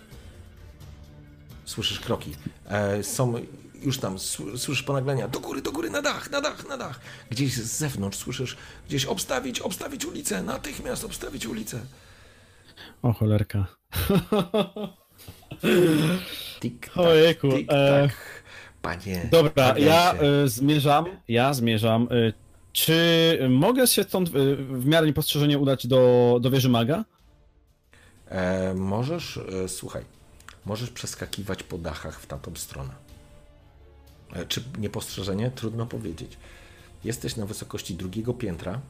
Słyszysz kroki. E, są już tam, sł- słyszysz ponaglenia. Do góry, do góry, na dach, na dach, na dach. Gdzieś z zewnątrz słyszysz, gdzieś obstawić, obstawić ulicę, natychmiast obstawić ulicę. O cholerka. Tik, tak, Ojejku, tik, e, tak. Panie. Dobra, agencie. ja e, zmierzam, ja zmierzam. E, czy mogę się stąd e, w miarę niepostrzeżenie udać do, do wieży maga? E, możesz, e, słuchaj, możesz przeskakiwać po dachach w tamtą stronę. E, czy niepostrzeżenie? Trudno powiedzieć. Jesteś na wysokości drugiego piętra,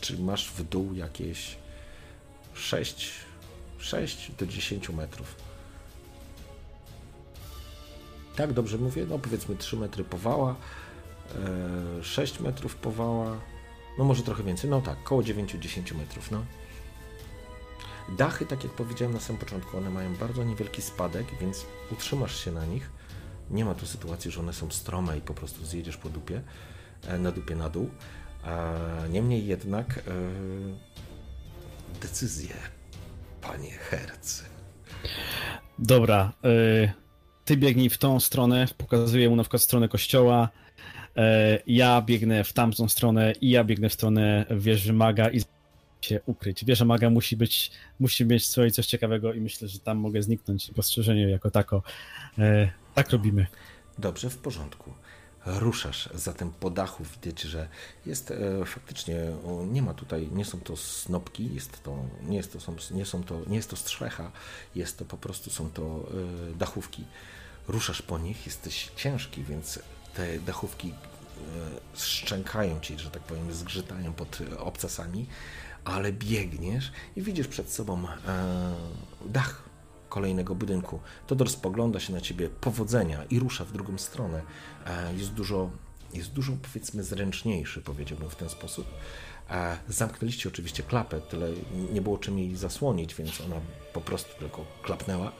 czy masz w dół jakieś 6, 6 do 10 metrów. Tak, dobrze mówię? No powiedzmy 3 metry powała, 6 metrów powała, no może trochę więcej, no tak, koło 9-10 metrów, no. Dachy, tak jak powiedziałem na samym początku, one mają bardzo niewielki spadek, więc utrzymasz się na nich. Nie ma tu sytuacji, że one są strome i po prostu zjedziesz po dupie, e, na dupie na dół. A Niemniej jednak e, decyzje, panie Herc. Dobra, e, ty biegnij w tą stronę, pokazuję mu na przykład stronę kościoła, e, ja biegnę w tamtą stronę i ja biegnę w stronę wieży maga i się ukryć. Wieża maga musi być, musi mieć swoje coś ciekawego i myślę, że tam mogę zniknąć postrzeżenie jako tako. E, tak robimy. Dobrze, w porządku. Ruszasz zatem po dachu, widać, że jest e, faktycznie, nie ma tutaj, nie są to snopki, jest to, nie, jest to, są, nie, są to, nie jest to strzecha, jest to po prostu, są to e, dachówki. Ruszasz po nich, jesteś ciężki, więc te dachówki e, szczękają ci, że tak powiem, zgrzytają pod e, obcasami, ale biegniesz i widzisz przed sobą e, dach kolejnego budynku. Todor spogląda się na ciebie powodzenia i rusza w drugą stronę. Jest dużo, jest dużo powiedzmy zręczniejszy, powiedziałbym w ten sposób. Zamknęliście oczywiście klapę, tyle nie było czym jej zasłonić, więc ona po prostu tylko klapnęła.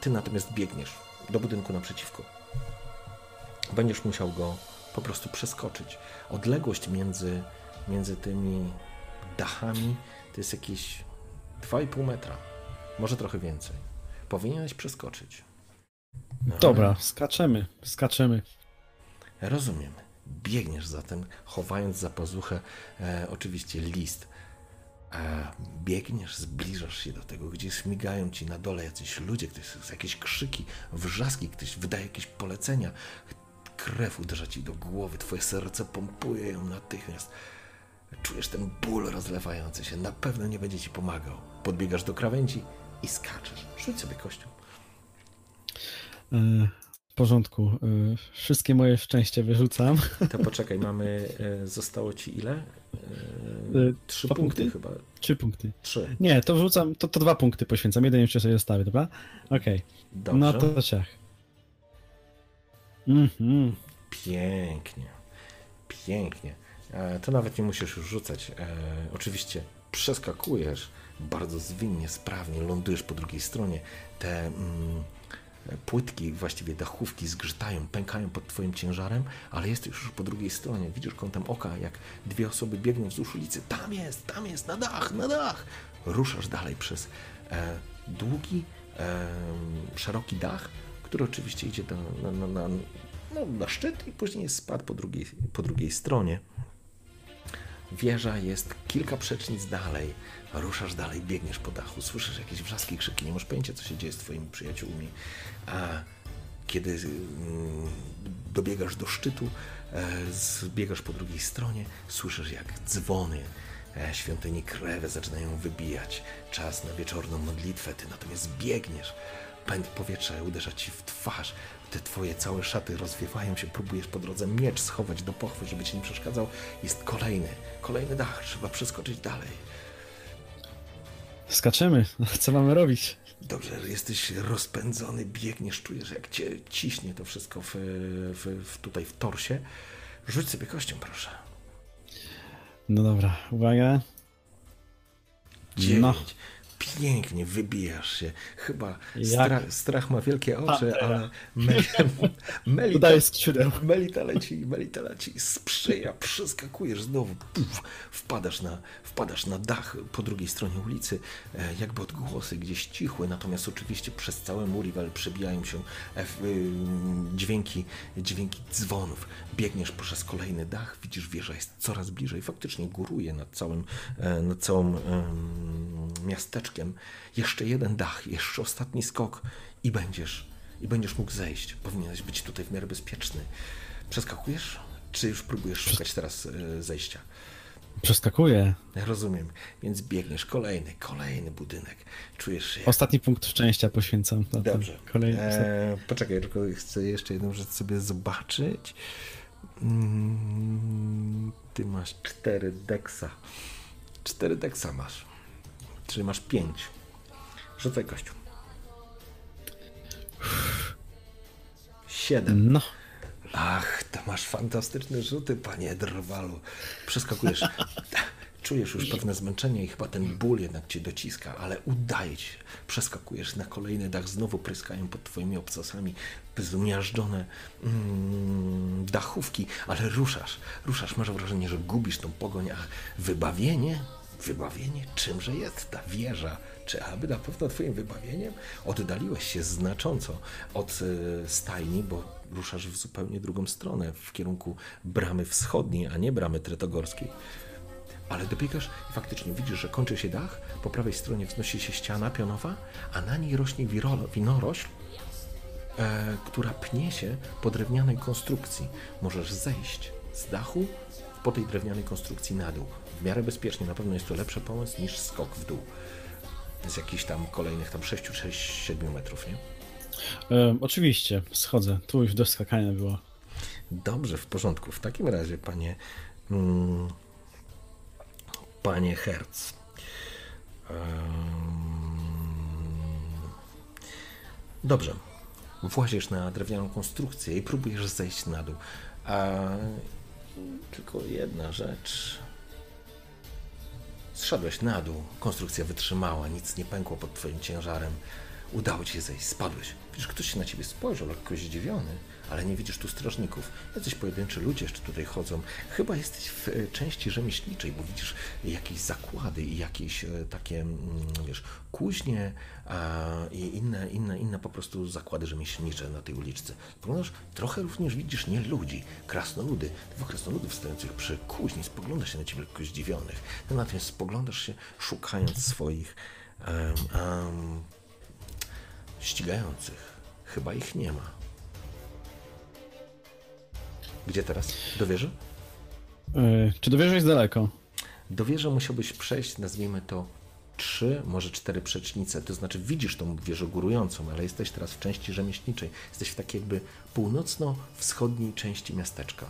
Ty natomiast biegniesz do budynku naprzeciwko. Będziesz musiał go po prostu przeskoczyć. Odległość między, między tymi dachami to jest jakieś 2,5 metra, może trochę więcej. Powinieneś przeskoczyć. No, Dobra, skaczemy, skaczemy. Rozumiem. Biegniesz zatem, chowając za pazuchę e, oczywiście list. E, biegniesz, zbliżasz się do tego, gdzie śmigają ci na dole jacyś ludzie, ktoś, jakieś krzyki, wrzaski, ktoś wydaje jakieś polecenia. Krew uderza ci do głowy, twoje serce pompuje ją natychmiast. Czujesz ten ból rozlewający się, na pewno nie będzie ci pomagał. Podbiegasz do krawędzi i skaczesz. Rzuć sobie kością. E, w porządku. E, wszystkie moje szczęście wyrzucam. To poczekaj, mamy. E, zostało ci ile? Trzy dwa punkty, punkty? chyba. Trzy punkty. Trzy. Nie, to wrzucam, to, to dwa punkty poświęcam. Jeden jeszcze sobie zostawię, dobra? Okej. Dobrze. No to ciach. Mhm. Pięknie. Pięknie. E, to nawet nie musisz już rzucać. E, oczywiście przeskakujesz bardzo zwinnie, sprawnie, lądujesz po drugiej stronie. Te mm, płytki, właściwie dachówki zgrzytają, pękają pod twoim ciężarem, ale jesteś już po drugiej stronie. Widzisz kątem oka, jak dwie osoby biegną wzdłuż ulicy. Tam jest, tam jest, na dach, na dach. Ruszasz dalej przez e, długi, e, szeroki dach, który oczywiście idzie na, na, na, no, na szczyt i później jest spad po drugiej, po drugiej stronie. Wieża jest kilka przecznic dalej. Ruszasz dalej, biegniesz po dachu, słyszysz jakieś wrzaski, krzyki, nie masz pojęcia, co się dzieje z twoimi przyjaciółmi. A kiedy mm, dobiegasz do szczytu, e, zbiegasz po drugiej stronie, słyszysz jak dzwony e, świątyni krewy zaczynają wybijać. Czas na wieczorną modlitwę, ty natomiast biegniesz. Pęd powietrza uderza ci w twarz. Te twoje całe szaty rozwiewają się, próbujesz po drodze miecz schować do pochwy, żeby ci nie przeszkadzał. Jest kolejny, kolejny dach, trzeba przeskoczyć dalej. Skaczemy. Co mamy robić? Dobrze, jesteś rozpędzony, biegniesz, czujesz jak cię ciśnie to wszystko w, w, w tutaj w torsie. Rzuć sobie kością, proszę. No dobra, uwaga. Dziewięć. No. Pięknie wybijasz się. Chyba strach, strach ma wielkie oczy, Pantera. ale Meli, Melita. Melita leci, Melita leci, sprzyja, przeskakujesz znowu, puf, wpadasz na, wpadasz na dach po drugiej stronie ulicy, e, jakby odgłosy gdzieś cichłe, natomiast oczywiście przez cały Muriel przebijają się e, y, dźwięki, dźwięki dzwonów. Biegniesz przez kolejny dach, widzisz wieża jest coraz bliżej, faktycznie góruje nad całym, e, nad całym em, miasteczkiem. Jeszcze jeden dach, jeszcze ostatni skok i będziesz, i będziesz mógł zejść. Powinieneś być tutaj w miarę bezpieczny. Przeskakujesz? Czy już próbujesz szukać teraz e, zejścia? Przeskakuję. Rozumiem. Więc biegniesz kolejny, kolejny budynek. Czujesz się. jak- Ostatni punkt szczęścia poświęcam. na Dobrze. Kolejny. E, poczekaj, tylko chcę jeszcze jedną rzecz sobie zobaczyć. Mm, ty masz cztery deksa. Cztery deksa masz. Czyli masz pięć. Rzucaj kościół. Siedem. No. Ach, to masz fantastyczne rzuty, panie Drwalu. Przeskakujesz. Czujesz już pewne zmęczenie i chyba ten ból jednak cię dociska, ale udaje ci się. Przeskakujesz na kolejny dach, znowu pryskają pod twoimi obcasami zmiażdżone mm, dachówki, ale ruszasz, ruszasz, masz wrażenie, że gubisz tą pogoń, a wybawienie, wybawienie, czymże jest ta wieża? Czy aby na pewno twoim wybawieniem? Oddaliłeś się znacząco od e, stajni, bo ruszasz w zupełnie drugą stronę, w kierunku bramy wschodniej, a nie bramy tretogorskiej. Ale dobiegasz i faktycznie widzisz, że kończy się dach, po prawej stronie wznosi się ściana pionowa, a na niej rośnie winorośl, e, która pnie się po drewnianej konstrukcji. Możesz zejść z dachu po tej drewnianej konstrukcji na dół. W miarę bezpiecznie, na pewno jest to lepszy pomysł niż skok w dół. Z jakichś tam kolejnych tam 6, 6, 7 metrów, nie? E, oczywiście, schodzę. Tu już do skakania było. Dobrze, w porządku. W takim razie, panie. Mm, panie Herz. Dobrze. Włazisz na drewnianą konstrukcję i próbujesz zejść na dół. A tylko jedna rzecz. Zszedłeś na dół, konstrukcja wytrzymała, nic nie pękło pod twoim ciężarem. Udało ci się zejść, spadłeś. Widzisz, ktoś się na ciebie spojrzał, lekko zdziwiony, ale nie widzisz tu strażników. Jacyś pojedynczy ludzie jeszcze tutaj chodzą. Chyba jesteś w e, części rzemieślniczej, bo widzisz jakieś zakłady i jakieś e, takie, mm, wiesz, kuźnie i inne, inne, inne po prostu zakłady rzemieślnicze na tej uliczce. Spoglądasz, trochę również widzisz nie ludzi, krasnoludy, dwóch krasnoludów stojących przy kuźni. Spoglądasz się na ciebie lekko zdziwionych. Ty natomiast spoglądasz się, szukając swoich em, em, ścigających. Chyba ich nie ma. Gdzie teraz? Do wieży? E, czy do wieży jest daleko? Do wieży musiałbyś przejść, nazwijmy to, trzy, może cztery przecznice. To znaczy widzisz tą wieżę górującą, ale jesteś teraz w części rzemieślniczej. Jesteś w takiej jakby północno-wschodniej części miasteczka.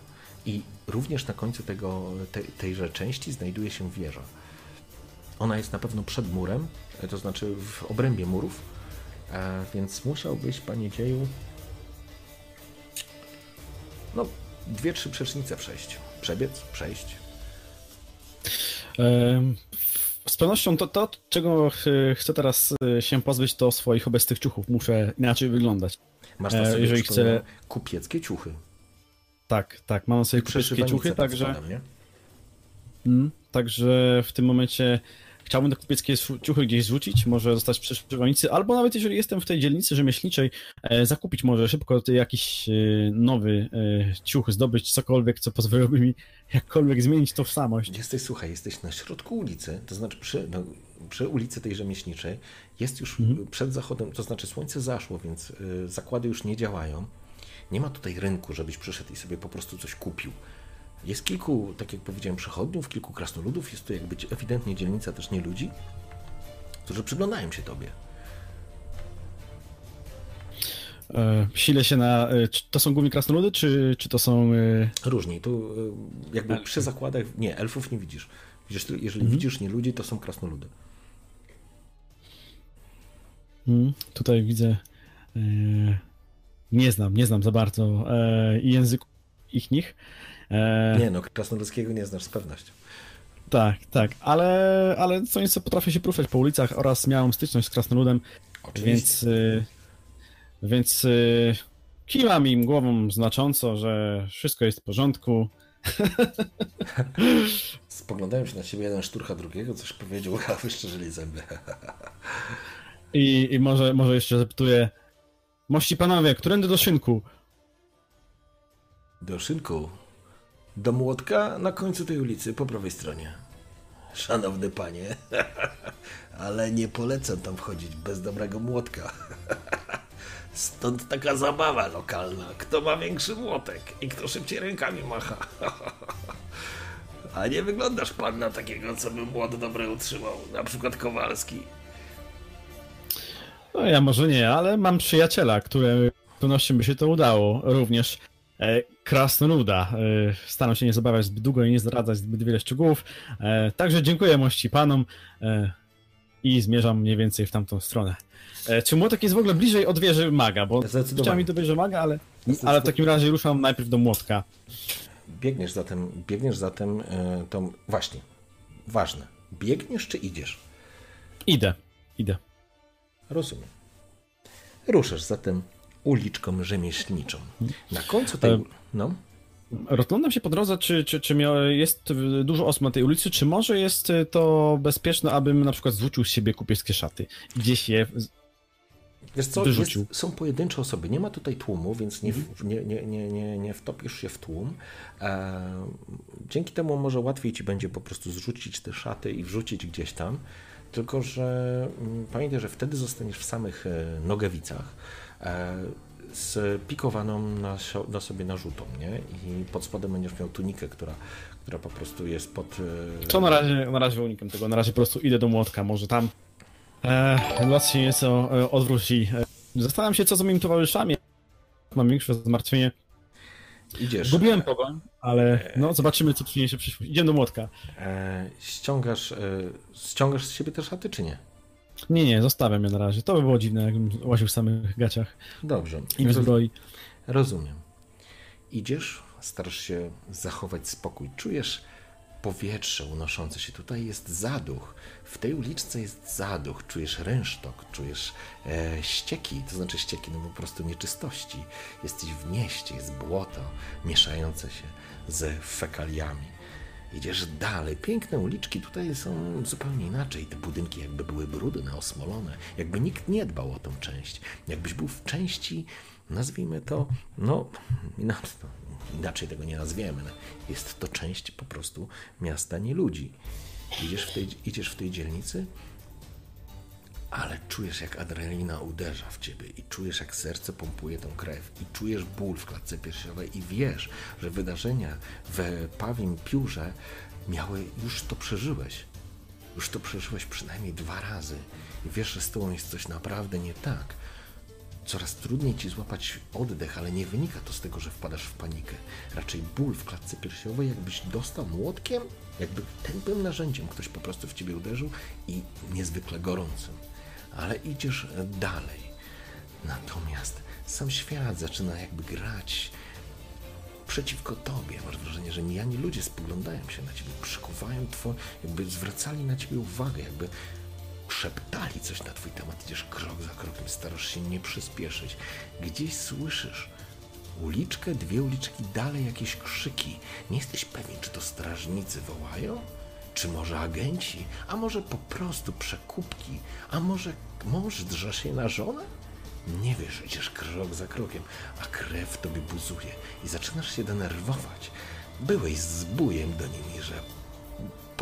I również na końcu tego, te, tejże części znajduje się wieża. Ona jest na pewno przed murem, e, to znaczy w obrębie murów, e, więc musiałbyś, panie dzieju, no, dwie, trzy przecznice przejść. Przebiec, przejść. Z pewnością to, to, czego chcę teraz e, się pozbyć, to swoich obecnych ciuchów. Muszę inaczej wyglądać. Masz na E, sobie, jeżeli chcę- kupieckie ciuchy. Tak, tak, mam sobie kupieckie ciuchy, także, mm, także w tym momencie chciałbym te kupieckie ciuchy gdzieś zrzucić, może zostać przy szywanicy, albo nawet jeżeli jestem w tej dzielnicy rzemieślniczej, e, zakupić może szybko jakiś e, nowy e, ciuch, zdobyć cokolwiek, co pozwoliłoby mi jakkolwiek zmienić tożsamość. Jesteś, słuchaj, jesteś na środku ulicy, to znaczy przy, no, przy ulicy tej rzemieślniczej, jest już Mhm. przed zachodem, to znaczy słońce zaszło, więc zakłady już nie działają. Nie ma tutaj rynku, żebyś przyszedł i sobie po prostu coś kupił. Jest kilku, tak jak powiedziałem, przechodniów, kilku krasnoludów, jest tu jakby ewidentnie dzielnica też nie ludzi, którzy przyglądają się tobie. E, silę się na... E, czy to są głównie krasnoludy, czy, czy to są... E, Różniej, tu jakby przy zakładach, nie, elfów nie widzisz. Widzisz, jeżeli widzisz nie ludzi, to są krasnoludy. Mm, tutaj widzę. Nie znam, nie znam za bardzo języków ich nich. E, Nie no, krasnoludzkiego nie znasz z pewnością. Tak, tak, ale, ale co nieco potrafię się poruszać po ulicach oraz miałem styczność z krasnoludem, więc, e, więc e, kiwam im głową znacząco, że wszystko jest w porządku. Spoglądają się na siebie, jeden szturcha drugiego, coś powiedział, a wyszczerzyli zęby. I, i może, może jeszcze zapytuję, mości panowie, którędy do szynku? Do szynku. Do młotka na końcu tej ulicy, po prawej stronie. Szanowny panie, ale nie polecam tam wchodzić bez dobrego młotka. Stąd taka zabawa lokalna. Kto ma większy młotek i kto szybciej rękami macha. A nie wyglądasz pan na takiego, co by młot dobry utrzymał. Na przykład Kowalski. No ja może nie, ale mam przyjaciela, który z pewnością by się to udało. Również krasnoluda. E, staram się nie zabawiać zbyt długo i nie zdradzać zbyt wiele szczegółów. E, także dziękuję mości panom e, i zmierzam mniej więcej w tamtą stronę. E, czy młotek jest w ogóle bliżej od wieży maga? Bo chciałem mi do wieży maga, ale, ale w takim razie ruszam najpierw do młotka. Biegniesz zatem, biegniesz zatem e, tą... Właśnie, ważne. Biegniesz czy idziesz? Idę, idę. Rozumiem. Ruszasz zatem uliczką rzemieślniczą. Na końcu tej... E, No, Rozglądam się po drodze, czy, czy, czy jest dużo osób na tej ulicy, czy może jest y, to bezpieczne, abym na przykład zrzucił z siebie kupieckie szaty. Gdzieś je... Wiesz co, jest, są pojedyncze osoby, nie ma tutaj tłumu, więc nie, w- nie, nie, nie, nie, nie wtopisz się w tłum. E, dzięki temu może łatwiej ci będzie po prostu zrzucić te szaty i wrzucić gdzieś tam. Tylko, że mm, pamiętaj, że wtedy zostaniesz w samych e, nogawicach e, z pikowaną na, na sobie narzutą, nie? I pod spodem będziesz miał tunikę, która, która po prostu jest pod... e, To na razie, na razie unikam tego, na razie po prostu idę do młotka, może tam e, los się nieco e, odwróci. E, zastanawiam się, co z moimi towarzyszami. Mam większe zmartwienie. Idziesz. Zgubiłem pogoń, ale no zobaczymy, co przyniesie przyszłość. Idziemy do młotka. E, ściągasz, e, ściągasz z siebie te szaty, czy nie? Nie, nie, zostawiam je na razie. To by było dziwne, jakbym łaził w samych gaciach Dobrze. i w zbroi. Rozumiem. Idziesz, starasz się zachować spokój. Czujesz powietrze unoszące się. Tutaj jest zaduch. W tej uliczce jest zaduch. Czujesz rynsztok, czujesz e, ścieki, to znaczy ścieki, no po prostu nieczystości. Jesteś w mieście, jest błoto mieszające się ze fekaliami. Idziesz dalej. Piękne uliczki tutaj są zupełnie inaczej. Te budynki jakby były brudne, osmolone. Jakby nikt nie dbał o tą część. Jakbyś był w części, nazwijmy to, no, inaczej, inaczej tego nie nazwiemy. Jest to część po prostu miasta, nie ludzi. Idziesz w tej, idziesz w tej dzielnicy, ale czujesz jak adrenalina uderza w ciebie i czujesz jak serce pompuje tą krew i czujesz ból w klatce piersiowej i wiesz, że wydarzenia w Pawim Piórze miały, już to przeżyłeś. Już to przeżyłeś przynajmniej dwa razy i wiesz, że z tobą jest coś naprawdę nie tak. Coraz trudniej ci złapać oddech, ale nie wynika to z tego, że wpadasz w panikę. Raczej ból w klatce piersiowej, jakbyś dostał młotkiem, jakby tępym narzędziem ktoś po prostu w ciebie uderzył i niezwykle gorącym. Ale idziesz dalej. Natomiast sam świat zaczyna jakby grać przeciwko tobie. Masz wrażenie, że mijani ludzie spoglądają się na ciebie, przykuwają twoje, jakby zwracali na ciebie uwagę, jakby szeptali coś na twój temat. Idziesz krok za krokiem, starasz się nie przyspieszyć. Gdzieś słyszysz uliczkę, dwie uliczki dalej jakieś krzyki. Nie jesteś pewien, czy to strażnicy wołają? Czy może agenci? A może po prostu przekupki? A może mąż drze się na żonę? Nie wiesz, idziesz krok za krokiem, a krew tobie buzuje i zaczynasz się denerwować. Byłeś zbójem do nimi, że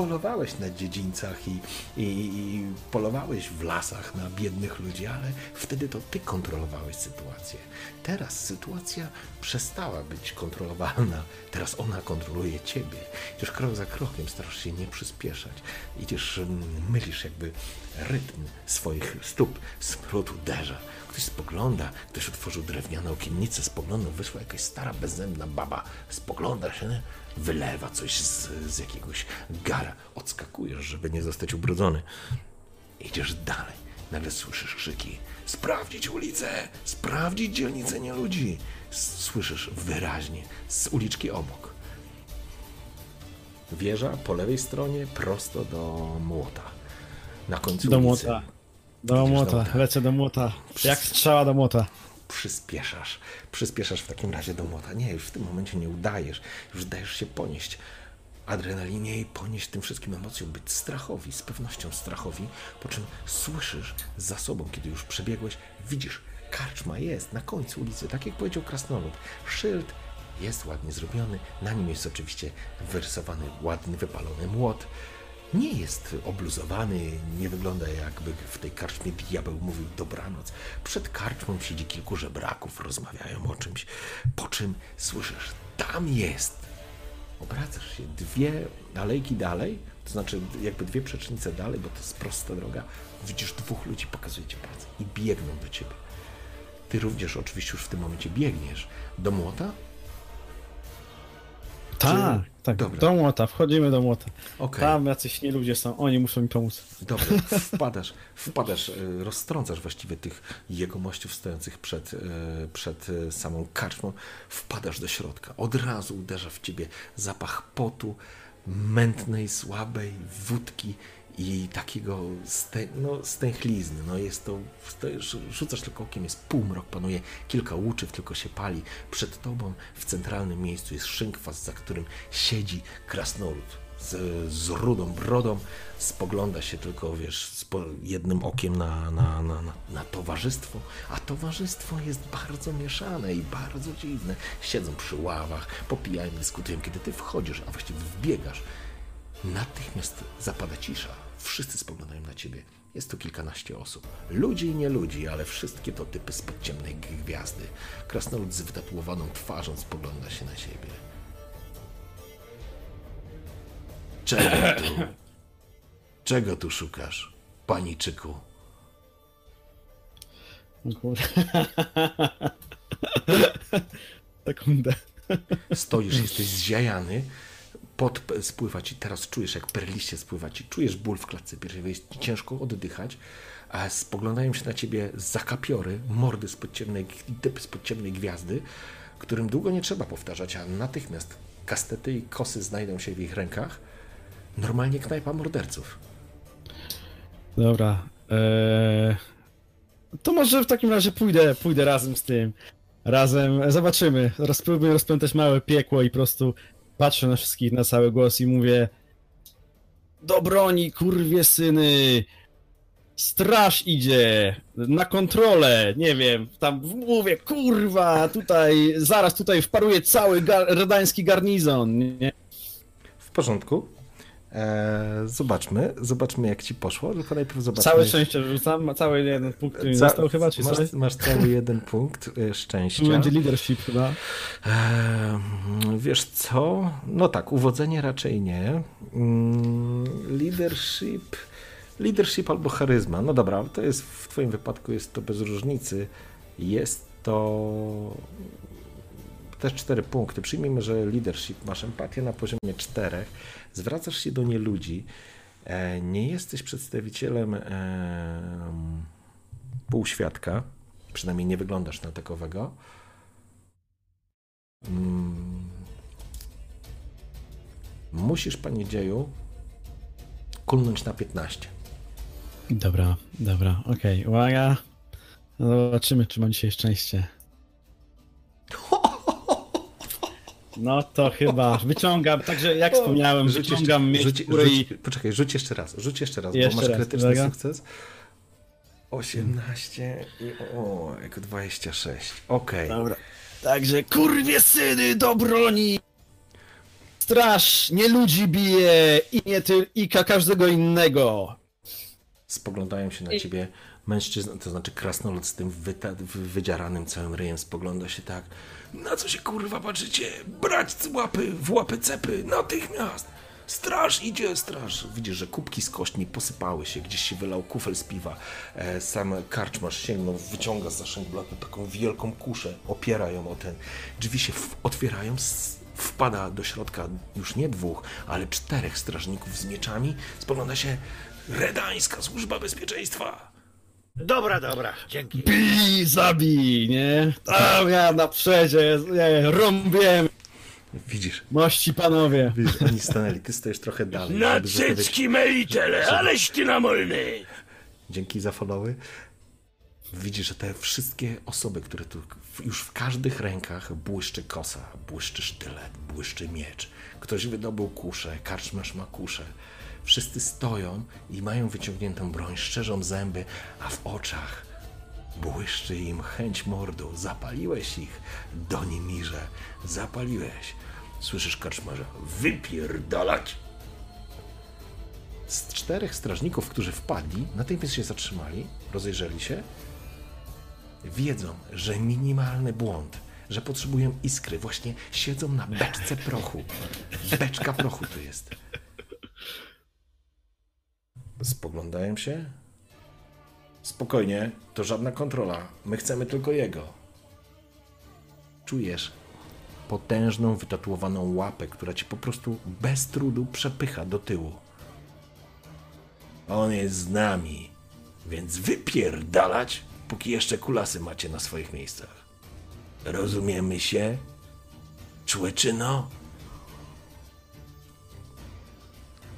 polowałeś na dziedzińcach i, i, i polowałeś w lasach na biednych ludzi, ale wtedy to ty kontrolowałeś sytuację. Teraz sytuacja przestała być kontrolowalna, teraz ona kontroluje ciebie. Idziesz krok za krokiem, starasz się nie przyspieszać. Idziesz, mm, mylisz jakby rytm swoich stóp, smród uderza. Ktoś spogląda, ktoś otworzył drewniane okiennice, spoglądał, wyszła jakaś stara, bezzębna baba, spogląda się, wylewa coś z, z jakiegoś gara. Odskakujesz, żeby nie zostać ubrudzony. Idziesz dalej. Nagle słyszysz krzyki. Sprawdzić ulicę! Sprawdzić dzielnicę nie ludzi! Słyszysz wyraźnie z uliczki obok. Wieża po lewej stronie prosto do młota. Na końcu Do ulicy młota. Do Idziesz do młota, młota. lecę do młota. Jak strzała do młota. Przyspieszasz. Przyspieszasz w takim razie do młota. Nie, już w tym momencie nie udajesz. Już dajesz się ponieść adrenalinie i ponieść tym wszystkim emocjom, być strachowi, z pewnością strachowi, po czym słyszysz za sobą, kiedy już przebiegłeś, widzisz, karczma jest na końcu ulicy, tak jak powiedział Krasnolud. Szyld jest ładnie zrobiony, na nim jest oczywiście wyrysowany ładny, wypalony młot. Nie jest obluzowany, nie wygląda jakby w tej karczmie diabeł mówił dobranoc. Przed karczmą siedzi kilku żebraków, rozmawiają o czymś, po czym słyszysz, tam jest obracasz się dwie alejki dalej, to znaczy jakby dwie przecznice dalej, bo to jest prosta droga, widzisz dwóch ludzi, pokazuje ci palce i biegną do ciebie. Ty również oczywiście już w tym momencie biegniesz do młota. Tak, tak. Dobra. Do młota, wchodzimy do młota. Okej. Tam jacyś nie ludzie są, oni muszą mi pomóc. Dobra, wpadasz, wpadasz, e, roztrącasz właściwie tych jegomościów stojących przed, e, przed e, samą karczmą, wpadasz do środka. Od razu uderza w ciebie zapach potu, mętnej, słabej wódki i takiego stę, no, stęchlizny. No jest to, to, rzucasz tylko okiem, jest półmrok, panuje kilka łuczyw, tylko się pali. Przed tobą w centralnym miejscu jest szynkwas, za którym siedzi krasnolud z, z rudą brodą, spogląda się tylko, wiesz, z jednym okiem na, na, na, na towarzystwo, a towarzystwo jest bardzo mieszane i bardzo dziwne. Siedzą przy ławach, popijają, dyskutują. Kiedy ty wchodzisz, a właściwie wbiegasz, natychmiast zapada cisza. Wszyscy spoglądają na ciebie. Jest tu kilkanaście osób. Ludzi i nie ludzi, ale wszystkie to typy z podciemnej gwiazdy. Krasnolud z wytatuowaną twarzą spogląda się na siebie. Czego tu? Czego tu szukasz, paniczyku? Sekundę. Stoisz, jesteś zziajany, pot spływa ci, teraz czujesz jak perliście spływa ci, czujesz ból w klatce piersiowej, jest ci ciężko oddychać, a spoglądają się na ciebie zakapiory, mordy z podciemnej, typy z podciemnej gwiazdy, którym długo nie trzeba powtarzać, a natychmiast kastety i kosy znajdą się w ich rękach. Normalnie knajpa morderców. Dobra. Eee... To może w takim razie pójdę, pójdę razem z tym. Razem, zobaczymy. Spróbuję rozpętać małe piekło i po prostu patrzę na wszystkich na cały głos i mówię Do broni, kurwie syny! Straż idzie! Na kontrolę! Nie wiem, tam mówię, kurwa, tutaj, zaraz tutaj wparuje cały gar redański garnizon, nie? W porządku. Eee, zobaczmy, zobaczmy jak ci poszło, tylko najpierw zobaczmy. Całe szczęście rzucam, cały jeden punkt, który mi Ca- został chyba, czy masz, masz cały jeden punkt e, szczęścia. To będzie leadership chyba. Ehm, wiesz co? No tak, uwodzenie raczej nie. Mm, leadership. Leadership albo charyzma. No dobra, to jest w Twoim wypadku jest to bez różnicy. Jest to też cztery punkty. Przyjmijmy, że leadership masz empatię na poziomie czterech. Zwracasz się do nieludzi. E, nie jesteś przedstawicielem em, półświadka. Przynajmniej nie wyglądasz na takowego. Mm. Musisz, panie dzieju, kulnąć na 15. Dobra, dobra, okej, uwaga. No zobaczymy, czy mam dzisiaj szczęście. No to chyba wyciągam, także jak wspomniałem, wyciągam mieć rzuć, rzuć, Poczekaj, rzuć jeszcze raz, rzuć jeszcze raz, Jeszcze bo masz raz, krytyczny uwaga. sukces. 18 i o, jako 26. Okej. Dobra. Także kurwie syny do broni! Straż nie ludzi bije i nie ty, i ka każdego innego. Spoglądają się na ciebie mężczyzna, to znaczy krasnolud z tym wyta- wy- wydzieranym całym ryjem spogląda się tak. Na co się kurwa patrzycie? Brać z łapy, w łapy cepy, natychmiast! Straż idzie, straż! Widzisz, że kubki z kośćmi posypały się, gdzieś się wylał kufel z piwa. E, sam karczmarz sięgnął, wyciąga z zaszęk bloku taką wielką kuszę, opiera ją o ten. Drzwi się otwierają, wpada do środka już nie dwóch, ale czterech strażników z mieczami. Spogląda się, Redańska służba bezpieczeństwa! Dobra, dobra, dzięki. Bij, zabij, nie? Tam ja na przedzie, nie, rąbiem, widzisz, mości panowie. widzisz, oni stanęli, ty stoisz trochę dalej. Na żeby zostawiać- cycki melitele, aleś ty namolny! Dzięki za followy. Widzisz, że te wszystkie osoby, które tu już w każdych rękach błyszczy kosa, błyszczy sztylet, błyszczy miecz. Ktoś wydobył kuszę, karczmarz ma kuszę. Wszyscy stoją i mają wyciągniętą broń, szczerzą zęby, a w oczach błyszczy im chęć mordu. Zapaliłeś ich, Donimirze, zapaliłeś. Słyszysz karczmarza, wypierdalać! z czterech strażników, którzy wpadli, natychmiast się zatrzymali, rozejrzeli się, wiedzą, że minimalny błąd, że potrzebują iskry, właśnie siedzą na beczce prochu. Beczka prochu tu jest. Spoglądają się. Spokojnie, to żadna kontrola. My chcemy tylko jego. Czujesz potężną, wytatuowaną łapę, która ci po prostu bez trudu przepycha do tyłu. On jest z nami, więc wypierdalać, póki jeszcze kulasy macie na swoich miejscach. Rozumiemy się? Człeczyno?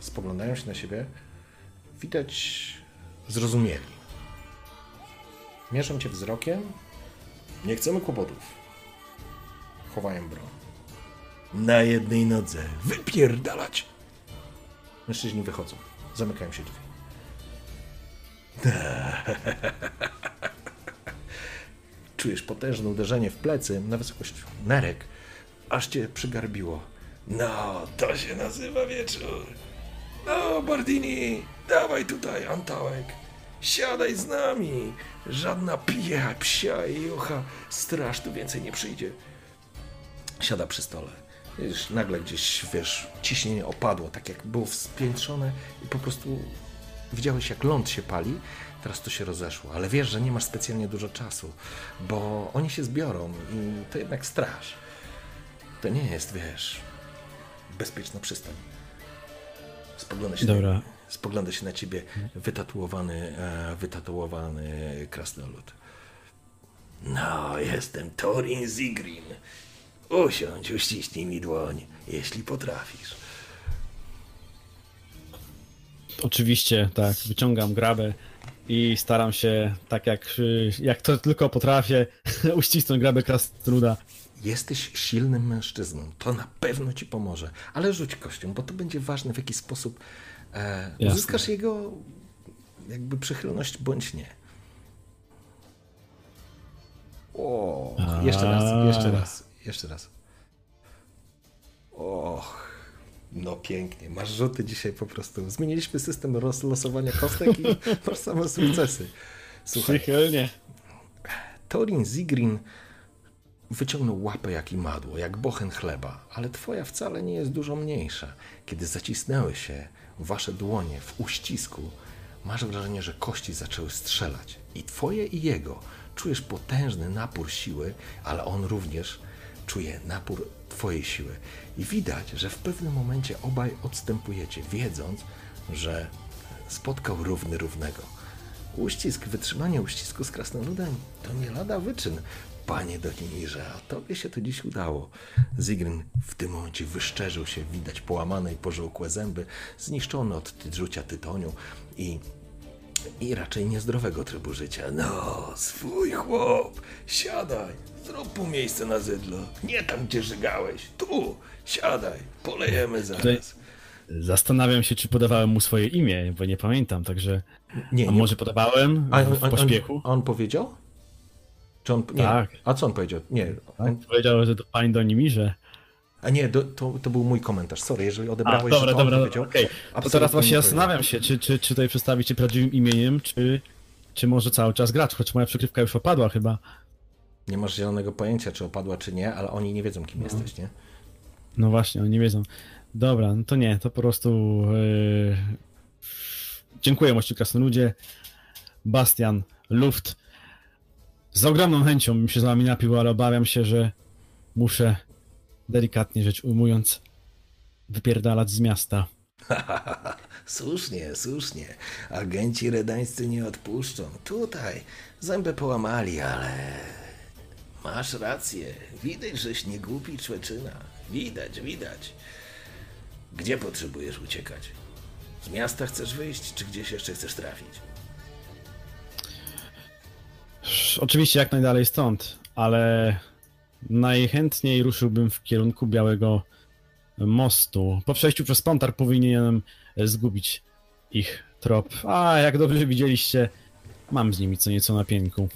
Spoglądają się na siebie. Widać zrozumieli. Mierzą cię wzrokiem. Nie chcemy kłopotów. Chowają broń. Na jednej nodze. Wypierdalać! Mężczyźni wychodzą. Zamykają się drzwi. Czujesz potężne uderzenie w plecy na wysokość nerek, aż cię przygarbiło. No, to się nazywa wieczór. No, Bardini, dawaj tutaj, Antałek. Siadaj z nami. Żadna pija, psia i jucha. Straż tu więcej nie przyjdzie. Siada przy stole. Wiesz, nagle gdzieś, wiesz, ciśnienie opadło, tak jak było spiętrzone i po prostu widziałeś, jak ląd się pali. Teraz to się rozeszło, ale wiesz, że nie masz specjalnie dużo czasu, bo oni się zbiorą i to jednak straż. To nie jest, wiesz, bezpieczna przystań. Spogląda się, Dobra. Spogląda się na ciebie wytatuowany, e, wytatuowany krasnolud. No, jestem Torin Zigrin. Usiądź, uściśnij mi dłoń, jeśli potrafisz. Oczywiście, tak, wyciągam grabę i staram się, tak jak, y, jak to tylko potrafię, uścisnąć grabę krasnoluda. Jesteś silnym mężczyzną, to na pewno ci pomoże, ale rzuć kością, bo to będzie ważne w jaki sposób Jasne. uzyskasz jego jakby przychylność bądź nie. O, jeszcze raz, jeszcze raz, jeszcze raz. Och, no pięknie. Masz rzuty dzisiaj po prostu. Zmieniliśmy system rozlosowania kostek i masz same sukcesy. Słuchaj, Przychylnie. Torin Zigrin wyciągnął łapę jak imadło, jak bochen chleba, ale twoja wcale nie jest dużo mniejsza. Kiedy zacisnęły się wasze dłonie w uścisku, masz wrażenie, że kości zaczęły strzelać. I twoje i jego czujesz potężny napór siły, ale on również czuje napór twojej siły. I widać, że w pewnym momencie obaj odstępujecie, wiedząc, że spotkał równy równego. Uścisk, wytrzymanie uścisku z krasnoludem to nie lada wyczyn, panie Donimirze, a tobie się to dziś udało. Zigryn w tym momencie wyszczerzył się, widać połamane i pożółkłe zęby, zniszczone od rzucia tytoniu i, i raczej niezdrowego trybu życia. No, swój chłop. Siadaj, zrób mu miejsce na zydlo. Nie tam, gdzie żygałeś. Tu, siadaj, polejemy zaraz. Zastanawiam się, czy podawałem mu swoje imię, bo nie pamiętam, także... Nie, A nie. może podawałem A w pośpiechu? On, on powiedział? Czy on, nie. Tak. A co on powiedział? Nie. On, Powiedział, że to pani Donimirze. a nie, do, to, to był mój komentarz. Sorry, jeżeli A, odebrałeś, dobra, że to on dobra, powiedział. okej. To teraz właśnie nie zastanawiam się, czy, czy, czy tutaj przedstawić się prawdziwym imieniem, czy, czy może cały czas grać, choć moja przykrywka już opadła chyba. Nie masz zielonego pojęcia, czy opadła, czy nie, ale oni nie wiedzą, kim jesteś, nie? No właśnie, oni nie wiedzą. Dobra, no to nie, to po prostu yy... dziękuję mości krasnoludzie. Bastian, Luft. Z ogromną chęcią bym się z wami napił, ale obawiam się, że muszę, delikatnie rzecz ujmując, wypierdalać z miasta. Słusznie, słusznie. Agenci redańscy nie odpuszczą. Tutaj zęby połamali, ale masz rację. Widać, żeś nie głupi człeczyna. Widać, widać. Gdzie potrzebujesz uciekać? Z miasta chcesz wyjść, czy gdzieś jeszcze chcesz trafić? Oczywiście jak najdalej stąd, ale najchętniej ruszyłbym w kierunku Białego Mostu. Po przejściu przez Pontar powinienem zgubić ich trop. A jak dobrze widzieliście, mam z nimi co nieco na pięku.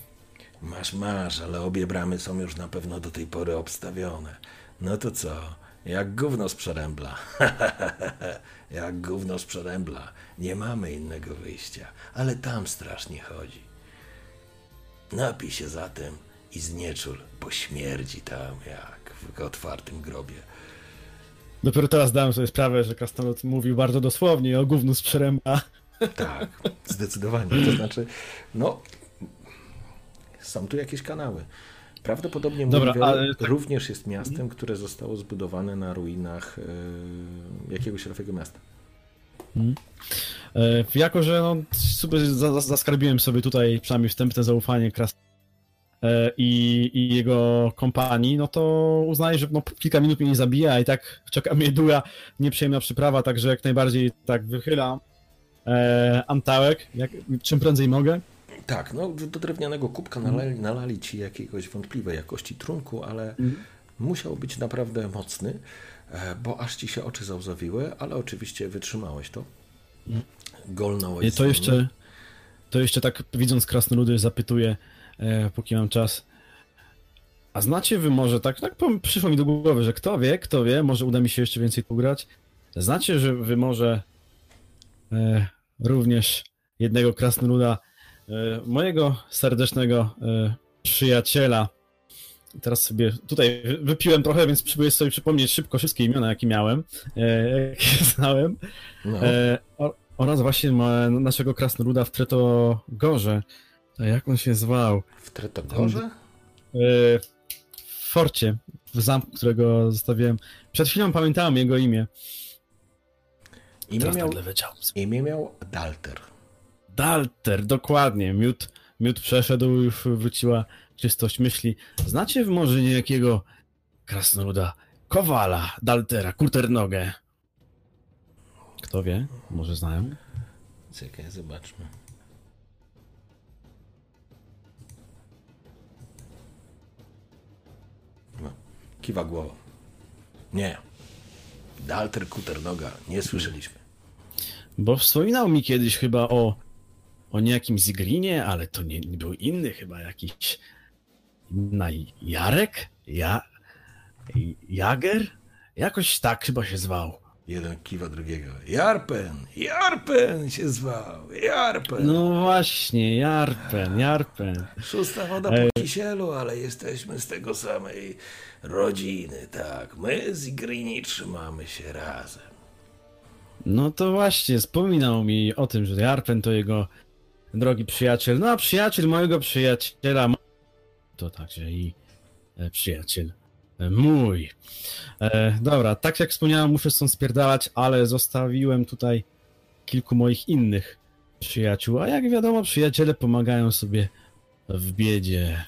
Masz, masz, ale obie bramy są już na pewno do tej pory obstawione. No to co? Jak gówno z przerębla. Jak gówno z przerębla. Nie mamy innego wyjścia, ale tam strasznie chodzi. Napij się zatem i znieczul, bo śmierdzi tam jak w otwartym grobie. Dopiero teraz dałem sobie sprawę, że Krasnolud mówił bardzo dosłownie o gównu z przerębla. Tak, zdecydowanie. To znaczy, no, są tu jakieś kanały. Prawdopodobnie Dobra, ale tak- również jest miastem, które zostało zbudowane na ruinach e, jakiegoś rafego miasta. E, jako, że no, za- zaskarbiłem sobie tutaj przynajmniej wstępne zaufanie Kras e, i, i jego kompanii, no to uznaję, że no, kilka minut mnie nie zabija, a i tak czeka mnie długa, nieprzyjemna przyprawa, także jak najbardziej tak wychylam e, antałek, jak, czym prędzej mogę. Tak, no do drewnianego kubka nalali, nalali ci jakiegoś wątpliwej jakości trunku, ale musiał być naprawdę mocny. E, bo aż ci się oczy załzawiły, ale oczywiście wytrzymałeś to. Golnąłeś. I z to jeszcze, to jeszcze tak widząc krasnoludy zapytuję, e, póki mam czas. A znacie wy może, tak, tak przyszło mi do głowy, że kto wie, kto wie, może uda mi się jeszcze więcej pograć. Znacie, że wy może e, również jednego krasnoluda, e, mojego serdecznego e, przyjaciela. Teraz sobie tutaj wy- wypiłem trochę, więc próbuję sobie przypomnieć szybko wszystkie imiona, jakie miałem, e, jakie znałem. No. E, o, oraz właśnie ma naszego krasnoluda w Tretogorze. A jak on się zwał? W Tretogorze? E, w forcie, w zamku, którego zostawiłem. Przed chwilą pamiętałem jego imię. Imię Teraz miał, leciał. imię miał Dalter. Dalter, dokładnie. Miód, miód przeszedł, już wróciła czystość myśli. Znacie w może niejakiego krasnoluda? Kowala, Daltera, Kurternogę. Kto wie? Może znają? Czekaj, zobaczmy. No, kiwa głową. Nie. Dalter Kuternoga. Nie słyszeliśmy. Bo wspominał mi kiedyś chyba o, o niejakim Zigrinie, ale to nie, nie był inny chyba jakiś na Jarek? Ja, Jager? Jakoś tak chyba się zwał. Jeden kiwa drugiego. Jarpen! Jarpen się zwał! Jarpen! No właśnie, Jarpen, Jarpen. Szósta woda po kisielu, ale jesteśmy z tego samej rodziny, tak. My z Igrini trzymamy się razem. No to właśnie, wspominał mi o tym, że Jarpen to jego drogi przyjaciel. No a przyjaciel mojego przyjaciela to także i e, przyjaciel e, mój. E, dobra, tak jak wspomniałem, muszę stąd spierdalać, ale zostawiłem tutaj kilku moich innych przyjaciół, a jak wiadomo, przyjaciele pomagają sobie w biedzie.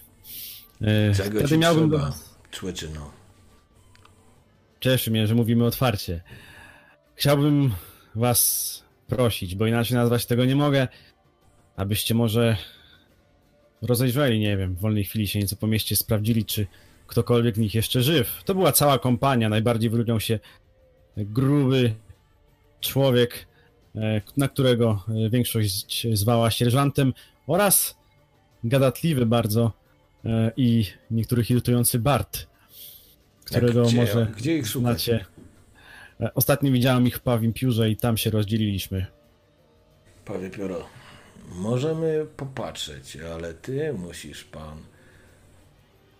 E, Czego wtedy miałbym trzeba, do... człeczyno? Cieszy mnie, że mówimy otwarcie. Chciałbym was prosić, bo inaczej nazwać tego nie mogę, abyście może rozejrzeli, nie wiem, w wolnej chwili się nieco po mieście, sprawdzili, czy ktokolwiek z nich jeszcze żyw. To była cała kompania, najbardziej wyróżniał się gruby człowiek, e, na którego e, większość zwała sierżantem oraz gadatliwy bardzo e, i niektórych irytujący Bart, którego gdzie, może gdzie ich szukać? znacie. Ostatnio widziałem ich w Pawim Piórze i tam się rozdzieliliśmy. Powie pióro. Możemy popatrzeć, ale ty musisz, pan,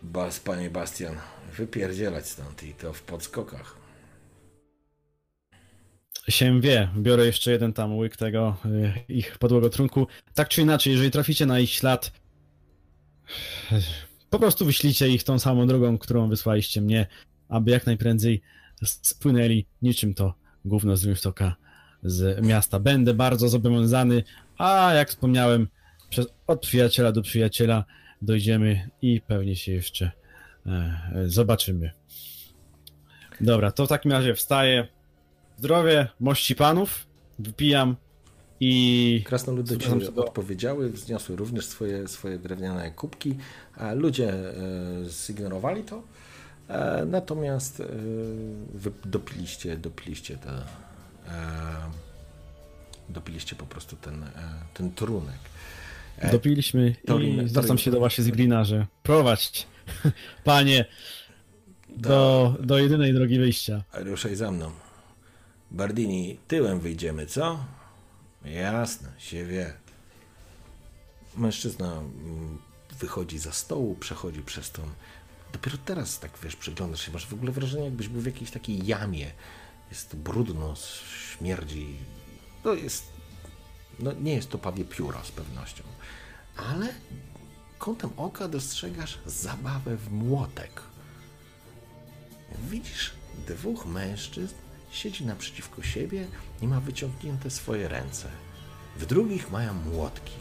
bas, panie Bastian, wypierdzielać stąd i to w podskokach. Się wie, biorę jeszcze jeden tam łyk tego y, ich podłego trunku. Tak czy inaczej, jeżeli traficie na ich ślad, po prostu wyślijcie ich tą samą drogą, którą wysłaliście mnie, aby jak najprędzej spłynęli niczym to gówno z Rimstocka z miasta. Będę bardzo zobowiązany, a jak wspomniałem, przez, od przyjaciela do przyjaciela dojdziemy i pewnie się jeszcze e, e, zobaczymy. Dobra, to w takim razie wstaję. Zdrowie, mości panów, wypijam i... Krasnoludy ci do- odpowiedziały, wzniosły również swoje, swoje drewniane kubki, a ludzie e, zignorowali to, e, natomiast e, wy dopiliście, dopiliście te, e, dopiliście po prostu ten, e, ten trunek. E, Dopiliśmy Torin- i zwracam się do właśnie z Glina, że prowadź, panie, do, do jedynej drogi wyjścia. Ruszaj za mną. Bardini, tyłem wyjdziemy, co? Jasne, się wie. Mężczyzna mm, wychodzi za stołu, przechodzi przez tą. Dopiero teraz tak wiesz, przyglądasz się, masz w ogóle wrażenie, jakbyś był w jakiejś takiej jamie. Jest brudno, śmierdzi. To jest. No, nie jest to pawie pióra z pewnością. Ale kątem oka dostrzegasz zabawę w młotek. Widzisz dwóch mężczyzn siedzi naprzeciwko siebie i ma wyciągnięte swoje ręce. W drugich mają młotki.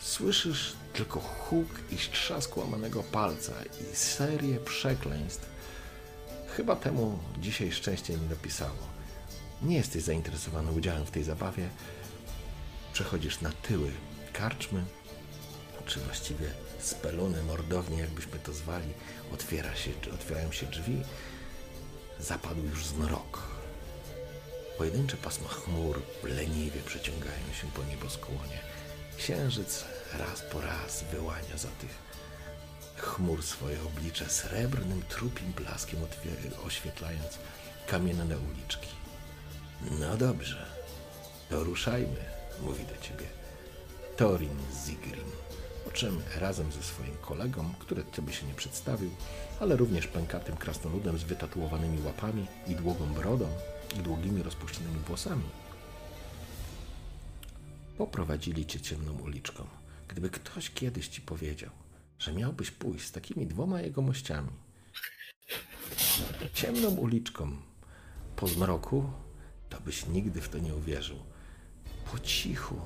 Słyszysz tylko huk i trzask łamanego palca i serię przekleństw. Chyba temu dzisiaj szczęście nie dopisało. Nie jesteś zainteresowany udziałem w tej zabawie. Przechodzisz na tyły karczmy, czy właściwie speluny, mordownie, jakbyśmy to zwali, otwiera się, otwierają się drzwi zapadł już zmrok. Pojedyncze pasma chmur leniwie przeciągają się po nieboskłonie. Księżyc raz po raz wyłania za tych chmur swoje oblicze srebrnym, trupim blaskiem oświetlając kamienne uliczki. No dobrze, to ruszajmy, mówi do ciebie Torin Zigrin. Po czym razem ze swoim kolegą, który tobie się nie przedstawił, ale również pękatym krasnoludem z wytatuowanymi łapami i długą brodą i długimi rozpuszczonymi włosami, poprowadzili cię ciemną uliczką. Gdyby ktoś kiedyś ci powiedział, że miałbyś pójść z takimi dwoma jegomościami ciemną uliczką po zmroku, to byś nigdy w to nie uwierzył. Po cichu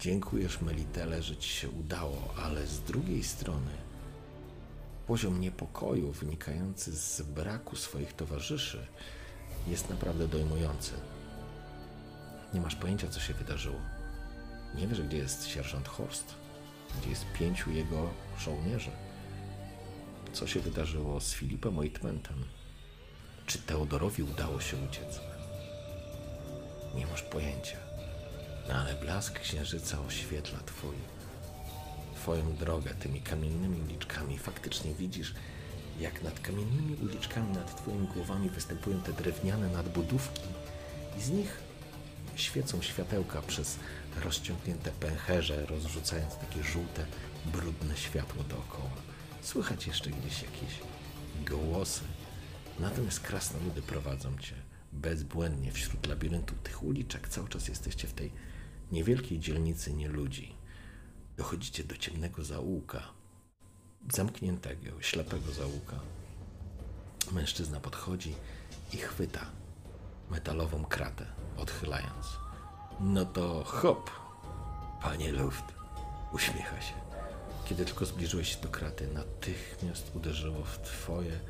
dziękujesz Melitele, że ci się udało, ale z drugiej strony poziom niepokoju wynikający z braku swoich towarzyszy jest naprawdę dojmujący. Nie masz pojęcia, co się wydarzyło. Nie wiesz, gdzie jest sierżant Horst, gdzie jest pięciu jego żołnierzy. Co się wydarzyło z Filipem Oitmentem? Czy Teodorowi udało się uciec? Nie masz pojęcia. No ale blask księżyca oświetla twój, twoją drogę tymi kamiennymi uliczkami. Faktycznie widzisz, jak nad kamiennymi uliczkami nad twoimi głowami występują te drewniane nadbudówki i z nich świecą światełka przez rozciągnięte pęcherze, rozrzucając takie żółte, brudne światło dookoła. Słychać jeszcze gdzieś jakieś głosy. Natomiast krasnoludy prowadzą cię bezbłędnie wśród labiryntu tych uliczek. Cały czas jesteście w tej niewielkiej dzielnicy nieludzi. Dochodzicie do ciemnego zaułka, zamkniętego, ślepego zaułka. Mężczyzna podchodzi i chwyta metalową kratę, odchylając. No to hop, panie Luft, uśmiecha się. Kiedy tylko zbliżyłeś się do kraty, natychmiast uderzyło w twoje,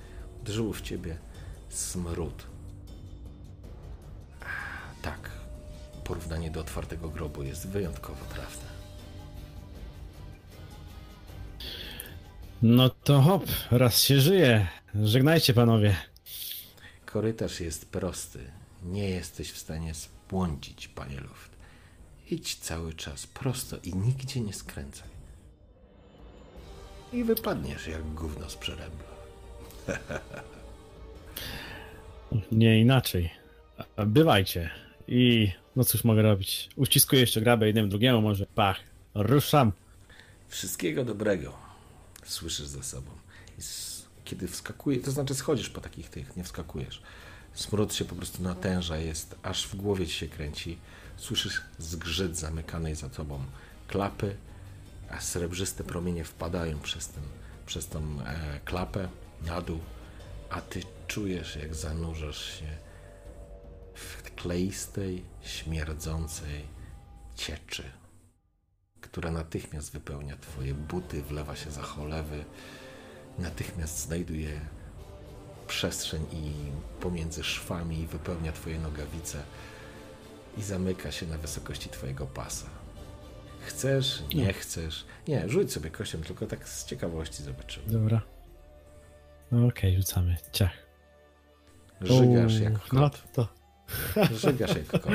uderzyło w ciebie smród. Porównanie do otwartego grobu jest wyjątkowo trafne. No to hop, raz się żyje. Żegnajcie panowie. Korytarz jest prosty. Nie jesteś w stanie spłądzić, panie Luft. Idź cały czas prosto i nigdzie nie skręcaj. I wypadniesz jak gówno z przerębla. Nie inaczej. Bywajcie. I no cóż mogę robić? Uściskuję jeszcze grabę jednemu drugiemu, może pach. Ruszam. Wszystkiego dobrego. Słyszysz za sobą. Kiedy wskakuje, to znaczy schodzisz po takich tych, nie wskakujesz. Smród się po prostu natęża, jest aż w głowie ci się kręci. Słyszysz zgrzyt zamykanej za tobą klapy, a srebrzyste promienie wpadają przez, ten, przez tą e, klapę na dół, a ty czujesz, jak zanurzasz się w kleistej, śmierdzącej cieczy która natychmiast wypełnia twoje buty, wlewa się za cholewy, natychmiast znajduje przestrzeń i pomiędzy szwami i wypełnia twoje nogawice i zamyka się na wysokości twojego pasa. Chcesz, nie chcesz. Nie, rzuć sobie kością, tylko tak z ciekawości zobaczymy. Dobra. No Okej, rzucamy. Ciach. Żygasz jak No kot. to. Żygasz jak kot.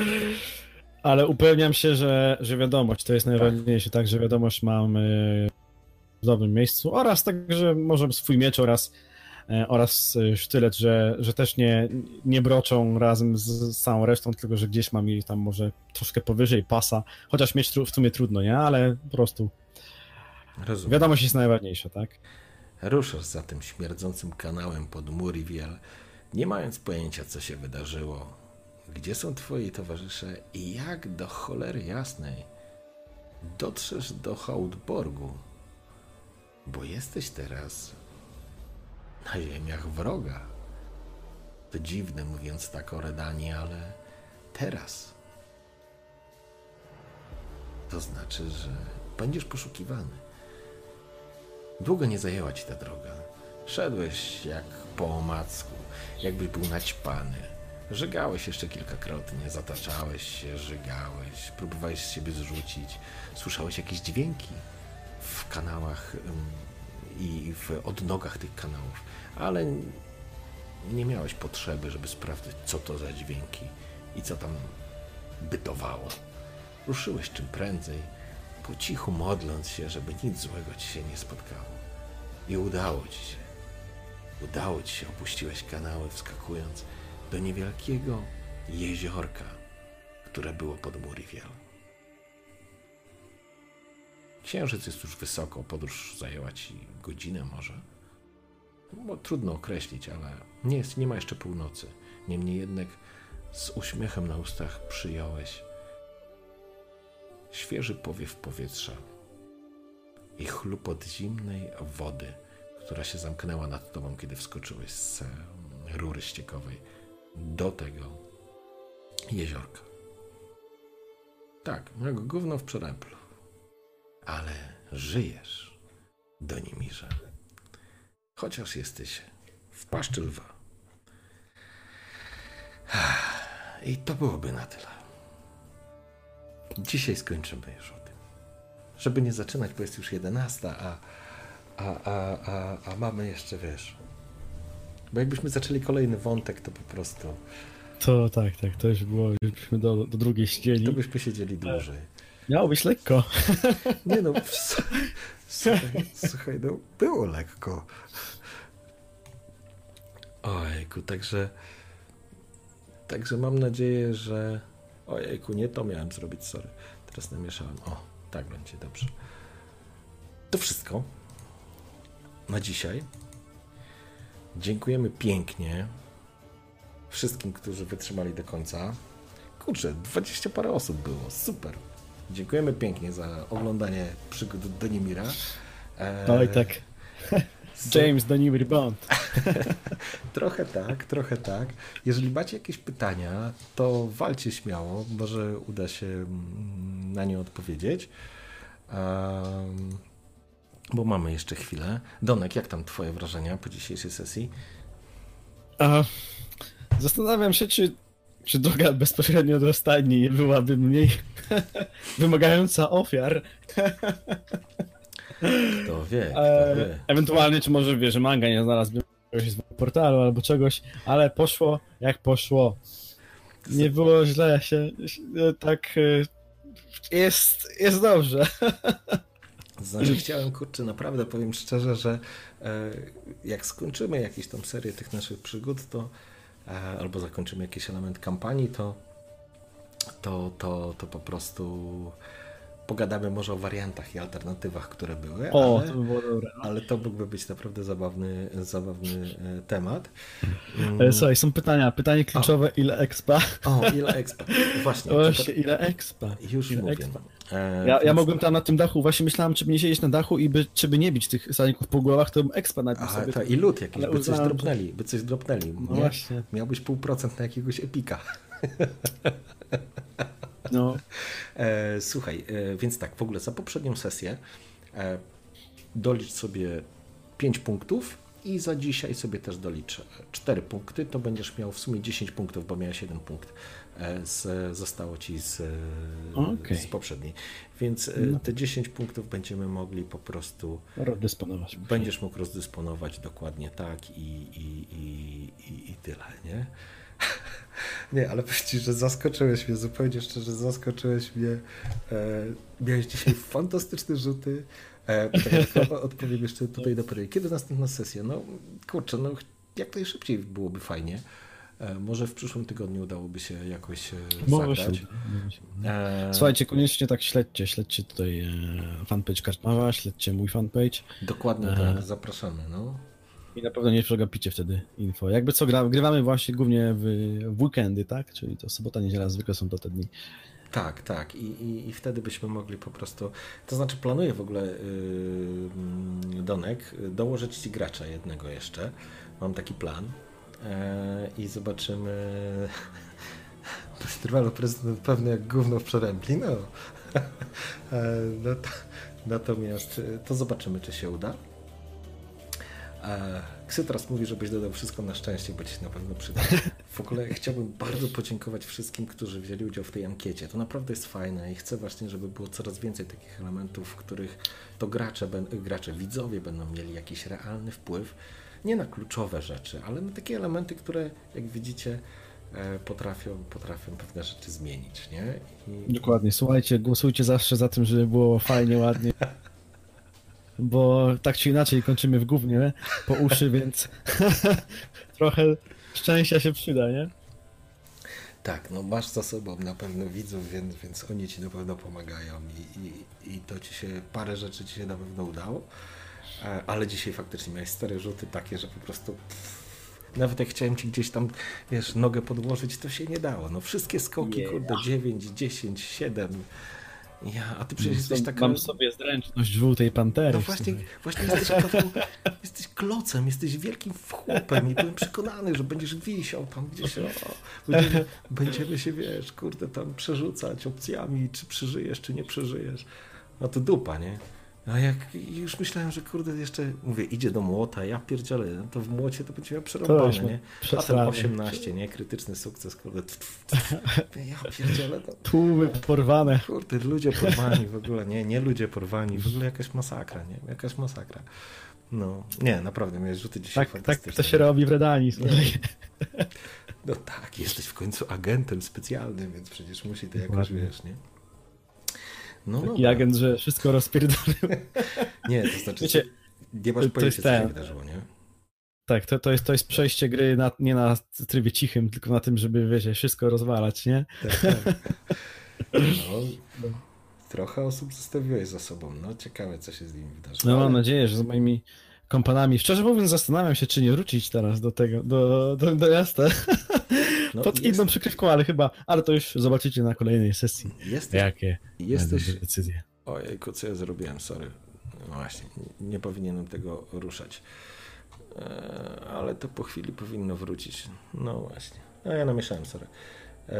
Ale upewniam się, że, że wiadomość to jest najważniejsze, tak, że wiadomość mam w dobrym miejscu oraz tak, że może swój miecz oraz, e, oraz y, sztylet, że, że też nie, nie broczą razem z, całą resztą, tylko że gdzieś mam je tam może troszkę powyżej pasa, chociaż mieć w sumie trudno, nie? Ale po prostu Rozumiem. wiadomość jest najważniejsza, tak? Ruszasz za tym śmierdzącym kanałem pod Muriwiel, nie mając pojęcia, co się wydarzyło, gdzie są twoi towarzysze i jak do cholery jasnej dotrzesz do Hautborgu, bo jesteś teraz na ziemiach wroga. To dziwne mówiąc tak o ale teraz to znaczy, że będziesz poszukiwany. Długo nie zajęła ci ta droga. Szedłeś jak po omacku, jakbyś był naćpany. Żygałeś jeszcze kilkakrotnie, zataczałeś się, żygałeś, próbowałeś z siebie zrzucić. Słyszałeś jakieś dźwięki w kanałach i w odnogach tych kanałów, ale nie miałeś potrzeby, żeby sprawdzać, co to za dźwięki i co tam bytowało. Ruszyłeś czym prędzej, po cichu modląc się, żeby nic złego ci się nie spotkało. I udało ci się. Udało ci się, opuściłeś kanały, wskakując do niewielkiego jeziorka, które było pod Muriel. Księżyc jest już wysoko, podróż zajęła ci godzinę może. Bo trudno określić, ale nie, jest, nie ma jeszcze północy. Niemniej jednak z uśmiechem na ustach przyjąłeś świeży powiew powietrza i chlupot zimnej wody, która się zamknęła nad tobą, kiedy wskoczyłeś z rury ściekowej do tego jeziorka. Tak, mego gówno w przeręplu. Ale żyjesz, Donimirze. Chociaż jesteś w paszczy lwa. I to byłoby na tyle. Dzisiaj skończymy już o tym. Żeby nie zaczynać, bo jest już 11, a, a, a, a, a mamy jeszcze, wiesz... Bo jakbyśmy zaczęli kolejny wątek, to po prostu... To tak, tak, to już było, byśmy do, do drugiej siedzieli. To byśmy siedzieli dłużej. Miało być lekko. Nie no, słuchaj, słuchaj, no było lekko. Ojejku, także... Także mam nadzieję, że... Ojejku, nie to miałem zrobić, sorry. Teraz namieszałem. O, tak będzie, dobrze. To wszystko na dzisiaj. Dziękujemy pięknie wszystkim, którzy wytrzymali do końca. Kurczę, 20 parę osób było, super. Dziękujemy pięknie za oglądanie przygód Donimira. Eee, No i tak. James Donimir Bond. Trochę tak, trochę tak. Jeżeli macie jakieś pytania, to walcie śmiało, może uda się mm, na nie odpowiedzieć. Um, bo mamy jeszcze chwilę. Donek, jak tam twoje wrażenia po dzisiejszej sesji? A, zastanawiam się, czy, czy droga bezpośrednio do stajni nie byłaby mniej wymagająca ofiar. Kto wie, kto E, wie. ewentualnie, czy może wie, że manga nie znalazłby jakiegoś z portalu albo czegoś, ale poszło jak poszło. Nie było źle, się, się tak e, jest, jest dobrze. Znaczy chciałem, kurczę, naprawdę powiem szczerze, że e, jak skończymy jakieś tam serię tych naszych przygód, to e, albo zakończymy jakiś element kampanii, to to, to, to po prostu pogadamy może o wariantach i alternatywach, które były, O, ale, to by było dobre. ale to mógłby być naprawdę zabawny, zabawny e, temat. E, Słuchaj, są pytania. Pytanie kluczowe, ile expa? O, ile expa? Właśnie, Właśnie, ile expa? już ile mówię. expa? E, Ja, ja mogłem tam na tym dachu, właśnie myślałem, czy by nie siedzieć na dachu i by, czy by nie bić tych saników po głowach, to bym expa nabił Aha, sobie. to i lód jakiś, by coś uznałem, dropnęli, by coś dropnęli. No nie? właśnie. Miałbyś pół procent na jakiegoś epika. No, E, słuchaj, e, więc tak, w ogóle za poprzednią sesję e, dolicz sobie 5 punktów i za dzisiaj sobie też dolicz 4 punkty, to będziesz miał w sumie 10 punktów, bo miałeś 1 punkt. E, z, zostało ci z, e, Okej. z poprzedniej. Więc e, No. te 10 punktów będziemy mogli po prostu rozdysponować. Będziesz mógł rozdysponować dokładnie tak i, i, i, i, tyle, nie? Nie, ale powiem ci, że zaskoczyłeś mnie, zupełnie szczerze, zaskoczyłeś mnie. Miałeś dzisiaj fantastyczne rzuty. E, dodatkowo odpowiem jeszcze tutaj do. Kiedy następna sesja? No kurczę, no jak najszybciej byłoby fajnie. E, może w przyszłym tygodniu udałoby się jakoś e, Może się zagrać. może się. E, Słuchajcie, koniecznie tak śledźcie, śledźcie tutaj fanpage Kartmawa, śledźcie mój fanpage Dokładnie tak, zapraszamy. No. i na pewno nie przegapicie wtedy info. Jakby co, gra, grywamy właśnie głównie w, w weekendy, tak? Czyli to sobota, niedziela zwykle są to te dni. Tak, tak. I, i, I wtedy byśmy mogli po prostu. To znaczy, planuję w ogóle, yy, Donek, dołożyć ci gracza jednego jeszcze. Mam taki plan. E, I zobaczymy. Trwało prezydent pewnie jak gówno w przerębli. No. E, no to, natomiast e, to zobaczymy, czy się uda. Ksytras mówi, żebyś dodał wszystko na szczęście, bo ci się na pewno przyda. W ogóle chciałbym bardzo podziękować wszystkim, którzy wzięli udział w tej ankiecie. To naprawdę jest fajne i chcę właśnie, żeby było coraz więcej takich elementów, w których to gracze, gracze widzowie będą mieli jakiś realny wpływ nie na kluczowe rzeczy, ale na takie elementy, które jak widzicie e, potrafią, potrafią pewne rzeczy zmienić, nie? I, Dokładnie. Słuchajcie, głosujcie zawsze za tym, żeby było fajnie, ładnie. Bo tak czy inaczej kończymy w gównie po uszy, więc trochę szczęścia się przyda, nie? Tak, no masz za sobą na pewno widzów, więc, więc oni ci na pewno pomagają i, i, i to ci się, parę rzeczy ci się na pewno udało, ale dzisiaj faktycznie miałeś stare rzuty takie, że po prostu nawet jak chciałem ci gdzieś tam, wiesz, nogę podłożyć, to się nie dało. No wszystkie skoki, Nie. kurde, 9, 10, 7. Ja, a ty przecież jesteś taka... Mam sobie zręczność żółtej pantery. No właśnie, właśnie jesteś, taką, jesteś klocem, jesteś wielkim chłopem i byłem przekonany, że będziesz wisiał tam gdzieś. O, będziemy, będziemy się, wiesz, kurde, tam przerzucać opcjami, czy przeżyjesz, czy nie przeżyjesz. No to dupa, nie? A jak już myślałem, że kurde jeszcze, mówię, idzie do młota, ja pierdzielę, to w młocie to będzie miał To przerąbane, nie? A ten przesrane. 18, nie? Krytyczny sukces, kurde. Tf, tf. Ja pierdzielę, no. Tłumy porwane. Kurde, ludzie porwani w ogóle, nie, nie ludzie porwani, w ogóle jakaś masakra, nie, jakaś masakra. No, nie, naprawdę, miałeś rzuty dzisiaj Tak, tak to się robi w Redanii. No tak, jesteś w końcu agentem specjalnym, więc przecież musi to jakoś, wiesz, nie? No, Taki dobra. agent, że wszystko rozpierdolił. Nie, to znaczy, Wiecie, nie masz to pojęcia, jest co się ten. wydarzyło, nie? Tak, to, to, jest, to jest przejście gry na, nie na trybie cichym, tylko na tym, żeby, wiecie, wszystko rozwalać, nie? Tak, tak. No, trochę osób zostawiłeś za sobą, no ciekawe, co się z nimi wydarzyło. No mam nadzieję, że z moimi kompanami. Szczerze mówiąc, zastanawiam się, czy nie wrócić teraz do tego, do, do, do miasta. no, Pod jest- inną przykrywką, ale chyba, ale to już zobaczycie na kolejnej sesji. Jesteś, Jakie jesteś, decyzje. Ojejku, co ja zrobiłem, sorry. No właśnie, nie powinienem tego ruszać. E, ale to po chwili powinno wrócić. No właśnie. No ja namieszałem, sorry. E,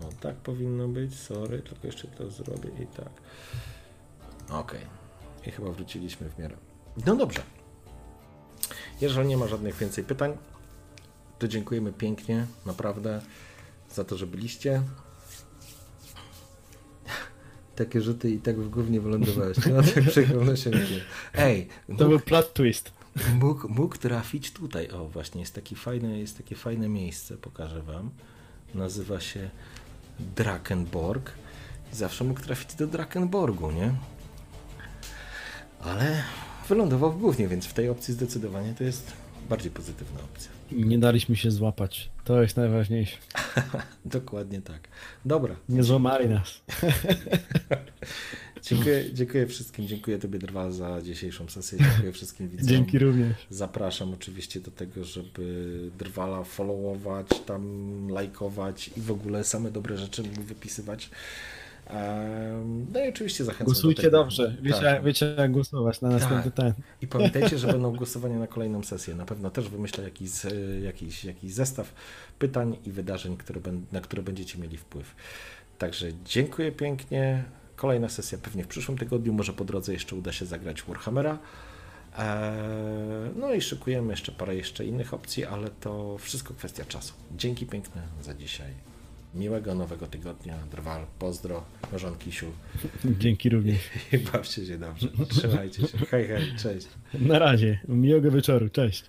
no tak powinno być, sorry, tylko jeszcze to zrobię i tak. Okej. I chyba wróciliśmy w miarę. No dobrze. Jeżeli nie ma żadnych więcej pytań, to dziękujemy pięknie, naprawdę, za to, że byliście takie rzuty i tak w gównie wylądowałeś. No tak przekonano się nie. Ej, To mógł, był plot twist. mógł, mógł trafić tutaj. O, właśnie, jest, taki fajny, jest takie fajne miejsce, pokażę wam. Nazywa się Drakenborg. I zawsze mógł trafić do Drakenborgu, nie? Ale wylądował w gównie, więc w tej opcji zdecydowanie to jest bardziej pozytywna opcja. Nie daliśmy się złapać. To jest najważniejsze. Dokładnie tak. Dobra, Nie złamali nas. dziękuję, dziękuję wszystkim. Dziękuję Tobie, Drwal, za dzisiejszą sesję. Dziękuję wszystkim widzom. Dzięki również. Zapraszam oczywiście do tego, żeby Drwala followować, tam lajkować i w ogóle same dobre rzeczy mu wypisywać. No i oczywiście zachęcam Głosujcie do tego. dobrze. Wiecie, Tak. wiecie jak głosować na następny ten. I pamiętajcie, że będą głosowania na kolejną sesję. Na pewno też wymyślę jakiś, e, jakiś, jakiś zestaw pytań i wydarzeń, które, na które będziecie mieli wpływ. Także dziękuję pięknie. Kolejna sesja pewnie w przyszłym tygodniu. Może po drodze jeszcze uda się zagrać Warhammera. Eee, No i szykujemy jeszcze parę jeszcze innych opcji, ale to wszystko kwestia czasu. Dzięki piękne za dzisiaj. Miłego nowego tygodnia. Drwal, pozdro, Morzon Kisiu Dzięki również. i bawcie się dobrze. Trzymajcie się. Hej, hej, cześć. Na razie. Miłego wieczoru. Cześć.